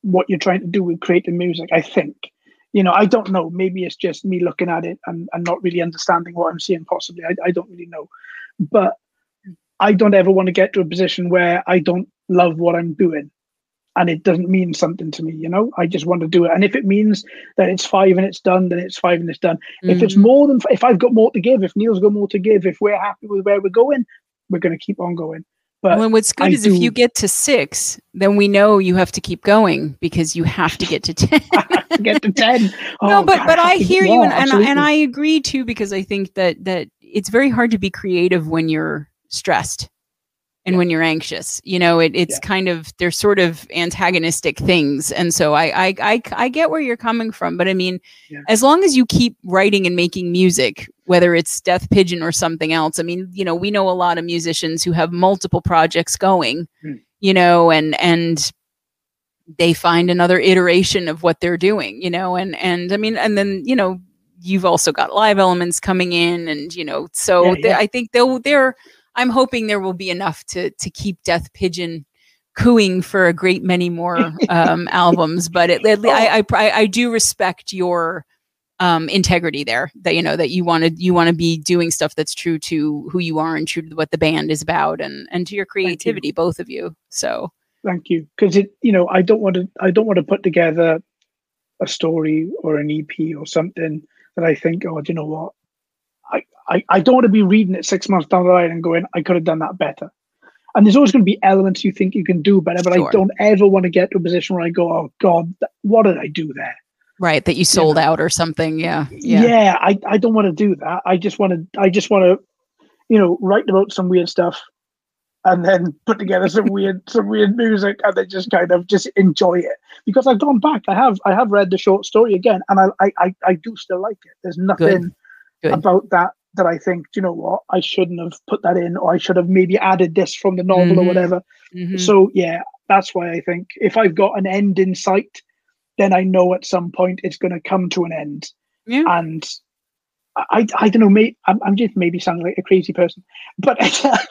what you're trying to do with creating music. I think. You know, I don't know. Maybe it's just me looking at it and, and not really understanding what I'm seeing, possibly. I, I don't really know. But I don't ever want to get to a position where I don't love what I'm doing and it doesn't mean something to me, you know? I just want to do it. And if it means that it's five and it's done, then it's five and it's done. If it's Mhm. more than, if I've got more to give, if Neil's got more to give, if we're happy with where we're going, we're going to keep on going. But well, and what's good I is if you get to six, then we know you have to keep going because you have to get to 10. to [LAUGHS] get to 10. no, Oh, but God, but have I hear you, more, and, and and. I agree too because I think that that it's very hard to be creative when you're stressed and Yeah. when you're anxious. You know, it, it's Yeah. kind of they're sort of antagonistic things, and so I I I, I get where you're coming from, but I mean, Yeah. as long as you keep writing and making music, whether it's Death Pigeon or something else, I mean, you know, we know a lot of musicians who have multiple projects going, Hmm. you know, and and they find another iteration of what they're doing, you know, and and I mean, and then you know, you've also got live elements coming in, and you know, so Yeah, th- yeah. I think they'll there. I'm hoping there will be enough to to keep Death Pigeon cooing for a great many more um, [LAUGHS] albums. But it, it- I, I I I do respect your um integrity there that you know that you want to you want to be doing stuff that's true to who you are and true to what the band is about and and to your you. creativity both of you so Thank you. Because it, you know, I don't want to. I don't want to put together a story or an EP or something that I think, oh, do you know what? I, I, I don't want to be reading it six months down the line and going, I could have done that better. And there's always going to be elements you think you can do better, but Sure. I don't ever want to get to a position where I go, oh God, what did I do there? right that you sold know. out or something yeah Yeah, yeah I, I don't want to do that. I just want to I just want to, you know, write about some weird stuff and then [LAUGHS] put together some weird some weird music and then just kind of just enjoy it. Because I've gone back. I have I have read the short story again and I I, I, I do still like it. There's nothing Good. About that that I think, you know what, I shouldn't have put that in or I should have maybe added this from the novel or Mhm. whatever. Mhm. So yeah, that's why I think if I've got an end in sight, then I know at some point it's going to come to an end. Yeah. And I, I don't know. Maybe I'm, I'm just maybe sounding like a crazy person, but [LAUGHS] I,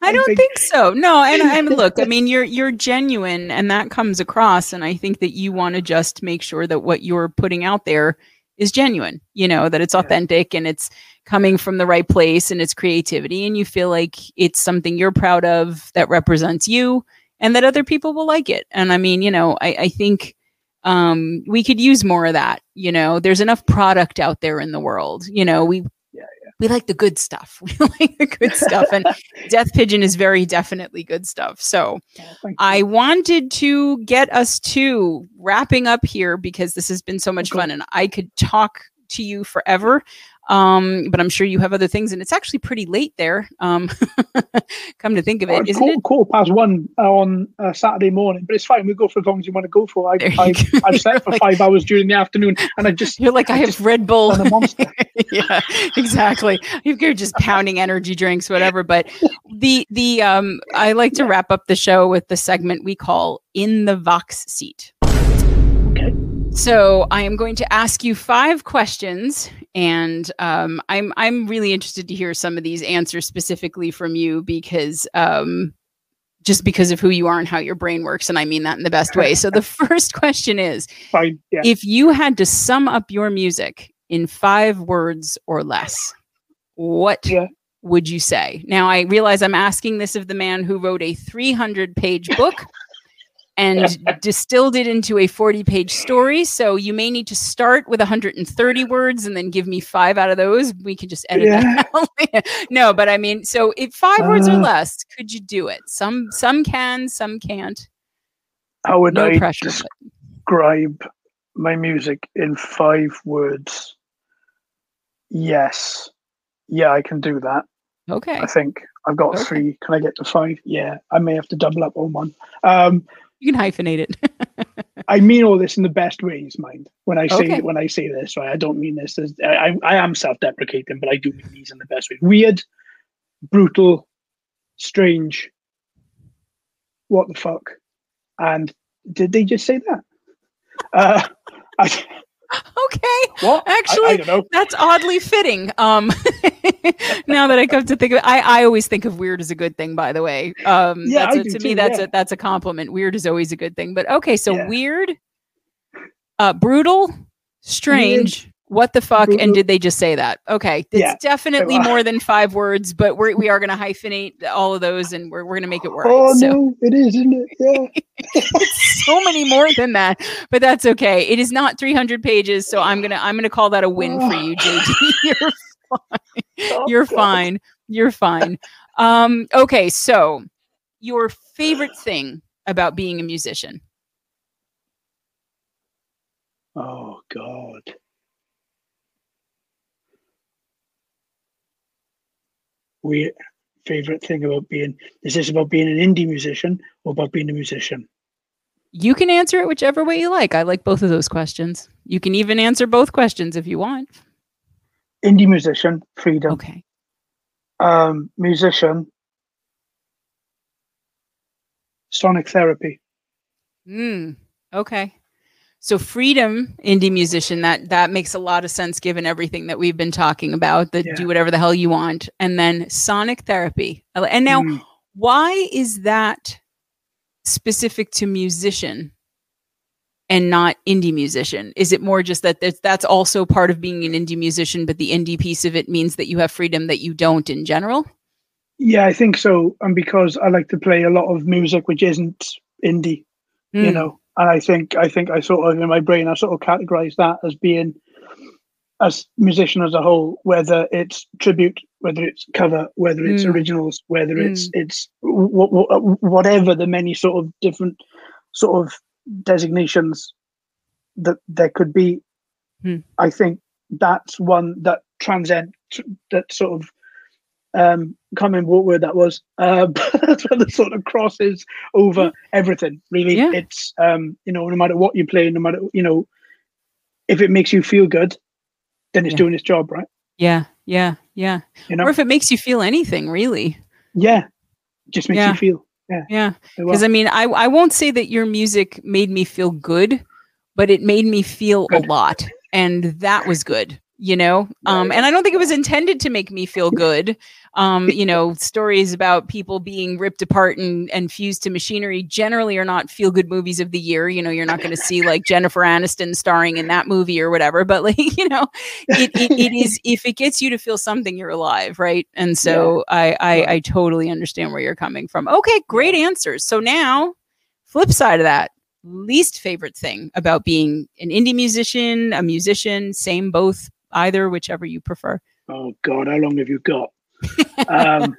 I don't think, think, so. No, and and look, I mean, you're you're genuine, and that comes across. And I think that you want to just make sure that what you're putting out there is genuine. You know that it's authentic and it's coming from the right place, and it's creativity, and you feel like it's something you're proud of that represents you, and that other people will like it. And I mean, you know, I, I think um, we could use more of that. You know, there's enough product out there in the world. You know, we. We like the good stuff. [LAUGHS] We like the good stuff, and [LAUGHS] Death Pigeon is very definitely good stuff. So, I wanted to get us to wrapping up here because this has been so much okay. fun, and I could talk to you forever. Um, but I'm sure you have other things, and it's actually pretty late there. Um, [LAUGHS] come to think of it, uh, isn't it? Quarter past one on uh, Saturday morning, but it's fine. We go for as long as you want to go for. I, I, I've [LAUGHS] slept for like, five hours during the afternoon, and I just you're like I, I have Red Bull. [LAUGHS] Yeah, exactly. You're just pounding energy drinks, whatever. But the the um, I like to wrap up the show with the segment we call "In the Vox Seat." So I am going to ask you five questions, and um, I'm I'm really interested to hear some of these answers specifically from you because um, just because of who you are and how your brain works, and I mean that in the best way. So the [LAUGHS] first question is: Fine, yeah. If you had to sum up your music in five words or less, what yeah. would you say? Now I realize I'm asking this of the man who wrote a 300 page book and [LAUGHS] distilled it into a 40 page story. So you may need to start with 130 words and then give me five out of those. We can just edit yeah. [LAUGHS] that [LAUGHS] no, but I mean, so if five uh, words or uh. less, could you do it? Some some can, some can't. How would no I pressure, describe but... my music in five words? Yes. Yeah, I can do that. Okay. I think I've got okay. three. Can I get to five? Yeah, I may have to double up on one. Um, you can hyphenate it. [LAUGHS] I mean all this in the best ways, mind. When I say okay. when I say this, right? I don't mean this as I, I am self-deprecating, but I do mean these in the best way. Weird, brutal, strange. What the fuck? And did they just say that? Uh, [LAUGHS] I, okay. What? Actually, I, I that's oddly fitting. Um, [LAUGHS] [LAUGHS] now that I come to think of it, I, I always think of weird as a good thing, by the way. Um, yeah, a, to too, me, that's yeah. a, that's a compliment. Weird is always a good thing. But okay, so yeah. weird, uh, brutal, strange, weird, what the fuck? And did they just say that? Okay. It's yeah. definitely more than five words, but we're, we are going to hyphenate all of those and we're, we're going to make it work. Oh, so. no, it is, isn't it? Yeah. [LAUGHS] so many more than that, but that's okay. It is not 300 pages. So I'm going to, I'm going to call that a win for you, JD. [LAUGHS] You're fine. Oh, You're fine. You're fine. Um, okay. So your favorite thing about being a musician? Oh God. we favorite thing about being is this about being an indie musician or about being a musician? You can answer it whichever way you like. I like both of those questions. You can even answer both questions if you want. Indie musician, freedom. Okay. Um, musician, sonic therapy. Hmm. Okay. So freedom, indie musician, that that makes a lot of sense given everything that we've been talking about. That yeah. do whatever the hell you want, and then sonic therapy. And now, mm. why is that specific to musician and not indie musician? Is it more just that that's also part of being an indie musician, but the indie piece of it means that you have freedom that you don't in general? Yeah, I think so. And because I like to play a lot of music which isn't indie, mm. you know, and I think I think I sort of in my brain I sort of categorize that as being as musician as a whole, whether it's tribute, whether it's cover, whether it's mm. originals, whether mm. it's it's w- w- whatever the many sort of different sort of designations that there could be. Mm. I think that's one that transcend that sort of um, can't remember what word that was. [LAUGHS] Uh, but that's where the sort of crosses over everything. Really, yeah. it's um, you know, no matter what you play, no matter you know, if it makes you feel good, then it's yeah. doing its job, right? Yeah, yeah, yeah. You know? Or if it makes you feel anything, really. Yeah, just makes yeah. you feel. Yeah. Because I mean, I I won't say that your music made me feel good, but it made me feel good. a lot, and that was good you know? Um and i don't think it was intended to make me feel good. Um you know [LAUGHS] stories about people being ripped apart and, and fused to machinery generally are not feel good movies of the year. You know you're not going to see like jennifer aniston starring in that movie or whatever but like [LAUGHS] you know it, it, it [LAUGHS] is if it gets you to feel something you're alive right? And so yeah. I, I i totally understand where you're coming from. Okay great answers. So now flip side of that least favorite thing about being an indie musician, a musician, same, both, either, whichever you prefer? Oh God, how long have you got? [LAUGHS] Um,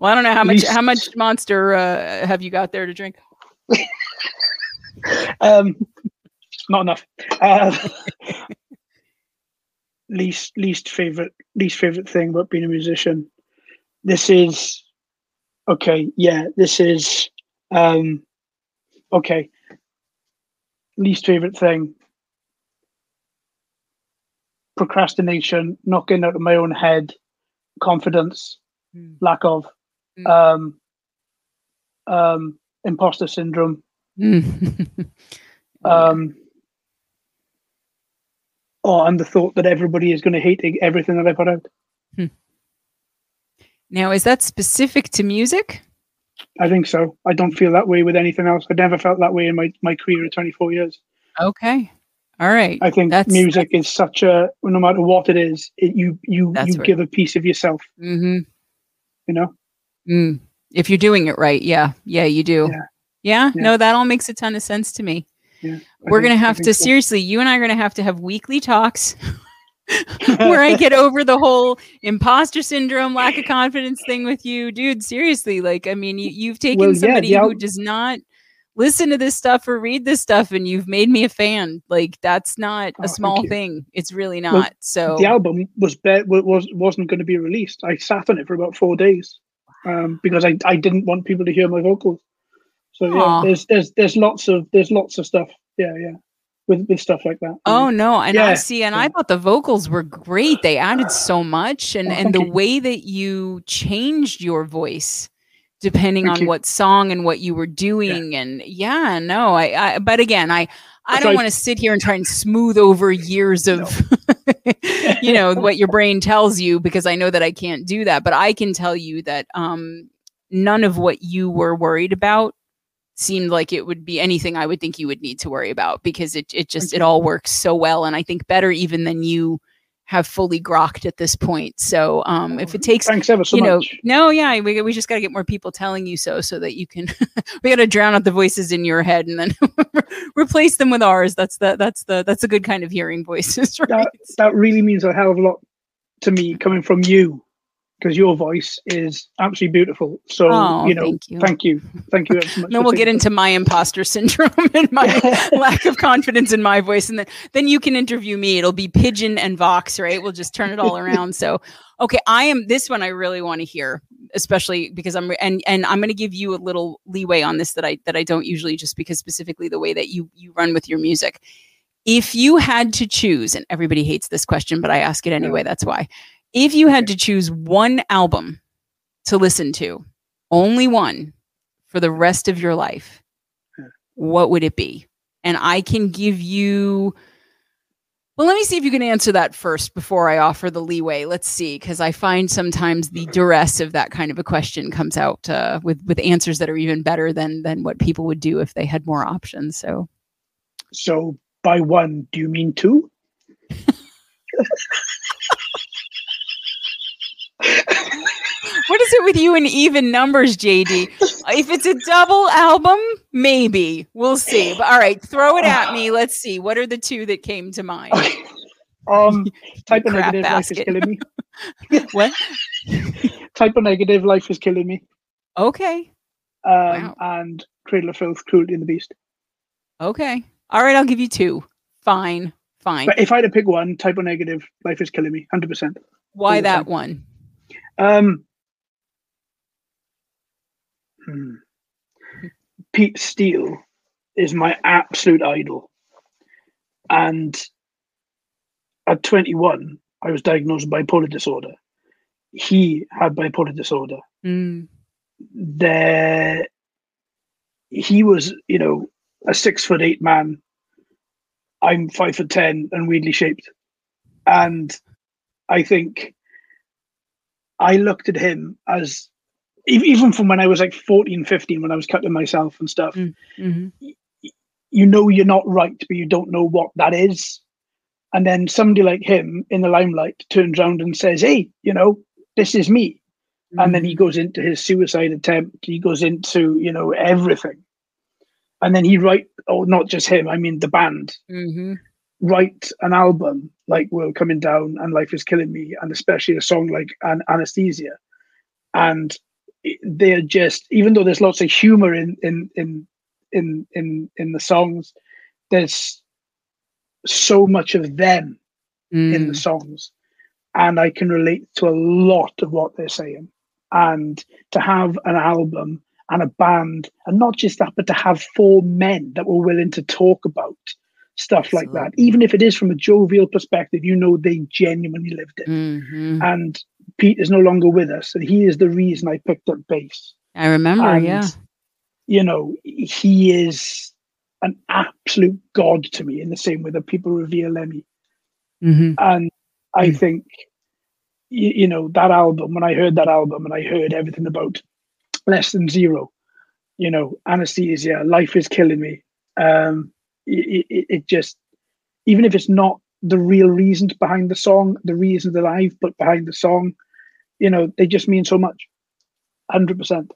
well, I don't know how least... much how much monster uh, have you got there to drink. [LAUGHS] um, not enough. Uh, [LAUGHS] least least favorite least favorite thing about being a musician. This is okay. Yeah, this is um, okay least favorite thing procrastination not getting out of my own head confidence mm. lack of mm. um um imposter syndrome [LAUGHS] um oh and the thought that everybody is going to hate everything that i put out hmm. now is that specific to music I think so. I don't feel that way with anything else. I never felt that way in my, my career of 24 years. Okay. All right. I think that's, music that's, is such a no matter what it is, it, you you you give a piece of yourself. Mm-hmm. You know. Mm. If you're doing it right, yeah, yeah, you do. Yeah. yeah. yeah. No, that all makes a ton of sense to me. Yeah, We're think, gonna have to so. seriously. You and I are gonna have to have weekly talks [LAUGHS] where I get over the whole imposter syndrome, lack of confidence thing with you, dude. Seriously, like, I mean, you, have taken well, somebody yeah, who does not listen to this stuff or read this stuff, and you've made me a fan. Like, that's not oh, a small thing. It's really not. Well, so the album was be- was wasn't going to be released. I sat on it for about four days um, because I I didn't want people to hear my vocals. So yeah, Aww. there's there's there's lots of there's lots of stuff. Yeah, yeah with, with stuff like that. Oh no, and yeah. I see, and yeah. I thought the vocals were great. They added so much, and oh, and the you. way that you changed your voice depending thank on you. what song and what you were doing, yeah. and yeah, no, I, I but again, I I don't want to sit here and try and smooth over years of, no. [LAUGHS] [LAUGHS] you know, what your brain tells you because I know that I can't do that. But I can tell you that um, none of what you were worried about seemed like it would be anything I would think you would need to worry about because it it just it all works so well and I think better even than you have fully grokked at this point. So um, if it takes, thanks ever so you know, much. no, yeah, we, we just got to get more people telling you so, so that you can, [LAUGHS] we got to drown out the voices in your head and then [LAUGHS] replace them with ours. That's the, that's the, that's a good kind of hearing voices, [LAUGHS] right? That, that really means a hell of a lot to me coming from you because your voice is absolutely beautiful. So oh, you know, thank you, thank you, thank you so [LAUGHS] then we'll get into my imposter syndrome [LAUGHS] and my [LAUGHS] lack of confidence in my voice, and then then you can interview me. It'll be pigeon and vox, right? We'll just turn it all around. So, okay, I am this one. I really want to hear, especially because I'm and and I'm going to give you a little leeway on this that I that I don't usually, just because specifically the way that you you run with your music. If you had to choose, and everybody hates this question, but I ask it anyway. That's why if you had to choose one album to listen to, only one for the rest of your life, what would it be? And I can give you. Well, let me see if you can answer that first before I offer the leeway. Let's see, because I find sometimes the duress of that kind of a question comes out uh, with with answers that are even better than than what people would do if they had more options. So, so by one, do you mean two? [LAUGHS] what is it with you and even numbers, JD? If it's a double album, maybe we'll see. But all right, throw it at me. Let's see. What are the two that came to mind? Um, Type O Negative basket. life is killing me. [LAUGHS] what? [LAUGHS] Type O Negative life is killing me. Okay. Um, wow. and Cradle of Filth, Cruelty and the Beast. Okay. All right, I'll give you two. Fine. Fine. But if I had to pick one, Type O Negative, life is killing me, hundred percent. Why that one? Um, hmm. Pete Steele is my absolute idol. And at 21, I was diagnosed with bipolar disorder. He had bipolar disorder. Mm. There, he was, you know, a six foot eight man. I'm five foot ten and weirdly shaped. and I think I looked at him as even from when I was like 14, 15, when I was cutting myself and stuff, mm-hmm. you know you're not right, but you don't know what that is. And then somebody like him in the limelight turns around and says, Hey, you know, this is me. Mm-hmm. And then he mm-hmm. goes into his suicide attempt. He goes into, you know, everything. And then he write, oh, not just him, I mean the band. Mm-hmm. Write an album like World Coming Down and Life is Killing Me, and especially a song like An- Anesthesia. And they're just even though there's lots of humor in in in in in in the songs there's so much of them mm. in the mm. songs and i can relate to a lot of what they're saying and to have an album and a band and not just that but to have four men that were willing to talk about stuff like that even if it is from a jovial perspective you know they genuinely lived it mm-hmm. and Pete is no longer with us, and he is the reason I picked up bass. I remember, and, yeah. You know, he is an absolute god to me in the same way that people revere Lemmy. Mm-hmm. And I mm-hmm. think, you, you, know, that album, when I heard that album and I heard everything about Less Than Zero, you know, anesthesia, life is killing me. Um, it, it, it just, even if it's not the real reasons behind the song, the reasons that I've put behind the song, you know, they just mean so much. Hundred percent.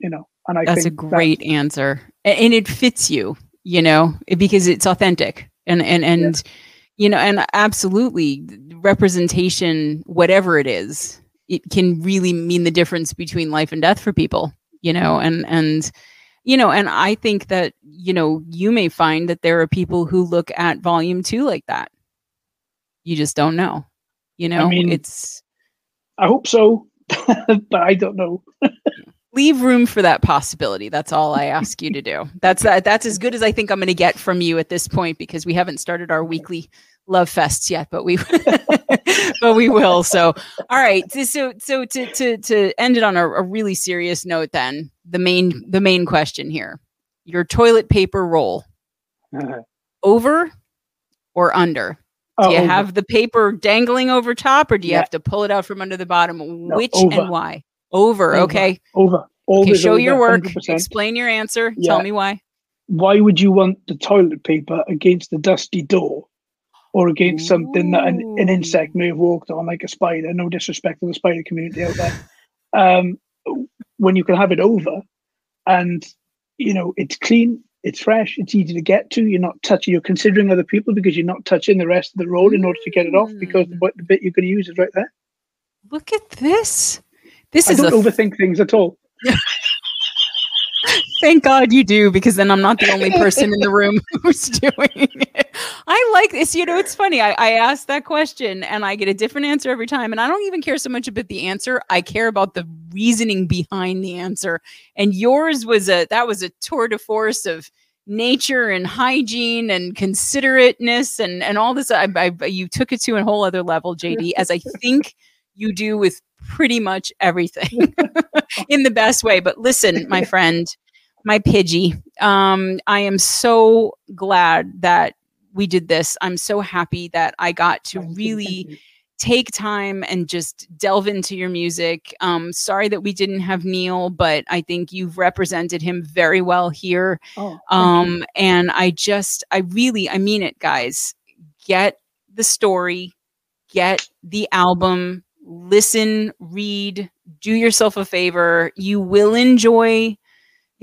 You know, and I that's a great that's, answer, and it fits you. You know, because it's authentic, and and and yeah. you know, and absolutely representation, whatever it is, it can really mean the difference between life and death for people. You know, and and you know, and I think that you know you may find that there are people who look at volume two like that you just don't know. You know, I mean, it's. I hope so, [LAUGHS] but I don't know. leave room for that possibility. That's all I ask you to do. That's that. That's as good as I think I'm going to get from you at this point because we haven't started our weekly love fests yet, but we [LAUGHS] but we will. So, all right. So so to to to end it on a, a really serious note, then the main the main question here: your toilet paper roll uh-huh. over or under? Do you oh, have the paper dangling over top, or do you yeah. have to pull it out from under the bottom? No, Which over. and why? Over. over. Okay. Over. okay, show over, your work. 100%. Explain your answer. Yeah. Tell me why. Why would you want the toilet paper against the dusty door, or against Ooh. something that an, an, insect may have walked on, like a spider? No disrespect to the spider community out there. Um, when you can have it over, and you know it's clean, it's fresh, it's easy to get to. You're not touching, you're considering other people because you're not touching the rest of the road in order to get it off because the, the bit you're going to use is right there. Look at this. This I is don't a... overthink things at all. [LAUGHS] Thank God you do, because then I'm not the only person in the room [LAUGHS] who's doing it. I like this. You know, it's funny. I, I ask that question and I get a different answer every time. And I don't even care so much about the answer. I care about the reasoning behind the answer. And yours was a that was a tour de force of nature and hygiene and considerateness and and all this. I, I you took it to a whole other level, JD, as I think you do with pretty much everything [LAUGHS] in the best way. But listen, my [LAUGHS] friend, my Pidgey, um, I am so glad that we did this. I'm so happy that I got to really take time and just delve into your music. Um, sorry that we didn't have Neil, but I think you've represented him very well here. Oh, um, and I just, I really, I mean it, guys. Get the story, get the album, listen, read, do yourself a favor. You will enjoy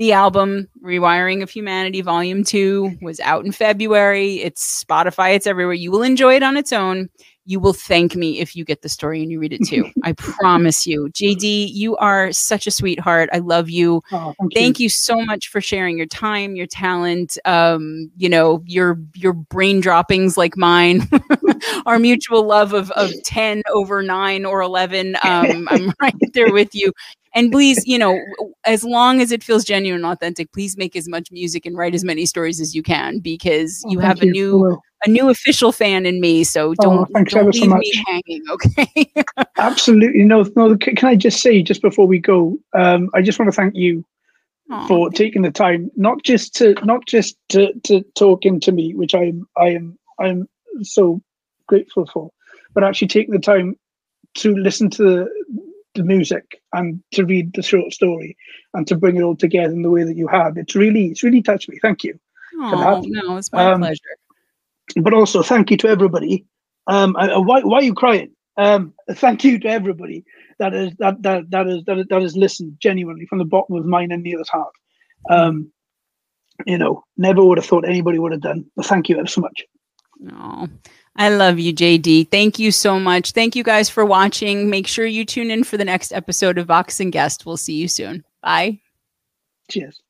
the album Rewiring of Humanity Volume 2 was out in February. It's Spotify, it's everywhere. You will enjoy it on its own you will thank me if you get the story and you read it too. I [LAUGHS] promise you. JD, you are such a sweetheart. I love you. Oh, thank, thank you. you. so much for sharing your time, your talent, um, you know, your your brain droppings like mine. [LAUGHS] Our mutual love of of [LAUGHS] 10 over 9 or 11. Um, I'm right there with you and please you know as long as it feels genuine and authentic please make as much music and write as many stories as you can because oh, you have a you. new a new official fan in me so don't, oh, don't leave so me hanging [LAUGHS] okay? Absolutely. No no can i just say just before we go um, i just want to thank you Aww, for taking the time not just to not just to, to talking to me which i am i am i'm so grateful for but actually taking the time to listen to the, the music and to read the short story and to bring it all together in the way that you have. It's really, it's really touched me. Thank you. Oh, no, it's my um, pleasure. But also, thank you to everybody. Um, uh, why, why are you crying? Um, thank you to everybody that is that that that is that, that has listened genuinely from the bottom of mine and Neil's heart. Um, you know, never would have thought anybody would have done. But thank you ever so much. No. I love you, JD. Thank you so much. Thank you guys for watching. Make sure you tune in for the next episode of Vox and Guest. We'll see you soon. Bye. Cheers.